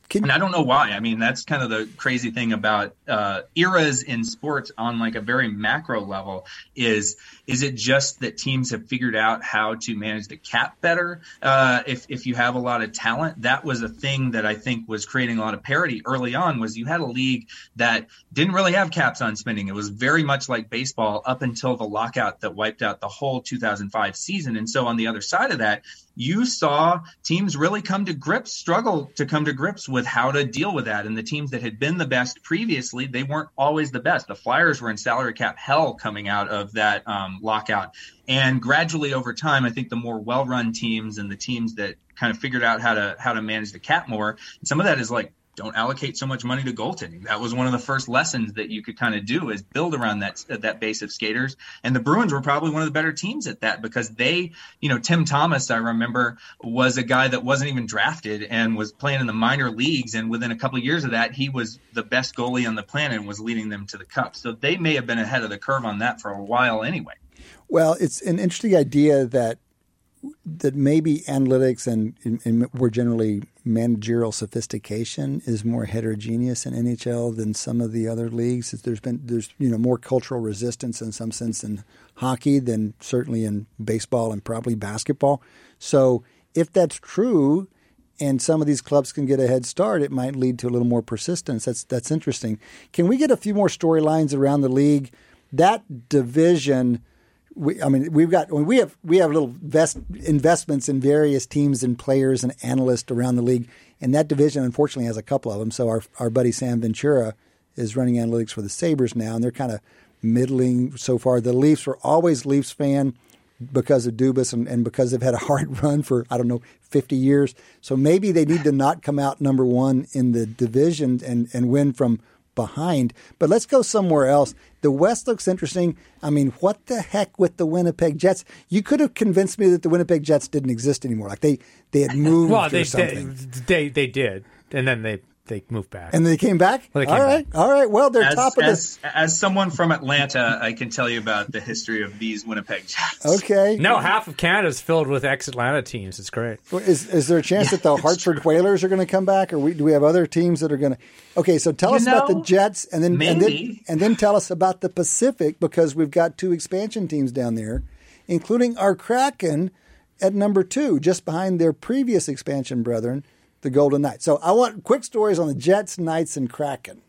Speaker 6: Can, and I don't know why. I mean, that's kind of the crazy thing about uh, eras in sports on like a very macro level is is it just that teams have figured out how to manage the cap better? Uh, if if you have a lot of talent, that was a thing that I think was creating a lot of parity early on. Was you had a league that didn't really have caps on spending. It was very much like baseball up until the lockout that wiped out the whole 2005 season. And so on the other side of that, you saw teams really come to grips, struggle to come to grips with how to deal with that. And the teams that had been the best previously, they weren't always the best. The Flyers were in salary cap hell coming out of that um, lockout. And gradually over time, I think the more well-run teams and the teams that kind of figured out how to how to manage the cap more, some of that is like don't allocate so much money to goaltending. That was one of the first lessons that you could kind of do is build around that that base of skaters. And the Bruins were probably one of the better teams at that because they, you know, Tim Thomas, I remember, was a guy that wasn't even drafted and was playing in the minor leagues. And within a couple of years of that, he was the best goalie on the planet and was leading them to the cup. So they may have been ahead of the curve on that for a while anyway.
Speaker 2: Well, it's an interesting idea that that maybe analytics and, and, more generally managerial sophistication is more heterogeneous in NHL than some of the other leagues. There's been there's you know more cultural resistance in some sense in hockey than certainly in baseball and probably basketball. So if that's true, and some of these clubs can get a head start, it might lead to a little more persistence. That's that's interesting. Can we get a few more storylines around the league? That division we, I mean, we've got we have we have little vest, investments in various teams and players and analysts around the league, and that division unfortunately has a couple of them. So our our buddy Sam Ventura is running analytics for the Sabres now, and they're kind of middling so far. The Leafs were always Leafs fan because of Dubas and, and because they've had a [laughs] hard run for I don't know fifty years. So maybe they need to not come out number one in the division and and win from behind. But let's go somewhere else. The West looks interesting. I mean, what the heck with the Winnipeg Jets? You could have convinced me that the Winnipeg Jets didn't exist anymore. Like they they had [laughs] moved.
Speaker 3: well, they,
Speaker 2: or something.
Speaker 3: they they did, and then they they moved back.
Speaker 2: And they came back?
Speaker 3: Well, they came
Speaker 2: all right.
Speaker 3: back.
Speaker 2: All right. Well, they're
Speaker 6: as,
Speaker 2: top of
Speaker 6: as,
Speaker 2: this.
Speaker 6: as someone from Atlanta, I can tell you about the history of these Winnipeg Jets.
Speaker 2: Okay.
Speaker 3: no, half of Canada is filled with ex-Atlanta teams. It's great.
Speaker 2: Is, is there a chance
Speaker 6: Yeah,
Speaker 2: that the [laughs]
Speaker 6: it's
Speaker 2: Hartford Whalers are going to come back, or we, do we have other teams that are going to? Okay, so tell
Speaker 6: You
Speaker 2: us about the Jets, and then and then
Speaker 6: maybe.
Speaker 2: and then tell us about the Pacific because we've got two expansion teams down there, including our Kraken at number two, just behind their previous expansion brethren, the Golden Knights. So I want quick stories on the Jets, Knights, and Kraken.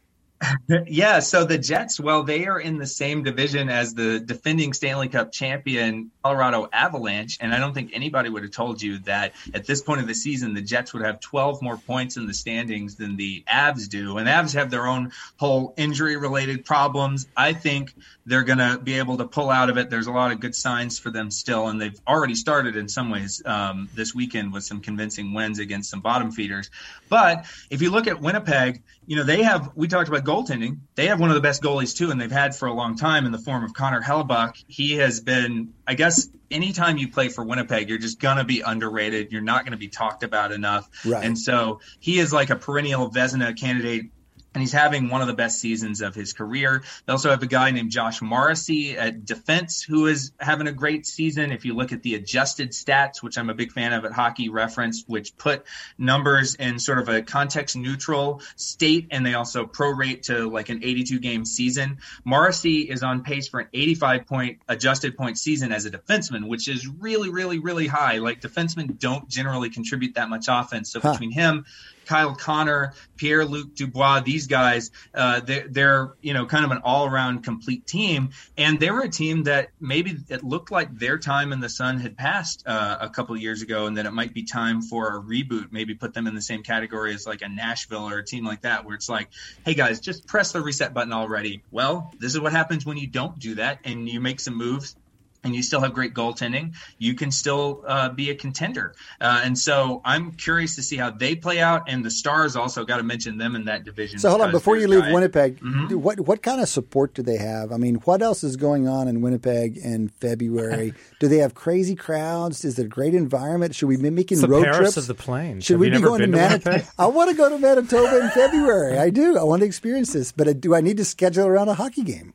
Speaker 6: Yeah, so the Jets, well, they are in the same division as the defending Stanley Cup champion Colorado Avalanche, and I don't think anybody would have told you that at this point of the season the Jets would have 12 more points in the standings than the Avs do. And Avs have their own whole injury-related problems. I think they're going to be able to pull out of it. There's a lot of good signs for them still, and they've already started in some ways um, this weekend with some convincing wins against some bottom feeders. But if you look at Winnipeg, you know they have. We talked about goaltending. They have one of the best goalies too, and they've had for a long time in the form of Connor Hellebuyck. He has been, I guess. Anytime you play for Winnipeg, you're just gonna be underrated. You're not gonna be talked about enough,
Speaker 2: Right.
Speaker 6: and so he is like a perennial Vezina candidate and he's having one of the best seasons of his career. They also have a guy named Josh Morrissey at defense who is having a great season. If you look at the adjusted stats, which I'm a big fan of at Hockey Reference, which put numbers in sort of a context neutral state, and they also prorate to like an 82 game season. Morrissey is on pace for an 85 point adjusted point season as a defenseman, which is really, really, really high. Like defensemen don't generally contribute that much offense. So
Speaker 2: Huh.
Speaker 6: between him, Kyle Connor, Pierre Luc Dubois, these guys, uh, they're, they're, you know, kind of an all around complete team. And they were a team that maybe it looked like their time in the sun had passed uh, a couple years ago and that it might be time for a reboot, maybe put them in the same category as like a Nashville or a team like that, where it's like, hey guys, just press the reset button already. Well, this is what happens when you don't do that and you make some moves and you still have great goaltending, you can still uh, be a contender. Uh, and so I'm curious to see how they play out. And the Stars also got to mention them in that division.
Speaker 2: So hold on, before you leave guy. Winnipeg, mm-hmm. what what kind of support do they have? I mean, what else is going on in Winnipeg in February? [laughs] do they have crazy crowds? Is it a great environment? Should we be making
Speaker 3: it's
Speaker 2: road
Speaker 3: Paris
Speaker 2: trips?
Speaker 3: of the plains.
Speaker 2: Should
Speaker 3: have
Speaker 2: we
Speaker 3: be
Speaker 2: going
Speaker 3: to,
Speaker 2: to Manitoba? [laughs] I want to go to Manitoba in February. I do. I want to experience this, but do I need to schedule around a hockey game?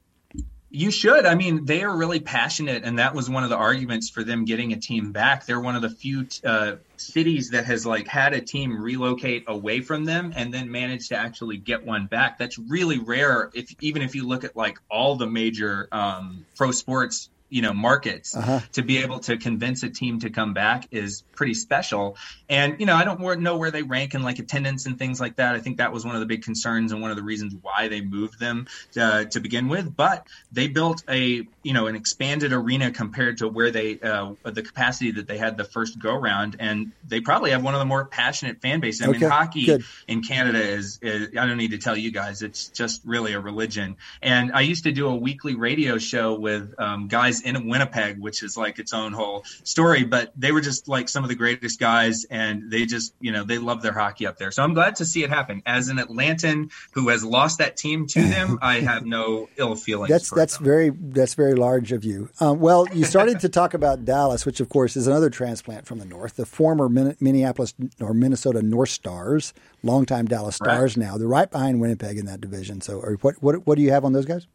Speaker 6: You should. I mean, they are really passionate, and that was one of the arguments for them getting a team back. They're one of the few uh, cities that has like had a team relocate away from them and then managed to actually get one back. That's really rare. If even if you look at like all the major um, pro sports you know markets uh-huh. to be able to convince a team to come back is pretty special and you know i don't know where they rank in like attendance and things like that i think that was one of the big concerns and one of the reasons why they moved them to, to begin with but they built a you know an expanded arena compared to where they uh, the capacity that they had the first go round and they probably have one of the more passionate fan bases i okay. mean hockey Good. in canada is, is i don't need to tell you guys it's just really a religion and i used to do a weekly radio show with um, guys guys in Winnipeg, which is like its own whole story. But they were just like some of the greatest guys, and they just, you know, they love their hockey up there. So I'm glad to see it happen. As an Atlantan who has lost that team to them, [laughs] I have no ill feelings.
Speaker 2: That's that's
Speaker 6: them.
Speaker 2: very that's very large of you. Um, well, you started to talk about Dallas, which of course is another transplant from the north, the former Minneapolis or Minnesota North Stars, longtime Dallas Stars. Right. Now they're right behind Winnipeg in that division. So, what what what do you have on those guys?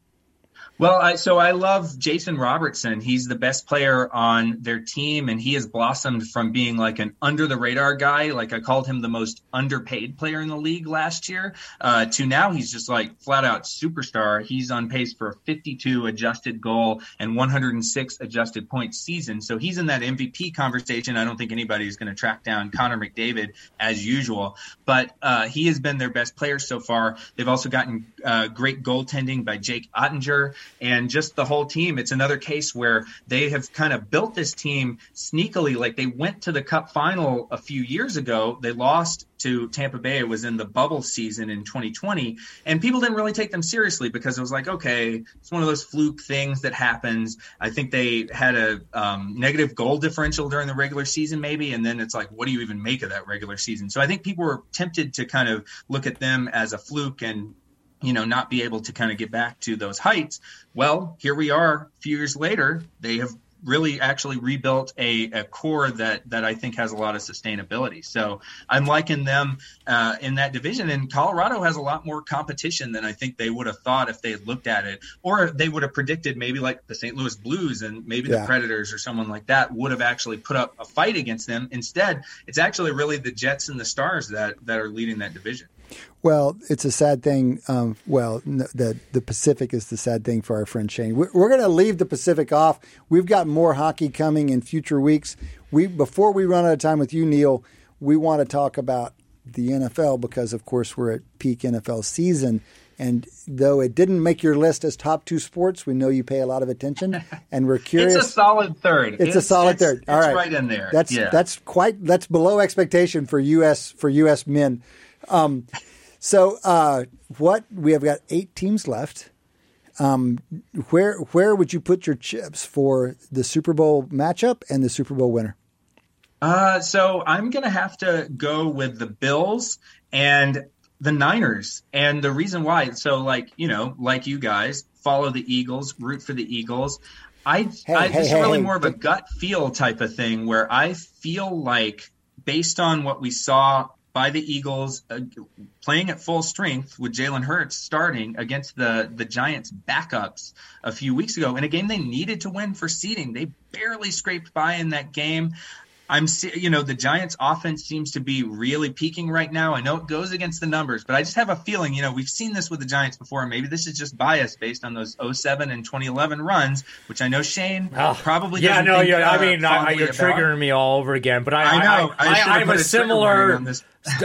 Speaker 6: Well, I, so I love Jason Robertson. He's the best player on their team, and he has blossomed from being like an under the radar guy. Like I called him the most underpaid player in the league last year, uh, to now he's just like flat out superstar. He's on pace for a 52 adjusted goal and 106 adjusted point season. So he's in that MVP conversation. I don't think anybody's going to track down Connor McDavid as usual, but uh, he has been their best player so far. They've also gotten uh, great goaltending by Jake Oettinger and just the whole team. It's another case where they have kind of built this team sneakily. Like they went to the cup final a few years ago. They lost to Tampa Bay. It was in the bubble season in 2020. And people didn't really take them seriously because it was like, okay, it's one of those fluke things that happens. I think they had a um, negative goal differential during the regular season, maybe. And then it's like, what do you even make of that regular season? So I think people were tempted to kind of look at them as a fluke and you know, not be able to kind of get back to those heights. Well, here we are a few years later. They have really actually rebuilt a, a core that that I think has a lot of sustainability. So I'm liking them uh, in that division. And Colorado has a lot more competition than I think they would have thought if they had looked at it, or they would have predicted maybe like the St. Louis Blues and maybe yeah. the Predators or someone like that would have actually put up a fight against them. Instead, it's actually really the Jets and the Stars that that are leading that division.
Speaker 2: Well, it's a sad thing. Um, well, the the Pacific is the sad thing for our friend Shane. We're, we're going to leave the Pacific off. We've got more hockey coming in future weeks. We before we run out of time with you, Neil, we want to talk about the NFL because, of course, we're at peak NFL season. And though it didn't make your list as top two sports, we know you pay a lot of attention, [laughs] and we're curious.
Speaker 6: it's a solid third.
Speaker 2: It's, it's a solid
Speaker 6: it's,
Speaker 2: third. All
Speaker 6: it's
Speaker 2: right,
Speaker 6: right in there.
Speaker 2: That's
Speaker 6: yeah.
Speaker 2: that's quite that's below expectation for U.S. for U.S. men. Um, so uh, what we have got eight teams left. Um, where where would you put your chips for the Super Bowl matchup and the Super Bowl winner?
Speaker 6: Uh, so I'm gonna have to go with the Bills and the Niners, and the reason why. So like you know, like you guys, follow the Eagles, root for the Eagles. I, hey, I hey, hey, really more of a gut feel type of thing where I feel like based on what we saw by the Eagles uh, playing at full strength with Jalen Hurts starting against the the Giants backups a few weeks ago in a game they needed to win for seeding. They barely scraped by in that game. I'm, you know, the Giants' offense seems to be really peaking right now. I know it goes against the numbers, but I just have a feeling, you know, we've seen this with the Giants before. Maybe this is just bias based on those 07 and 2011 runs, which I know Shane oh, probably.
Speaker 3: Yeah, no, yeah.
Speaker 6: Uh,
Speaker 3: I mean, I, you're triggering me all over again. But I,
Speaker 6: I know.
Speaker 3: I, I, I am a similar.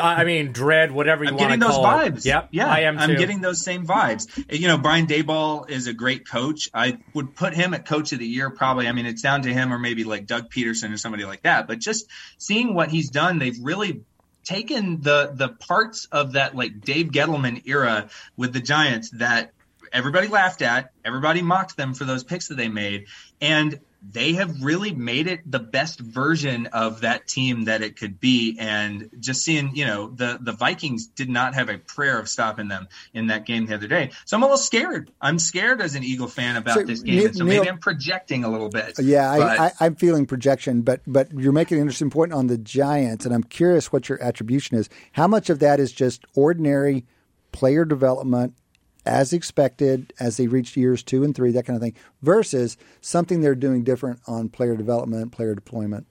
Speaker 3: I mean, dread, whatever you
Speaker 6: I'm
Speaker 3: want
Speaker 6: to call
Speaker 3: it.
Speaker 6: Getting those vibes.
Speaker 3: Yep,
Speaker 6: yeah,
Speaker 3: I am. Too.
Speaker 6: I'm getting those same vibes. You know, Brian Daboll is a great coach. I would put him at coach of the year probably. I mean, it's down to him or maybe like Doug Pederson or somebody like that. But just seeing what he's done, they've really taken the the parts of that like Dave Gettleman era with the Giants that everybody laughed at, everybody mocked them for those picks that they made, and they have really made it the best version of that team that it could be. And just seeing, you know, the, the Vikings did not have a prayer of stopping them in that game the other day. So I'm a little scared. I'm scared as an Eagle fan about
Speaker 2: So,
Speaker 6: this game.
Speaker 2: Neil-
Speaker 6: and so
Speaker 2: Neil-
Speaker 6: maybe I'm projecting a little bit.
Speaker 2: Yeah,
Speaker 6: But-
Speaker 2: I, I, I'm feeling projection, but but you're making an interesting point on the Giants, and I'm curious what your attribution is. How much of that is just ordinary player development, as expected, as they reach years two and three, that kind of thing, versus something they're doing different on player development, player deployment.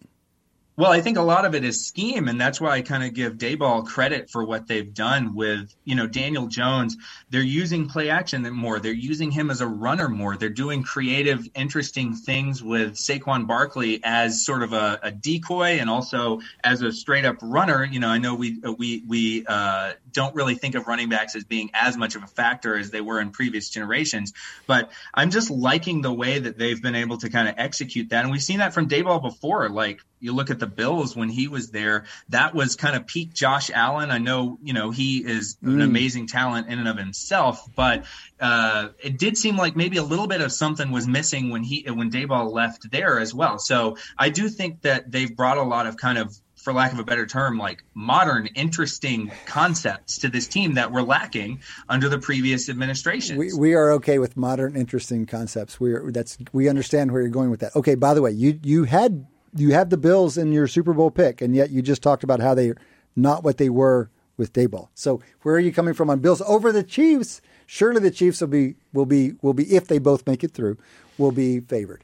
Speaker 6: Well, I think a lot of it is scheme, and that's why I kind of give Daboll credit for what they've done with, you know, Daniel Jones. They're using play action more. They're using him as a runner more. They're doing creative, interesting things with Saquon Barkley as sort of a, a decoy and also as a straight up runner. You know, I know we we we uh, don't really think of running backs as being as much of a factor as they were in previous generations, but I'm just liking the way that they've been able to kind of execute that, and we've seen that from Daboll before. Like you look at the Bills when he was there, that was kind of peak Josh Allen. I know, you know, he is an amazing talent in and of himself, but uh, it did seem like maybe a little bit of something was missing when he when Daboll left there as well. So I do think that they've brought a lot of kind of for lack of a better term, like modern, interesting concepts to this team that were lacking under the previous administration.
Speaker 2: We, we are okay with modern, interesting concepts. We are that's we understand where you're going with that. Okay, by the way, you you had you have the Bills in your Super Bowl pick, and yet you just talked about how they're not what they were with Daboll. So where are you coming from on Bills over the Chiefs? Surely the Chiefs will be will be will be if they both make it through, will be favored.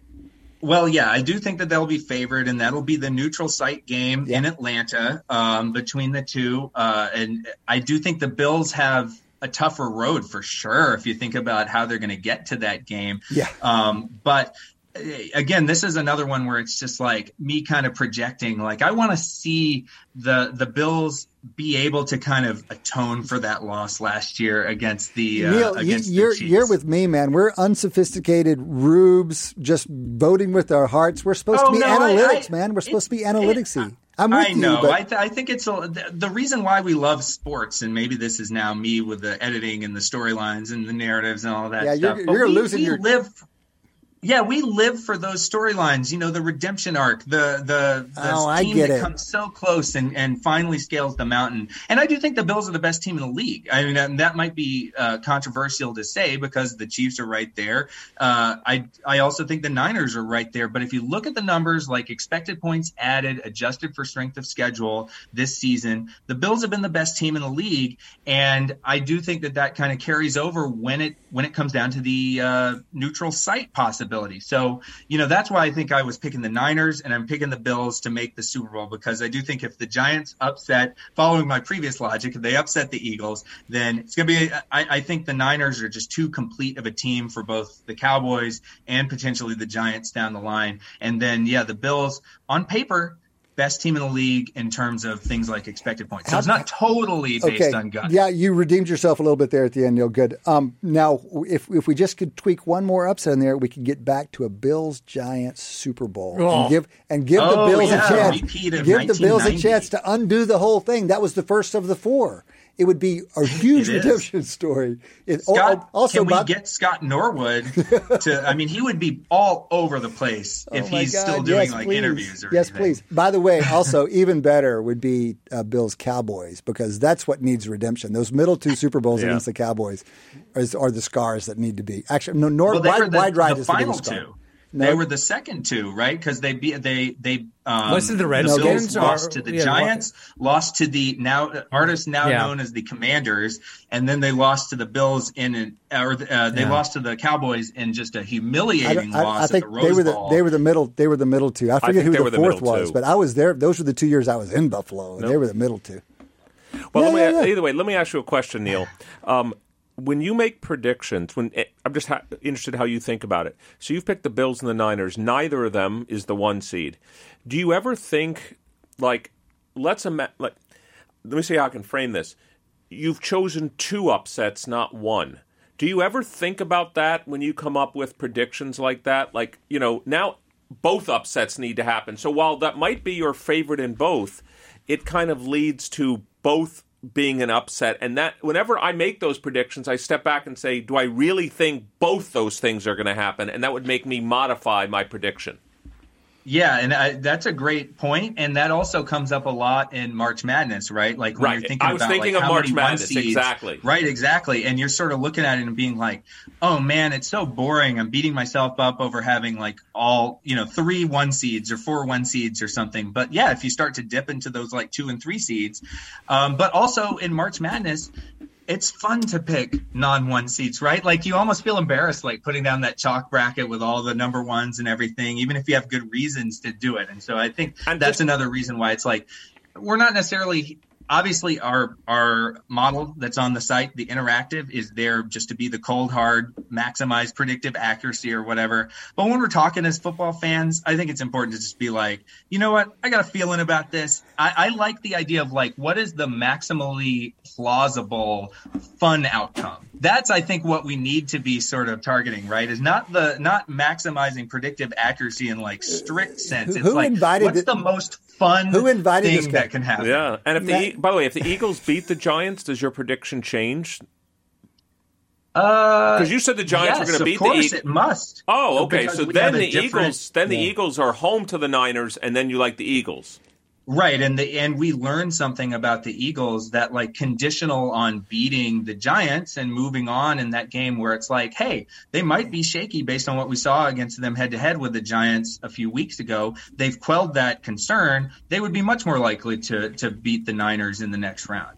Speaker 6: Well, yeah, I do think that they'll be favored, and that'll be the neutral site game in Atlanta um, between the two. Uh, and I do think the Bills have a tougher road for sure if you think about how they're going to get to that game.
Speaker 2: Yeah.
Speaker 6: Um, but again, this is another one where it's just like me kind of projecting. Like I want to see the the Bills be able to kind of atone for that loss last year against the uh,
Speaker 2: Neil, you,
Speaker 6: against the
Speaker 2: you're
Speaker 6: Chiefs.
Speaker 2: you're with me, man. We're unsophisticated rubes, just voting with our hearts. We're supposed
Speaker 6: Oh,
Speaker 2: to be
Speaker 6: no,
Speaker 2: analytics,
Speaker 6: I-
Speaker 2: man. We're supposed to be
Speaker 6: it-
Speaker 2: analyticsy. I'm with
Speaker 6: I
Speaker 2: you,
Speaker 6: know.
Speaker 2: but
Speaker 6: I, th- I think it's a, the, the reason why we love sports, and maybe this is now me with the editing and the storylines and the narratives and all that
Speaker 2: Yeah,
Speaker 6: stuff.
Speaker 2: you're- you're
Speaker 6: we,
Speaker 2: losing
Speaker 6: we
Speaker 2: your-
Speaker 6: live. Yeah, we live for those storylines. You know, the redemption arc, the the, the
Speaker 2: Oh,
Speaker 6: team that
Speaker 2: it.
Speaker 6: comes so close and, and finally scales the mountain. And I do think the Bills are the best team in the league. I mean, and that might be uh, controversial to say because the Chiefs are right there. Uh, I I also think the Niners are right there. But if you look at the numbers, like expected points added, adjusted for strength of schedule this season, the Bills have been the best team in the league. And I do think that that kind of carries over when it when it comes down to the uh, neutral site possibility. So you know that's why I think I was picking the Niners and I'm picking the Bills to make the Super Bowl because I do think if the Giants upset, following my previous logic, if they upset the Eagles, then it's going to be. I, I think the Niners are just too complete of a team for both the Cowboys and potentially the Giants down the line. And then yeah, the Bills on paper. Best team in the league in terms of things like expected points. So it's not totally based
Speaker 2: okay.
Speaker 6: on gut.
Speaker 2: Yeah, you redeemed yourself a little bit there at the end, Neil. Good. Um, now, if if we just could tweak one more upset in there, we could get back to a Bills Giants Super Bowl
Speaker 3: Oh.
Speaker 2: and give and give
Speaker 6: Oh,
Speaker 2: the Bills
Speaker 6: yeah,
Speaker 2: a chance. Give the Bills a chance to undo the whole thing. That was the first of the four. It would be a [laughs] huge redemption story. It, oh,
Speaker 6: Scott,
Speaker 2: also,
Speaker 6: can we
Speaker 2: Bob-
Speaker 6: get Scott Norwood to? [laughs] I mean, he would be all over the place if
Speaker 2: Oh
Speaker 6: he's
Speaker 2: God,
Speaker 6: still doing
Speaker 2: yes,
Speaker 6: like
Speaker 2: please.
Speaker 6: interviews or
Speaker 2: yes,
Speaker 6: anything.
Speaker 2: please. By the way, [laughs] also even better would be uh, Bills Cowboys because that's what needs redemption. Those middle two Super Bowls
Speaker 4: Yeah.
Speaker 2: against the Cowboys is, are the scars that need to be. Actually, no, nor,
Speaker 6: Well,
Speaker 2: wide,
Speaker 6: the,
Speaker 2: wide right
Speaker 6: the
Speaker 2: is the
Speaker 6: final two.
Speaker 2: No.
Speaker 6: They were the second two, right? Because they be, they they um,
Speaker 3: Was it the
Speaker 6: Bills
Speaker 3: Redskins or-
Speaker 6: lost to the
Speaker 3: yeah,
Speaker 6: Giants, lost to the now artists now
Speaker 3: Yeah.
Speaker 6: known as the Commanders, and then they lost to the Bills in an or uh, they
Speaker 3: Yeah.
Speaker 6: lost to the Cowboys in just a humiliating
Speaker 2: don't- I,
Speaker 6: loss
Speaker 2: I think
Speaker 6: at the
Speaker 2: they were the
Speaker 6: Bowl.
Speaker 2: they were the middle they were the middle two. I forget
Speaker 4: think
Speaker 2: who
Speaker 4: they
Speaker 2: the
Speaker 4: were the
Speaker 2: fourth
Speaker 4: middle
Speaker 2: was,
Speaker 4: two.
Speaker 2: but I was there. Those were the two years I was in Buffalo. and They were the middle two.
Speaker 4: Well,
Speaker 2: Yeah,
Speaker 4: let me,
Speaker 2: yeah, yeah.
Speaker 4: either way, let me ask you a question, Neil. [sighs] Um, when you make predictions, when eh, I'm just ha- interested how you think about it. So you've picked the Bills and the Niners. Neither of them is the one seed. Do you ever think, like, let's ima- like, let me see how I can frame this. You've chosen two upsets, not one. Do you ever think about that when you come up with predictions like that? Like, you know, now both upsets need to happen. So while that might be your favorite in both, it kind of leads to both being an upset. And that whenever I make those predictions, I step back and say, do I really think both those things are going to happen? And that would make me modify my prediction.
Speaker 6: Yeah, and I, that's a great point, and that also comes up a lot in March Madness, right? Like when
Speaker 4: Right.
Speaker 6: you're thinking
Speaker 4: I was
Speaker 6: about
Speaker 4: thinking
Speaker 6: like,
Speaker 4: of
Speaker 6: how
Speaker 4: March Madness,
Speaker 6: seeds-
Speaker 4: exactly.
Speaker 6: Right, exactly, and you're sort of looking at it and being like, "Oh man, it's so boring. I'm beating myself up over having like all you know three one seeds or four one seeds or something." But yeah, if you start to dip into those like two and three seeds, um, but also in March Madness, it's fun to pick non one seats, right? Like you almost feel embarrassed, like putting down that chalk bracket with all the number ones and everything, even if you have good reasons to do it. And so I think
Speaker 4: And
Speaker 6: that's
Speaker 4: just-
Speaker 6: another reason why it's like we're not necessarily obviously our our model that's on the site the interactive is there just to be the cold hard maximize predictive accuracy or whatever. But when we're talking as football fans i think it's important to just be like you know what? I got a feeling about this. I, I like the idea of like what is the maximally plausible fun outcome? That's i think what we need to be sort of targeting right? Is not the not maximizing predictive accuracy in like strict sense. It's
Speaker 2: who
Speaker 6: like
Speaker 2: invited
Speaker 6: what's
Speaker 2: it-
Speaker 6: the most fun
Speaker 2: Who invited
Speaker 6: thing
Speaker 2: this guy?
Speaker 6: that can happen
Speaker 4: Yeah, and if the
Speaker 2: Matt-
Speaker 4: E- by the way, if the Eagles beat the Giants, does your prediction change?
Speaker 6: Uh,
Speaker 4: Because you said the Giants
Speaker 6: yes,
Speaker 4: were going to beat
Speaker 6: of course
Speaker 4: the Eagles.
Speaker 6: it must.
Speaker 4: Oh, okay.
Speaker 6: Because
Speaker 4: So
Speaker 6: we
Speaker 4: then
Speaker 6: have a
Speaker 4: the
Speaker 6: different-
Speaker 4: Eagles, then the Eagles are home to the Niners, and then you like the Eagles.
Speaker 6: Right, and the and we learned something about the Eagles that like conditional on beating the Giants and moving on in that game where it's like, hey, they might be shaky based on what we saw against them head to head with the Giants a few weeks ago. They've quelled that concern. They would be much more likely to to beat the Niners in the next round.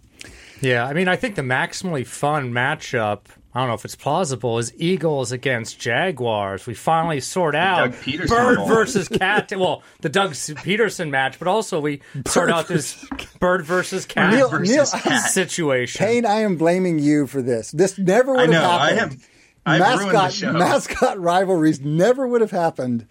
Speaker 3: Yeah, I mean, I think the maximally fun matchup. I don't know if it's plausible. Is Eagles against Jaguars? We finally sort out
Speaker 6: Doug Pederson
Speaker 3: Bird
Speaker 6: Bowl.
Speaker 3: versus [laughs] Cat. Well, the Doug Pederson match, but also we sort out this Bird versus Cat
Speaker 2: Neil-
Speaker 6: versus
Speaker 2: Neil-
Speaker 6: Cat.
Speaker 3: situation.
Speaker 2: Paine, I am blaming you for this. This never would
Speaker 6: I know.
Speaker 2: have
Speaker 6: I
Speaker 2: happened.
Speaker 6: have. I've ruined the
Speaker 2: mascot
Speaker 6: show.
Speaker 2: mascot rivalries never would have happened.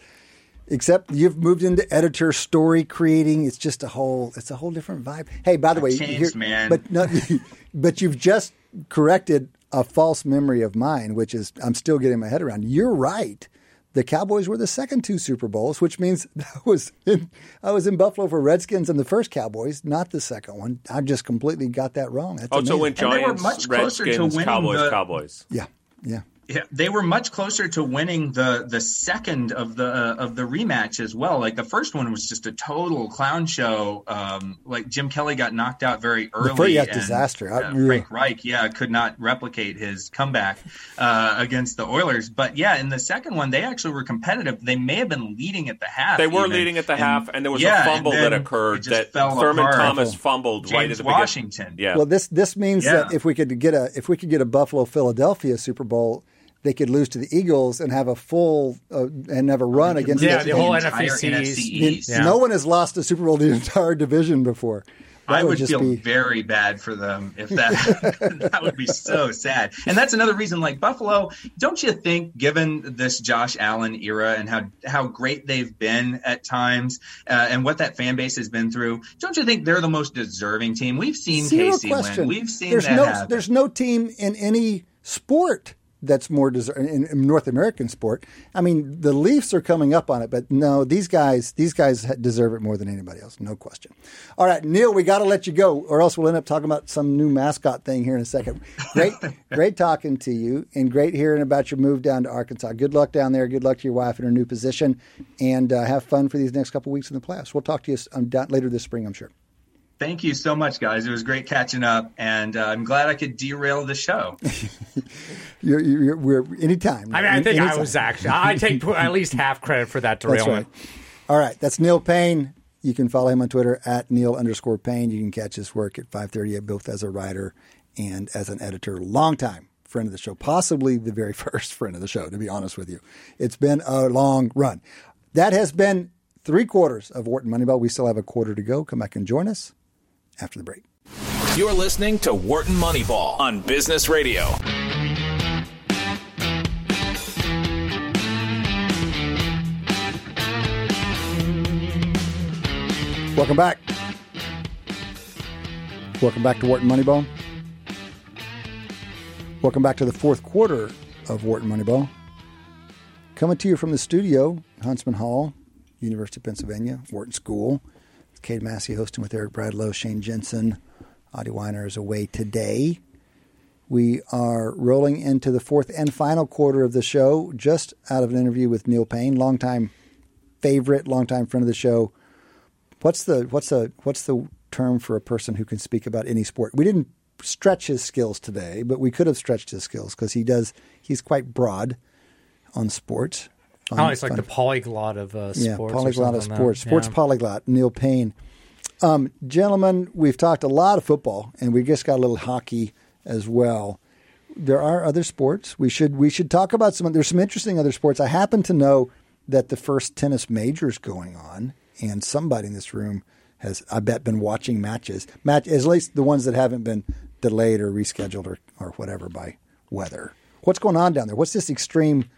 Speaker 2: Except you've moved into editor story creating. It's just a whole. It's a whole different vibe. Hey, by the way,
Speaker 6: changed, man.
Speaker 2: But no, [laughs] but you've just corrected a false memory of mine, which is I'm still getting my head around. You're right. The Cowboys were the second two Super Bowls, which means [laughs] I was in, I was in Buffalo for Redskins and the first Cowboys, not the second one. I just completely got that wrong. That's
Speaker 4: Oh, so
Speaker 2: amazing.
Speaker 4: when
Speaker 6: And they were
Speaker 4: Giants,
Speaker 6: much closer to
Speaker 4: Redskins, Cowboys,
Speaker 6: the-
Speaker 4: Cowboys.
Speaker 2: yeah, yeah.
Speaker 6: Yeah, they were much closer to winning the the second of the uh, of the rematch as well. Like the first one was just a total clown show. Um, like Jim Kelly got knocked out very early.
Speaker 2: first- yeah, disaster. I-
Speaker 6: uh, Frank Reich, yeah, could not replicate his comeback uh, against the Oilers. But yeah, in the second one, they actually were competitive. They may have been leading at the half.
Speaker 4: They were
Speaker 6: even.
Speaker 4: leading at the
Speaker 6: And-
Speaker 4: half, and there was
Speaker 6: yeah,
Speaker 4: a fumble that occurred that Thurman
Speaker 6: apart.
Speaker 4: Thomas fumbled right at
Speaker 6: James
Speaker 4: the beginning.
Speaker 6: Washington.
Speaker 4: Yeah.
Speaker 2: Well, this this means
Speaker 6: Yeah.
Speaker 2: that if we could get a if we could get a Buffalo Philadelphia Super Bowl, they could lose to the Eagles and have a full uh, and have a run against.
Speaker 3: Yeah,
Speaker 2: the,
Speaker 3: the whole NFC
Speaker 6: NFC
Speaker 3: East.
Speaker 6: East.
Speaker 3: Yeah.
Speaker 2: No one has lost a Super Bowl the [laughs] entire division before. That
Speaker 6: I would
Speaker 2: just
Speaker 6: feel
Speaker 2: be
Speaker 6: very bad for them if [laughs] that [laughs] that would be so sad. And that's another reason, like Buffalo, don't you think, given this Josh Allen era and how how great they've been at times, uh, and what that fan base has been through, don't you think they're the most deserving team? We've seen
Speaker 2: zero
Speaker 6: Casey
Speaker 2: question.
Speaker 6: win. We've seen
Speaker 2: there's
Speaker 6: that
Speaker 2: no
Speaker 6: happen.
Speaker 2: there's no team in any sport that's more deserving in, in North American sport. I mean, the Leafs are coming up on it, but no, these guys these guys deserve it more than anybody else, no question. All right, Neil, we got to let you go, or else we'll end up talking about some new mascot thing here in a second. Great, [laughs] great talking to you, and great hearing about your move down to Arkansas. Good luck down there. Good luck to your wife in her new position, and uh, have fun for these next couple weeks in the playoffs. We'll talk to you um, down, later this spring, I'm sure.
Speaker 6: Thank you so much, guys. It was great catching up, and uh, I'm glad I could derail the show. [laughs]
Speaker 2: You're, you're, we're anytime.
Speaker 3: I mean, I think I was actually. I take [laughs] at least half credit for that
Speaker 2: That's
Speaker 3: derailment.
Speaker 2: right. All right, that's Neil Paine. You can follow him on Twitter at Neil underscore Paine. You can catch his work at 538, both as a writer and as an editor. Long time friend of the show, possibly the very [laughs] first friend of the show, to be honest with you. It's been a long run. That has been three quarters of Wharton Moneyball. We still have a quarter to go. Come back and join us after the break.
Speaker 1: You're listening to Wharton Moneyball on Business Radio.
Speaker 2: Welcome back. Welcome back to Wharton Moneyball. Welcome back to the fourth quarter of Wharton Moneyball. Coming to you from the studio, Huntsman Hall, University of Pennsylvania, Wharton School. Cade Massey hosting with Eric Bradlow, Shane Jensen. Adi Wyner is away today. We are rolling into the fourth and final quarter of the show, just out of an interview with Neil Paine, longtime favorite, longtime friend of the show. What's the what's the what's the term for a person who can speak about any sport? We didn't stretch his skills today, but we could have stretched his skills because he does. He's quite broad on sports.
Speaker 3: Fun, oh, it's like the polyglot of uh, sports.
Speaker 2: Yeah, polyglot of sports. Sports yeah. polyglot. Neil Paine. Um, gentlemen, we've talked a lot of football, and we just got a little hockey as well. There are other sports. We should we should talk about some. There's some interesting other sports. I happen to know that the first tennis major is going on, and somebody in this room has, I bet, been watching matches. Match, at least the ones that haven't been delayed or rescheduled or, or whatever by weather. What's going on down there? What's this extreme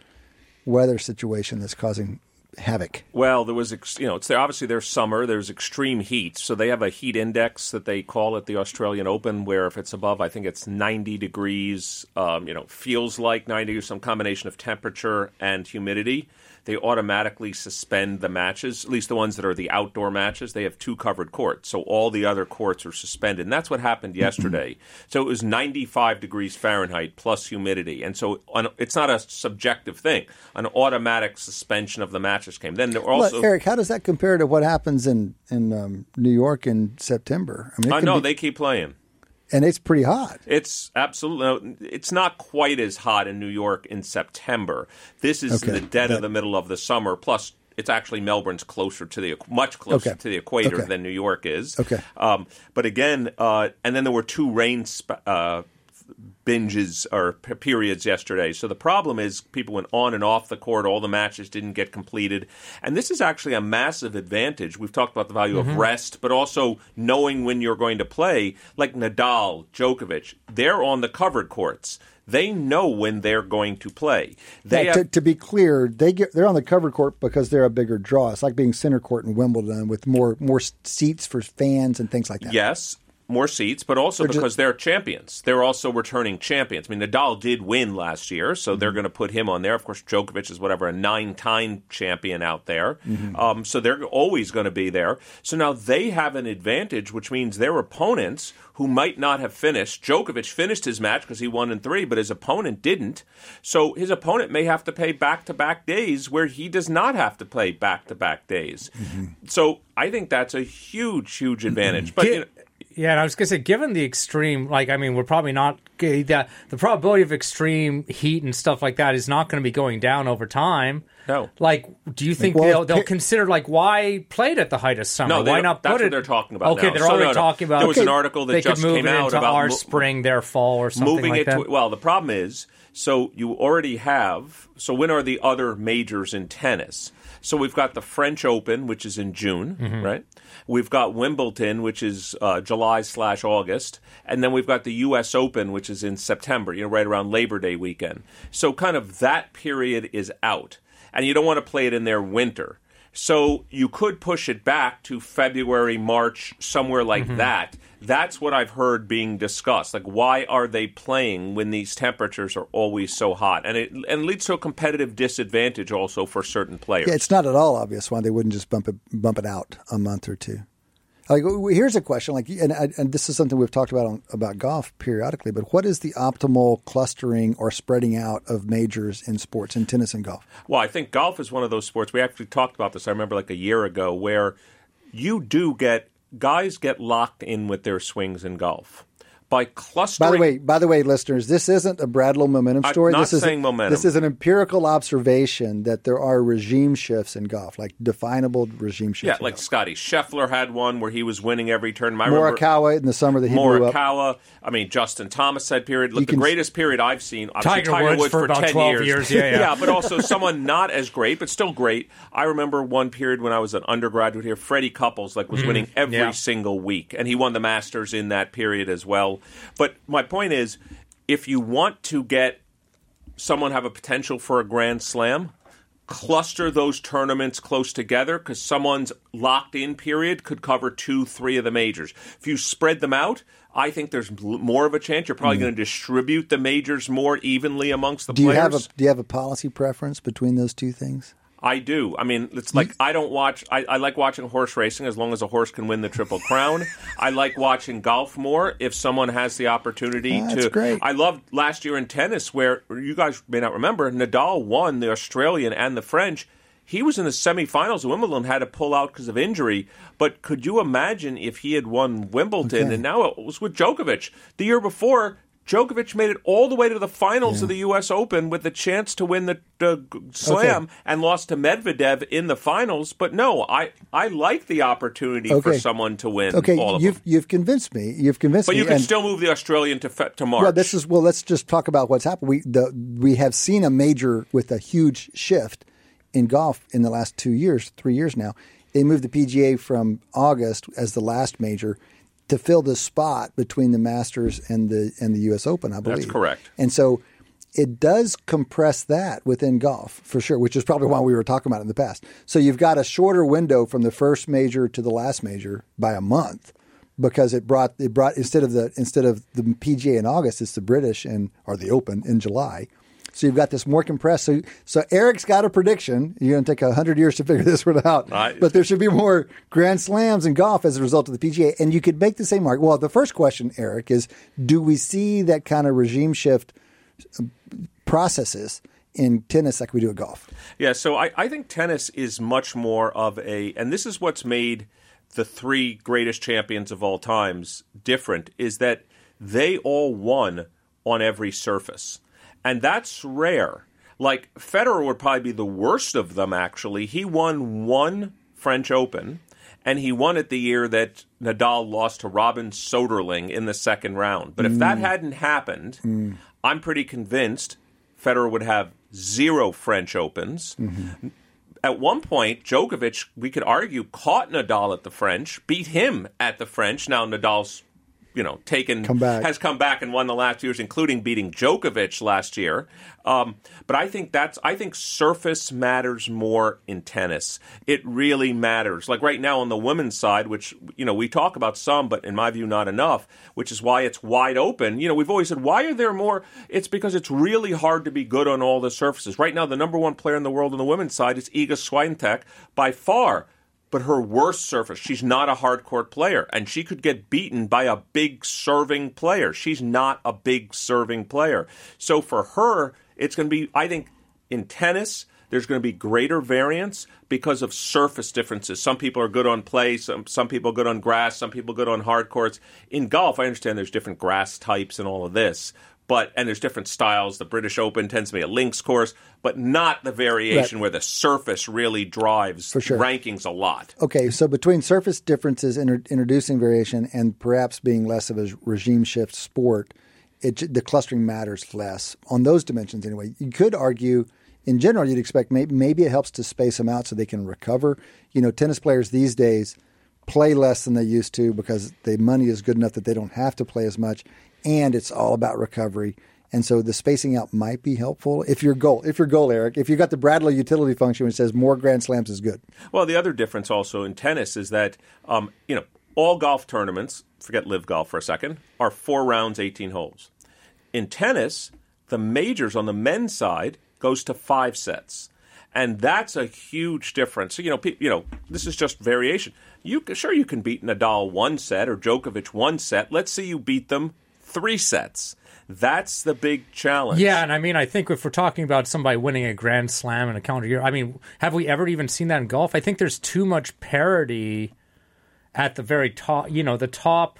Speaker 2: weather situation that's causing havoc?
Speaker 4: Well, there was, you know, it's obviously there's summer. There's extreme heat, so they have a heat index that they call at the Australian Open, where if it's above, I think it's 90 degrees, um, you know, feels like 90, some combination of temperature and humidity they automatically suspend the matches, at least the ones that are the outdoor matches. They have two covered courts, so all the other courts are suspended. And that's what happened yesterday. so it was 95 degrees Fahrenheit plus humidity. And so it's not a subjective thing. An automatic suspension of the matches came. Then there were also.
Speaker 2: Well, Eric, how does that compare to what happens in, in um, New York in September?
Speaker 4: I mean, I know, be... they keep playing
Speaker 2: and it's pretty hot.
Speaker 4: It's absolutely. It's not quite as hot in New York in September. This is okay. the dead that, of the middle of the summer. Plus, it's actually Melbourne's closer to the much closer okay. to the equator okay. than New York is.
Speaker 2: Okay.
Speaker 4: Um, but again, uh, and then there were two rain sp- uh, binges or periods yesterday. So the problem is people went on and off the court. All the matches didn't get completed. And this is actually a massive advantage. We've talked about the value mm-hmm. of rest, but also knowing when you're going to play. Like Nadal, Djokovic, they're on the covered courts. They know when they're going to play.
Speaker 2: They yeah, have, to, to, be clear, they get they're on the covered court because they're a bigger draw. It's like being center court in Wimbledon with more more seats for fans and things like that.
Speaker 4: Yes, more seats, but also they're because just, they're champions. They're also returning champions. I mean, Nadal did win last year, so mm-hmm. they're going to put him on there. Of course, Djokovic is whatever a nine-time champion out there, mm-hmm. um, so they're always going to be there. So now they have an advantage, which means their opponents who might not have finished. Djokovic finished his match because he won in three, but his opponent didn't. So his opponent may have to pay back-to-back days where he does not have to play back-to-back days. Mm-hmm. So I think that's a huge, huge advantage. But you know,
Speaker 3: yeah, and I was gonna say, given the extreme, like, I mean, we're probably not that the probability of extreme heat and stuff like that is not going to be going down over time.
Speaker 4: No.
Speaker 3: Like, do you think well, they'll, they'll consider like why play it at the height of summer?
Speaker 4: No,
Speaker 3: why not
Speaker 4: that's
Speaker 3: put
Speaker 4: what they're talking about.
Speaker 3: Okay,
Speaker 4: now.
Speaker 3: they're so, already no, no. talking about.
Speaker 4: There was
Speaker 3: okay,
Speaker 4: an article that
Speaker 3: they
Speaker 4: just
Speaker 3: could move
Speaker 4: came
Speaker 3: it
Speaker 4: out
Speaker 3: into
Speaker 4: about
Speaker 3: our
Speaker 4: mo-
Speaker 3: spring, their fall, or something
Speaker 4: moving
Speaker 3: like
Speaker 4: it
Speaker 3: that.
Speaker 4: to. Well, the problem is, so you already have. So when are the other majors in tennis? So we've got the French Open, which is in June, mm-hmm. right? We've got Wimbledon, which is uh, July slash August, and then we've got the U.S. Open, which is in September. You know, right around Labor Day weekend. So kind of that period is out, and you don't want to play it in their winter. So you could push it back to February, March, somewhere like mm-hmm. that that's what I've heard being discussed. Like, why are they playing when these temperatures are always so hot? And it and leads to a competitive disadvantage also for certain players.
Speaker 2: Yeah, it's not at all obvious why they wouldn't just bump it bump it out a month or two. Like, here's a question. Like, and, and this is something we've talked about on, about golf periodically. But what is the optimal clustering or spreading out of majors in sports in tennis and golf?
Speaker 4: Well, I think golf is one of those sports. We actually talked about this. I remember like a year ago where you do get guys get locked in with their swings in golf by clustering.
Speaker 2: By the way, by the way, listeners, this isn't a Bradlow momentum story.
Speaker 4: I'm not
Speaker 2: this is
Speaker 4: saying momentum.
Speaker 2: This is an empirical observation that there are regime shifts in golf, like definable regime shifts.
Speaker 4: Yeah, like
Speaker 2: golf.
Speaker 4: Scottie Scheffler had one where he was winning every turn. I
Speaker 2: Morikawa in the summer that he blew
Speaker 4: up. I mean, Justin Thomas had period. Look, the greatest period I've seen.
Speaker 3: Tiger, Tiger Woods, Woods for, for, about
Speaker 4: 10
Speaker 3: 12
Speaker 4: years.
Speaker 3: years. Yeah, yeah. [laughs]
Speaker 4: yeah, but also someone not as great, but still great. I remember one period when I was an undergraduate here. Freddie Couples like was mm-hmm. winning every
Speaker 3: yeah.
Speaker 4: single week, and he won the Masters in that period as well. But my point is, if you want to get someone have a potential for a grand slam, cluster those tournaments close together because someone's locked in period could cover two, three of the majors. If you spread them out, I think there's more of a chance. You're probably mm. going to distribute the majors more evenly amongst the
Speaker 2: do
Speaker 4: players.
Speaker 2: You have a, do you have a policy preference between those two things?
Speaker 4: I do. I mean, it's like I don't watch. I, I, like watching horse racing as long as a horse can win the triple crown. [laughs] I like watching golf more if someone has the opportunity
Speaker 2: oh,
Speaker 4: to.
Speaker 2: Great.
Speaker 4: I loved last year in tennis where you guys may not remember Nadal won the Australian and the French. he was in the semifinals of Wimbledon, had to pull out because of injury. But could you imagine if he had won Wimbledon
Speaker 2: Okay.
Speaker 4: and now it was with Djokovic? The year before, Djokovic made it all the way to the finals of the U.S. Open with the chance to win the, the Slam
Speaker 2: Okay.
Speaker 4: and lost to Medvedev in the finals. But no, I, I like the opportunity for someone to win
Speaker 2: Okay,
Speaker 4: all of
Speaker 2: you've
Speaker 4: them.
Speaker 2: you've convinced me. You've convinced
Speaker 4: But
Speaker 2: me.
Speaker 4: But you can
Speaker 2: and-
Speaker 4: still move the Australian to fe- to March.
Speaker 2: Well, this is well. Let's just talk about what's happened. We the we have seen a major with a huge shift in golf in the last two years, three years now. They moved the PGA from August as the last major to fill the spot between the Masters and the and the U.S. Open. I believe
Speaker 4: That's correct.
Speaker 2: And so it does compress that within golf for sure, which is probably why we were talking about it in the past. So you've got a shorter window from the first major to the last major by a month because it brought it brought instead of the instead of the PGA in August, it's the British and or the Open in July. So you've got this more compressed. So, so Eric's got a prediction. You're going to take hundred years to figure [laughs] this one out. But there should be more Grand Slams in golf as a result of the PGA. And you could make the same argument. Well, the first question, Eric, is: Do we see that kind of regime shift processes in tennis like we do at golf?
Speaker 4: Yeah, so I, I think tennis is much more of a, and this is what's made the three greatest champions of all times different, is that they all won on every surface. And that's rare. Like Federer would probably be the worst of them, actually. He won one French Open, and he won it the year that Nadal lost to Robin Soderling in the second round. But if mm. that hadn't happened, mm. I'm pretty convinced Federer would have zero French Opens. Mm-hmm. At one point, Djokovic, we could argue, caught Nadal at the French, beat him at the French. Now Nadal's, you know, taken
Speaker 2: Come back.
Speaker 4: has come back and won the last years, including beating Djokovic last year. Um, but I think that's I think surface matters more in tennis. It really matters. Like right now on the women's side, which you know we talk about some, but in my view not enough. Which is why it's wide open. You know, we've always said why are there more? It's because it's really hard to be good on all the surfaces. Right now, the number one player in the world on the women's side is Iga Swiatek by far but her worst surface. She's not a hard court player, and she could get beaten by a big serving player. She's not a big serving player. So for her, it's going to be, I think, in tennis, there's going to be greater variance because of surface differences. Some people are good on clay, some, some people good on grass, some people good on hard courts. In golf, I understand there's different grass types and all of this. But and there's different styles. The British Open tends to be a links course, but not the variation
Speaker 2: Right.
Speaker 4: where the surface really drives
Speaker 2: sure.
Speaker 4: rankings a lot.
Speaker 2: Okay, so between surface differences, inter- introducing variation, and perhaps being less of a regime shift sport, it, the clustering matters less on those dimensions anyway. You could argue, in general, you'd expect maybe, maybe it helps to space them out so they can recover. You know, tennis players these days play less than they used to because the money is good enough that they don't have to play as much, and it's all about recovery. And so the spacing out might be helpful if your goal, if your goal, Eric, if you've got the Bradlow utility function which says more Grand Slams is good.
Speaker 4: Well, the other difference also in tennis is that um, you know all golf tournaments, forget live golf for a second, are four rounds, eighteen holes. In tennis, the majors on the men's side goes to five sets, and that's a huge difference. So, you know, pe- you know, this is just variation. You sure you can beat Nadal one set or Djokovic one set. Let's see you beat them three sets. That's the big challenge.
Speaker 3: Yeah, and I mean, I think if we're talking about somebody winning a Grand Slam in a calendar year, I mean, have we ever even seen that in golf? I think there's too much parity at the very top. You know, the top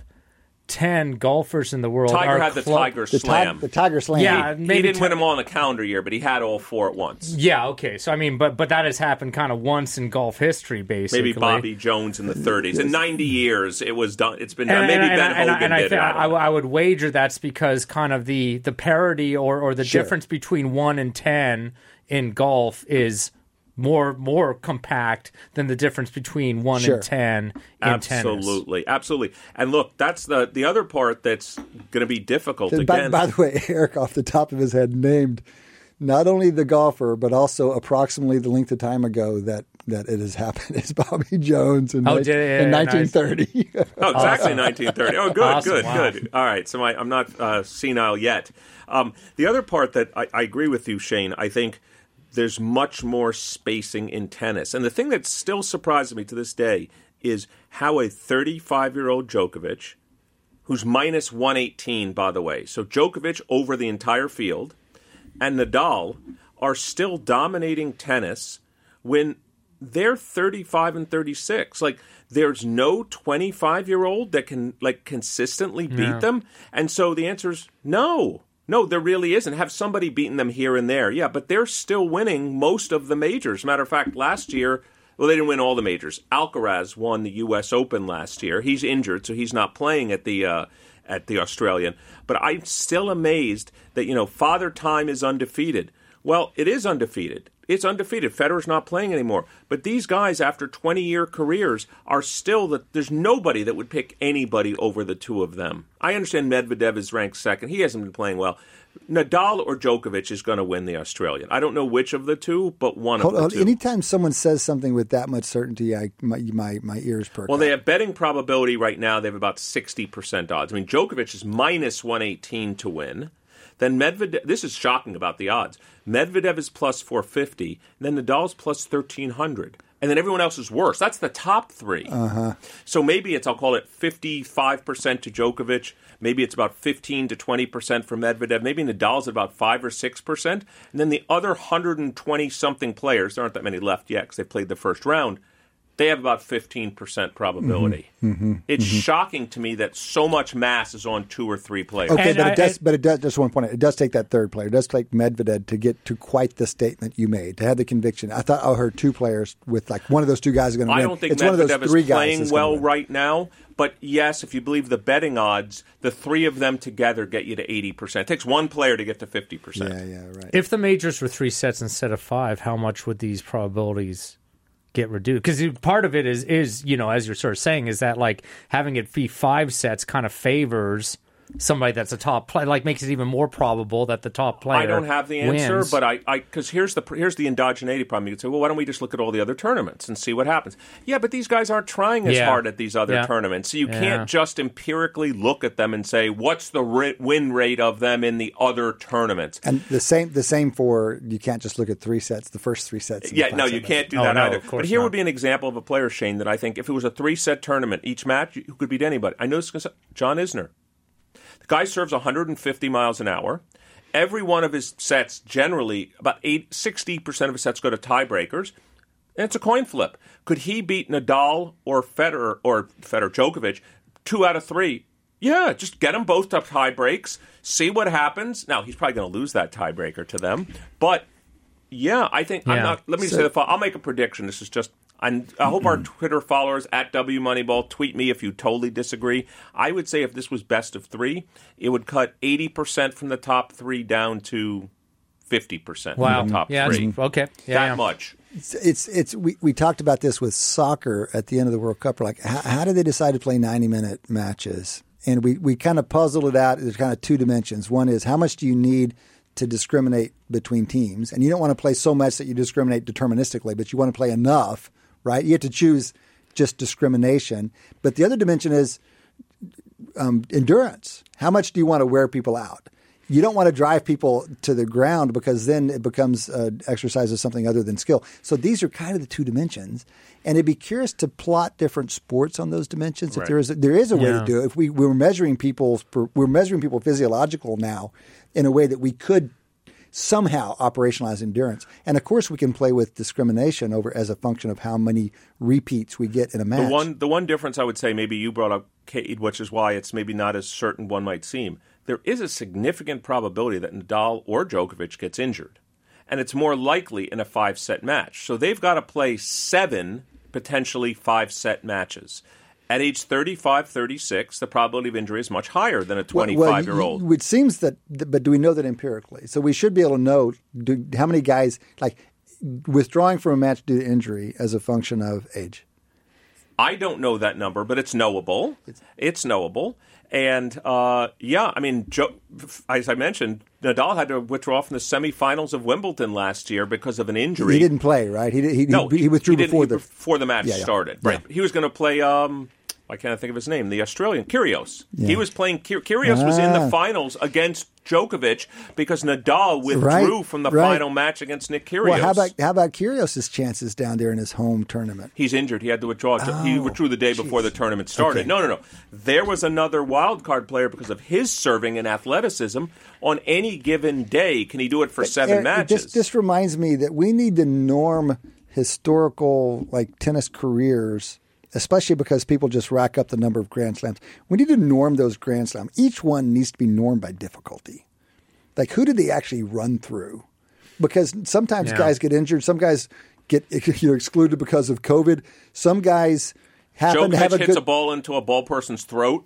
Speaker 3: ten golfers in the world
Speaker 4: Tiger
Speaker 3: are
Speaker 4: had the
Speaker 3: clo-
Speaker 4: Tiger
Speaker 2: The,
Speaker 4: Slam.
Speaker 2: Ti- the Tiger Slam.
Speaker 3: Yeah,
Speaker 4: he
Speaker 3: maybe
Speaker 4: didn't
Speaker 3: Ti-
Speaker 4: win them all in the calendar year, but he had all four at once.
Speaker 3: Yeah, okay. So I mean, but but that has happened kind of once in golf history, basically.
Speaker 4: Maybe Bobby Jones in the 30s. In 90 years, it was done. It's been done.
Speaker 3: And,
Speaker 4: Maybe
Speaker 3: and,
Speaker 4: Ben
Speaker 3: and,
Speaker 4: Hogan
Speaker 3: and I,
Speaker 4: did
Speaker 3: think
Speaker 4: it. I
Speaker 3: I. I would wager that's because kind of the the parity or or the
Speaker 2: Sure.
Speaker 3: difference between one and ten in golf is more more compact than the difference between one
Speaker 2: Sure.
Speaker 3: and ten in tennis.
Speaker 4: Absolutely, absolutely. And look, that's the the other part that's going to be difficult.
Speaker 2: By,
Speaker 4: Again,
Speaker 2: by the way, [laughs] Eric, off the top of his head, named not only the golfer but also approximately the length of time ago that that it has happened. [laughs] is Bobby Jones in,
Speaker 3: Oh,
Speaker 2: ni-
Speaker 3: did it?
Speaker 2: in
Speaker 3: Yeah, nice.
Speaker 2: 1930. [laughs]
Speaker 4: Oh, exactly, 1930. Oh, good,
Speaker 3: Awesome,
Speaker 4: good,
Speaker 3: wow.
Speaker 4: good. All right, so my, I'm not uh, senile yet. Um, the other part that I, I agree with you, Shane, I think there's much more spacing in tennis. And the thing that still surprises me to this day is how a 35 year old Djokovic, who's minus 118, by the way, so Djokovic over the entire field, and Nadal are still dominating tennis when they're 35 and 36. Like there's no 25 year old that can like consistently beat
Speaker 3: No.
Speaker 4: them. And so the answer is no. No, there really isn't. Have somebody beaten them here and there. Yeah, but they're still winning most of the majors. Matter of fact, last year, well, they didn't win all the majors. Alcaraz won the U.S. Open last year. He's injured, so he's not playing at the uh, at the Australian. But I'm still amazed that you know Father Time is undefeated. Well, it is undefeated. It's undefeated. Federer's not playing anymore. But these guys, after 20 year careers, are still that there's nobody that would pick anybody over the two of them. I understand Medvedev is ranked second. He hasn't been playing well. Nadal or Djokovic is going to win the Australian. I don't know which of the two, but one
Speaker 2: Hold
Speaker 4: of the
Speaker 2: on.
Speaker 4: two.
Speaker 2: Anytime someone says something with that much certainty, I my my, my ears perk.
Speaker 4: Well,
Speaker 2: up.
Speaker 4: they have betting probability right now. They have about sixty percent odds. I mean, Djokovic is minus one eighteen to win. Then Medvedev. This is shocking about the odds. Medvedev is plus four fifty. Then Nadal's plus thirteen hundred. And then everyone else is worse. That's the top 3 Uh-huh. So maybe it's I'll call it fifty-five percent to Djokovic. Maybe it's about fifteen to twenty percent for Medvedev. Maybe Nadal's at about five or six percent. And then the other hundred and twenty something players. There aren't that many left yet because they played the first round they have about 15% probability.
Speaker 2: Mm-hmm.
Speaker 4: It's shocking to me that so much mass is on two or three players.
Speaker 2: Okay,
Speaker 3: And
Speaker 2: but
Speaker 3: I-
Speaker 2: it does.
Speaker 3: I-
Speaker 2: but it does. Just one point. It does take that third player. It does take Medvedev to get to quite the statement you made. To have the conviction. I thought I heard two players with like one of those two guys is going to win.
Speaker 4: I don't think
Speaker 2: it's one of those
Speaker 4: Medvedev
Speaker 2: three
Speaker 4: is playing
Speaker 2: that's gonna
Speaker 4: well right now. But yes, if you believe the betting odds, the three of them together get you to 80%. It takes one player to get to 50%.
Speaker 2: Yeah, yeah, right.
Speaker 3: If the majors were three sets instead of five, how much would these probabilities get reduced? Because part of it is is you know as you're sort of saying is that like having it be five sets kind of favors somebody that's a top player, like makes it even more probable that the top player.
Speaker 4: I don't have the answer,
Speaker 3: wins.
Speaker 4: but I because here's the here's the endogeneity problem. You could say, well, why don't we just look at all the other tournaments and see what happens? Yeah, but these guys aren't trying as
Speaker 3: Yeah.
Speaker 4: hard at these other
Speaker 3: Yeah.
Speaker 4: tournaments, so you
Speaker 3: Yeah.
Speaker 4: can't just empirically look at them and say what's the ri- win rate of them in the other tournaments.
Speaker 2: And the same, the same for you can't just look at three sets. The first three sets.
Speaker 4: Yeah, no, you can't do
Speaker 3: Oh,
Speaker 4: that
Speaker 3: no,
Speaker 4: either. But here
Speaker 3: not.
Speaker 4: would be an example of a player, Shane, that I think if it was a three set tournament, each match, who could beat anybody? I know this is John Isner. Guy serves 150 miles an hour. Every one of his sets, generally, about eight, 60% of his sets go to tiebreakers. And it's a coin flip. Could he beat Nadal or Federer or Federer Djokovic two out of three? Yeah, just get them both to tie breaks, see what happens. Now he's probably going to lose that tiebreaker to them, but yeah, I think I'm not. Let me
Speaker 2: So-
Speaker 4: say the. fol- I'll make a prediction. This is just. I'm, I hope our Twitter followers at W Moneyball tweet me if you totally disagree. I would say if this was best of three, it would cut 80% from the top three down to 50%
Speaker 3: wow,
Speaker 4: from the top
Speaker 3: yeah,
Speaker 4: three.
Speaker 3: okay, yeah,
Speaker 4: that
Speaker 3: yeah.
Speaker 4: much.
Speaker 2: It's it's, it's we, we talked about this with soccer at the end of the World Cup. We're like, how, how did they decide to play ninety minute matches? And we we kind of puzzled it out. There's kind of two dimensions. One is how much do you need to discriminate between teams, and you don't want to play so much that you discriminate deterministically, but you want to play enough, right? You have to choose just discrimination. But the other dimension is um, endurance. How much do you want to wear people out? You don't want to drive people to the ground because then it becomes an exercise of something other than skill. So these are kind of the two dimensions, and it'd be curious to plot different sports on those dimensions. If there is a, there is a way
Speaker 3: Yeah.
Speaker 2: to do it. If we we're measuring people's we're measuring people physiological now in a way that we could somehow operationalize endurance, and of course we can play with discrimination over as a function of how many repeats we get in a match.
Speaker 4: The one, the one difference I would say, maybe you brought up, Cade, which is why it's maybe not as certain one might seem. There is a significant probability that Nadal or Djokovic gets injured, and it's more likely in a five-set match. So they've got to play seven potentially five-set matches. At age 35, 36, the probability of injury is much higher than a
Speaker 2: Well,
Speaker 4: 25 year old.
Speaker 2: It seems that, but do we know that empirically? So we should be able to know do, how many guys like withdrawing from a match due to injury as a function of age.
Speaker 4: I don't know that number, but it's knowable. It's, knowable. And uh, yeah, I mean, jo- as I mentioned, Nadal had to withdraw from the semifinals of Wimbledon last year because of an injury.
Speaker 2: He didn't play, right? He he,
Speaker 4: No,
Speaker 2: he, he withdrew
Speaker 4: didn't-
Speaker 2: before the.
Speaker 4: before the match
Speaker 2: Yeah, yeah.
Speaker 4: started.
Speaker 2: Yeah.
Speaker 4: Right. He was going to play. Um, why can't I think of his name? The Australian Kyrgios. He was playing. Kyr- Kyrgios was in the
Speaker 2: Ah.
Speaker 4: finals against Djokovic because Nadal withdrew
Speaker 2: Right,
Speaker 4: from the
Speaker 2: right.
Speaker 4: final match against Nick Kyrgios.
Speaker 2: Well, how about how about Kyrgios' chances down there in his home tournament?
Speaker 4: He's injured. He had to withdraw. he
Speaker 2: Oh,
Speaker 4: withdrew the day before the tournament started.
Speaker 2: Okay.
Speaker 4: No, no, no. There was another wild card player because of his serving and athleticism. On any given day, can he do it for seven
Speaker 2: Eric,
Speaker 4: matches?
Speaker 2: This, this reminds me that we need to norm historical like tennis careers, especially because people just rack up the number of Grand Slams. We need to norm those Grand Slams. Each one needs to be normed by difficulty. Like who did they actually run through? Because sometimes
Speaker 3: Yeah.
Speaker 2: guys get injured, some guys get [laughs] you know, excluded because of COVID. Some guys happen to have a
Speaker 4: hits
Speaker 2: good
Speaker 4: a ball into a ball person's throat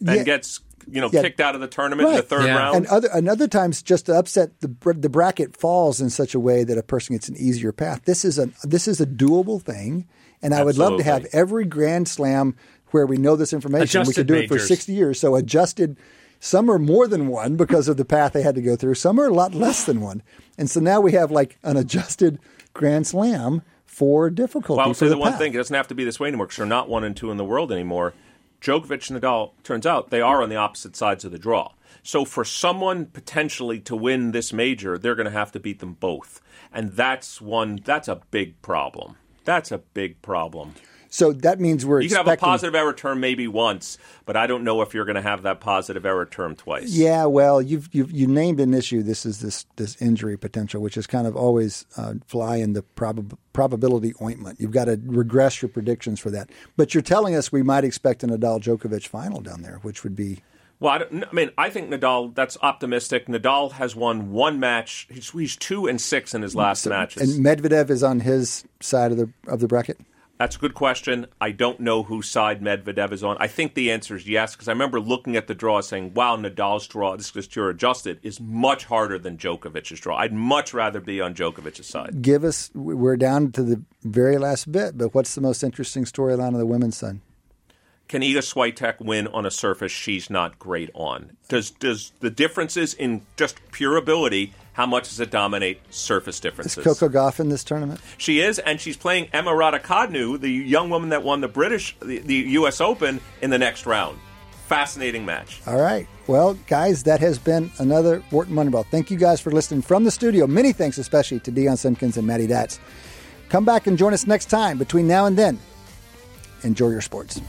Speaker 4: and
Speaker 2: Yeah.
Speaker 4: gets you know
Speaker 2: Yeah.
Speaker 4: kicked out of the tournament in the third
Speaker 3: Yeah.
Speaker 4: round.
Speaker 2: and other and other times just to upset the the bracket falls in such a way that a person gets an easier path. This is a this is a doable thing, and I would love to have every Grand Slam where we know this information. we could do it for sixty years. So adjusted. Some are more than one because of the path they had to go through. Some are a lot less than one, and so now we have like an adjusted Grand Slam for difficulty.
Speaker 4: Well, I'll say the,
Speaker 2: the
Speaker 4: one thing: it doesn't have to be this way anymore because they're not one and two in the world anymore. Djokovic and Nadal turns out they are on the opposite sides of the draw. So for someone potentially to win this major, they're going to have to beat them both, and that's one. That's a big problem. That's a big problem.
Speaker 2: So that means we're
Speaker 4: You can have a positive error term maybe once, but I don't know if you're going to have that positive error term twice.
Speaker 2: Yeah, well, you've you've you named an issue. This is this this injury potential, which is kind of always uh, fly in the probab- probability ointment. You've got to regress your predictions for that. But you're telling us we might expect an Nadal Djokovic final down there, which would be
Speaker 4: Well, I, I mean, I think Nadal. That's optimistic. Nadal has won one match. He's, he's two and six in his last matches.
Speaker 2: and Medvedev is on his side of the of the bracket.
Speaker 4: That's a good question. I don't know whose side Medvedev is on. I think the answer is yes, because I remember looking at the draw saying, wow, Nadal's draw, this is you're adjusted, is much harder than Djokovic's draw. I'd much rather be on Djokovic's side.
Speaker 2: Give us. We're down to the very last bit, but what's the most interesting storyline of the women's side?
Speaker 4: Can Iga Swiatek win on a surface she's not great on? Does does the differences in just pure ability, how much does it dominate surface
Speaker 2: Is
Speaker 4: differences?
Speaker 2: Coco Gauff in this tournament?
Speaker 4: She is, and she's playing Emma Raducanu, the young woman that won the British, the, the U.S. Open, in the next round. Fascinating match.
Speaker 2: All right. Well, guys, that has been another Wharton Moneyball. Thank you guys for listening from the studio. Many thanks, especially to Dion Simpkins and Maddie Datz. Come back and join us next time. Between now and then, Enjoy your sports.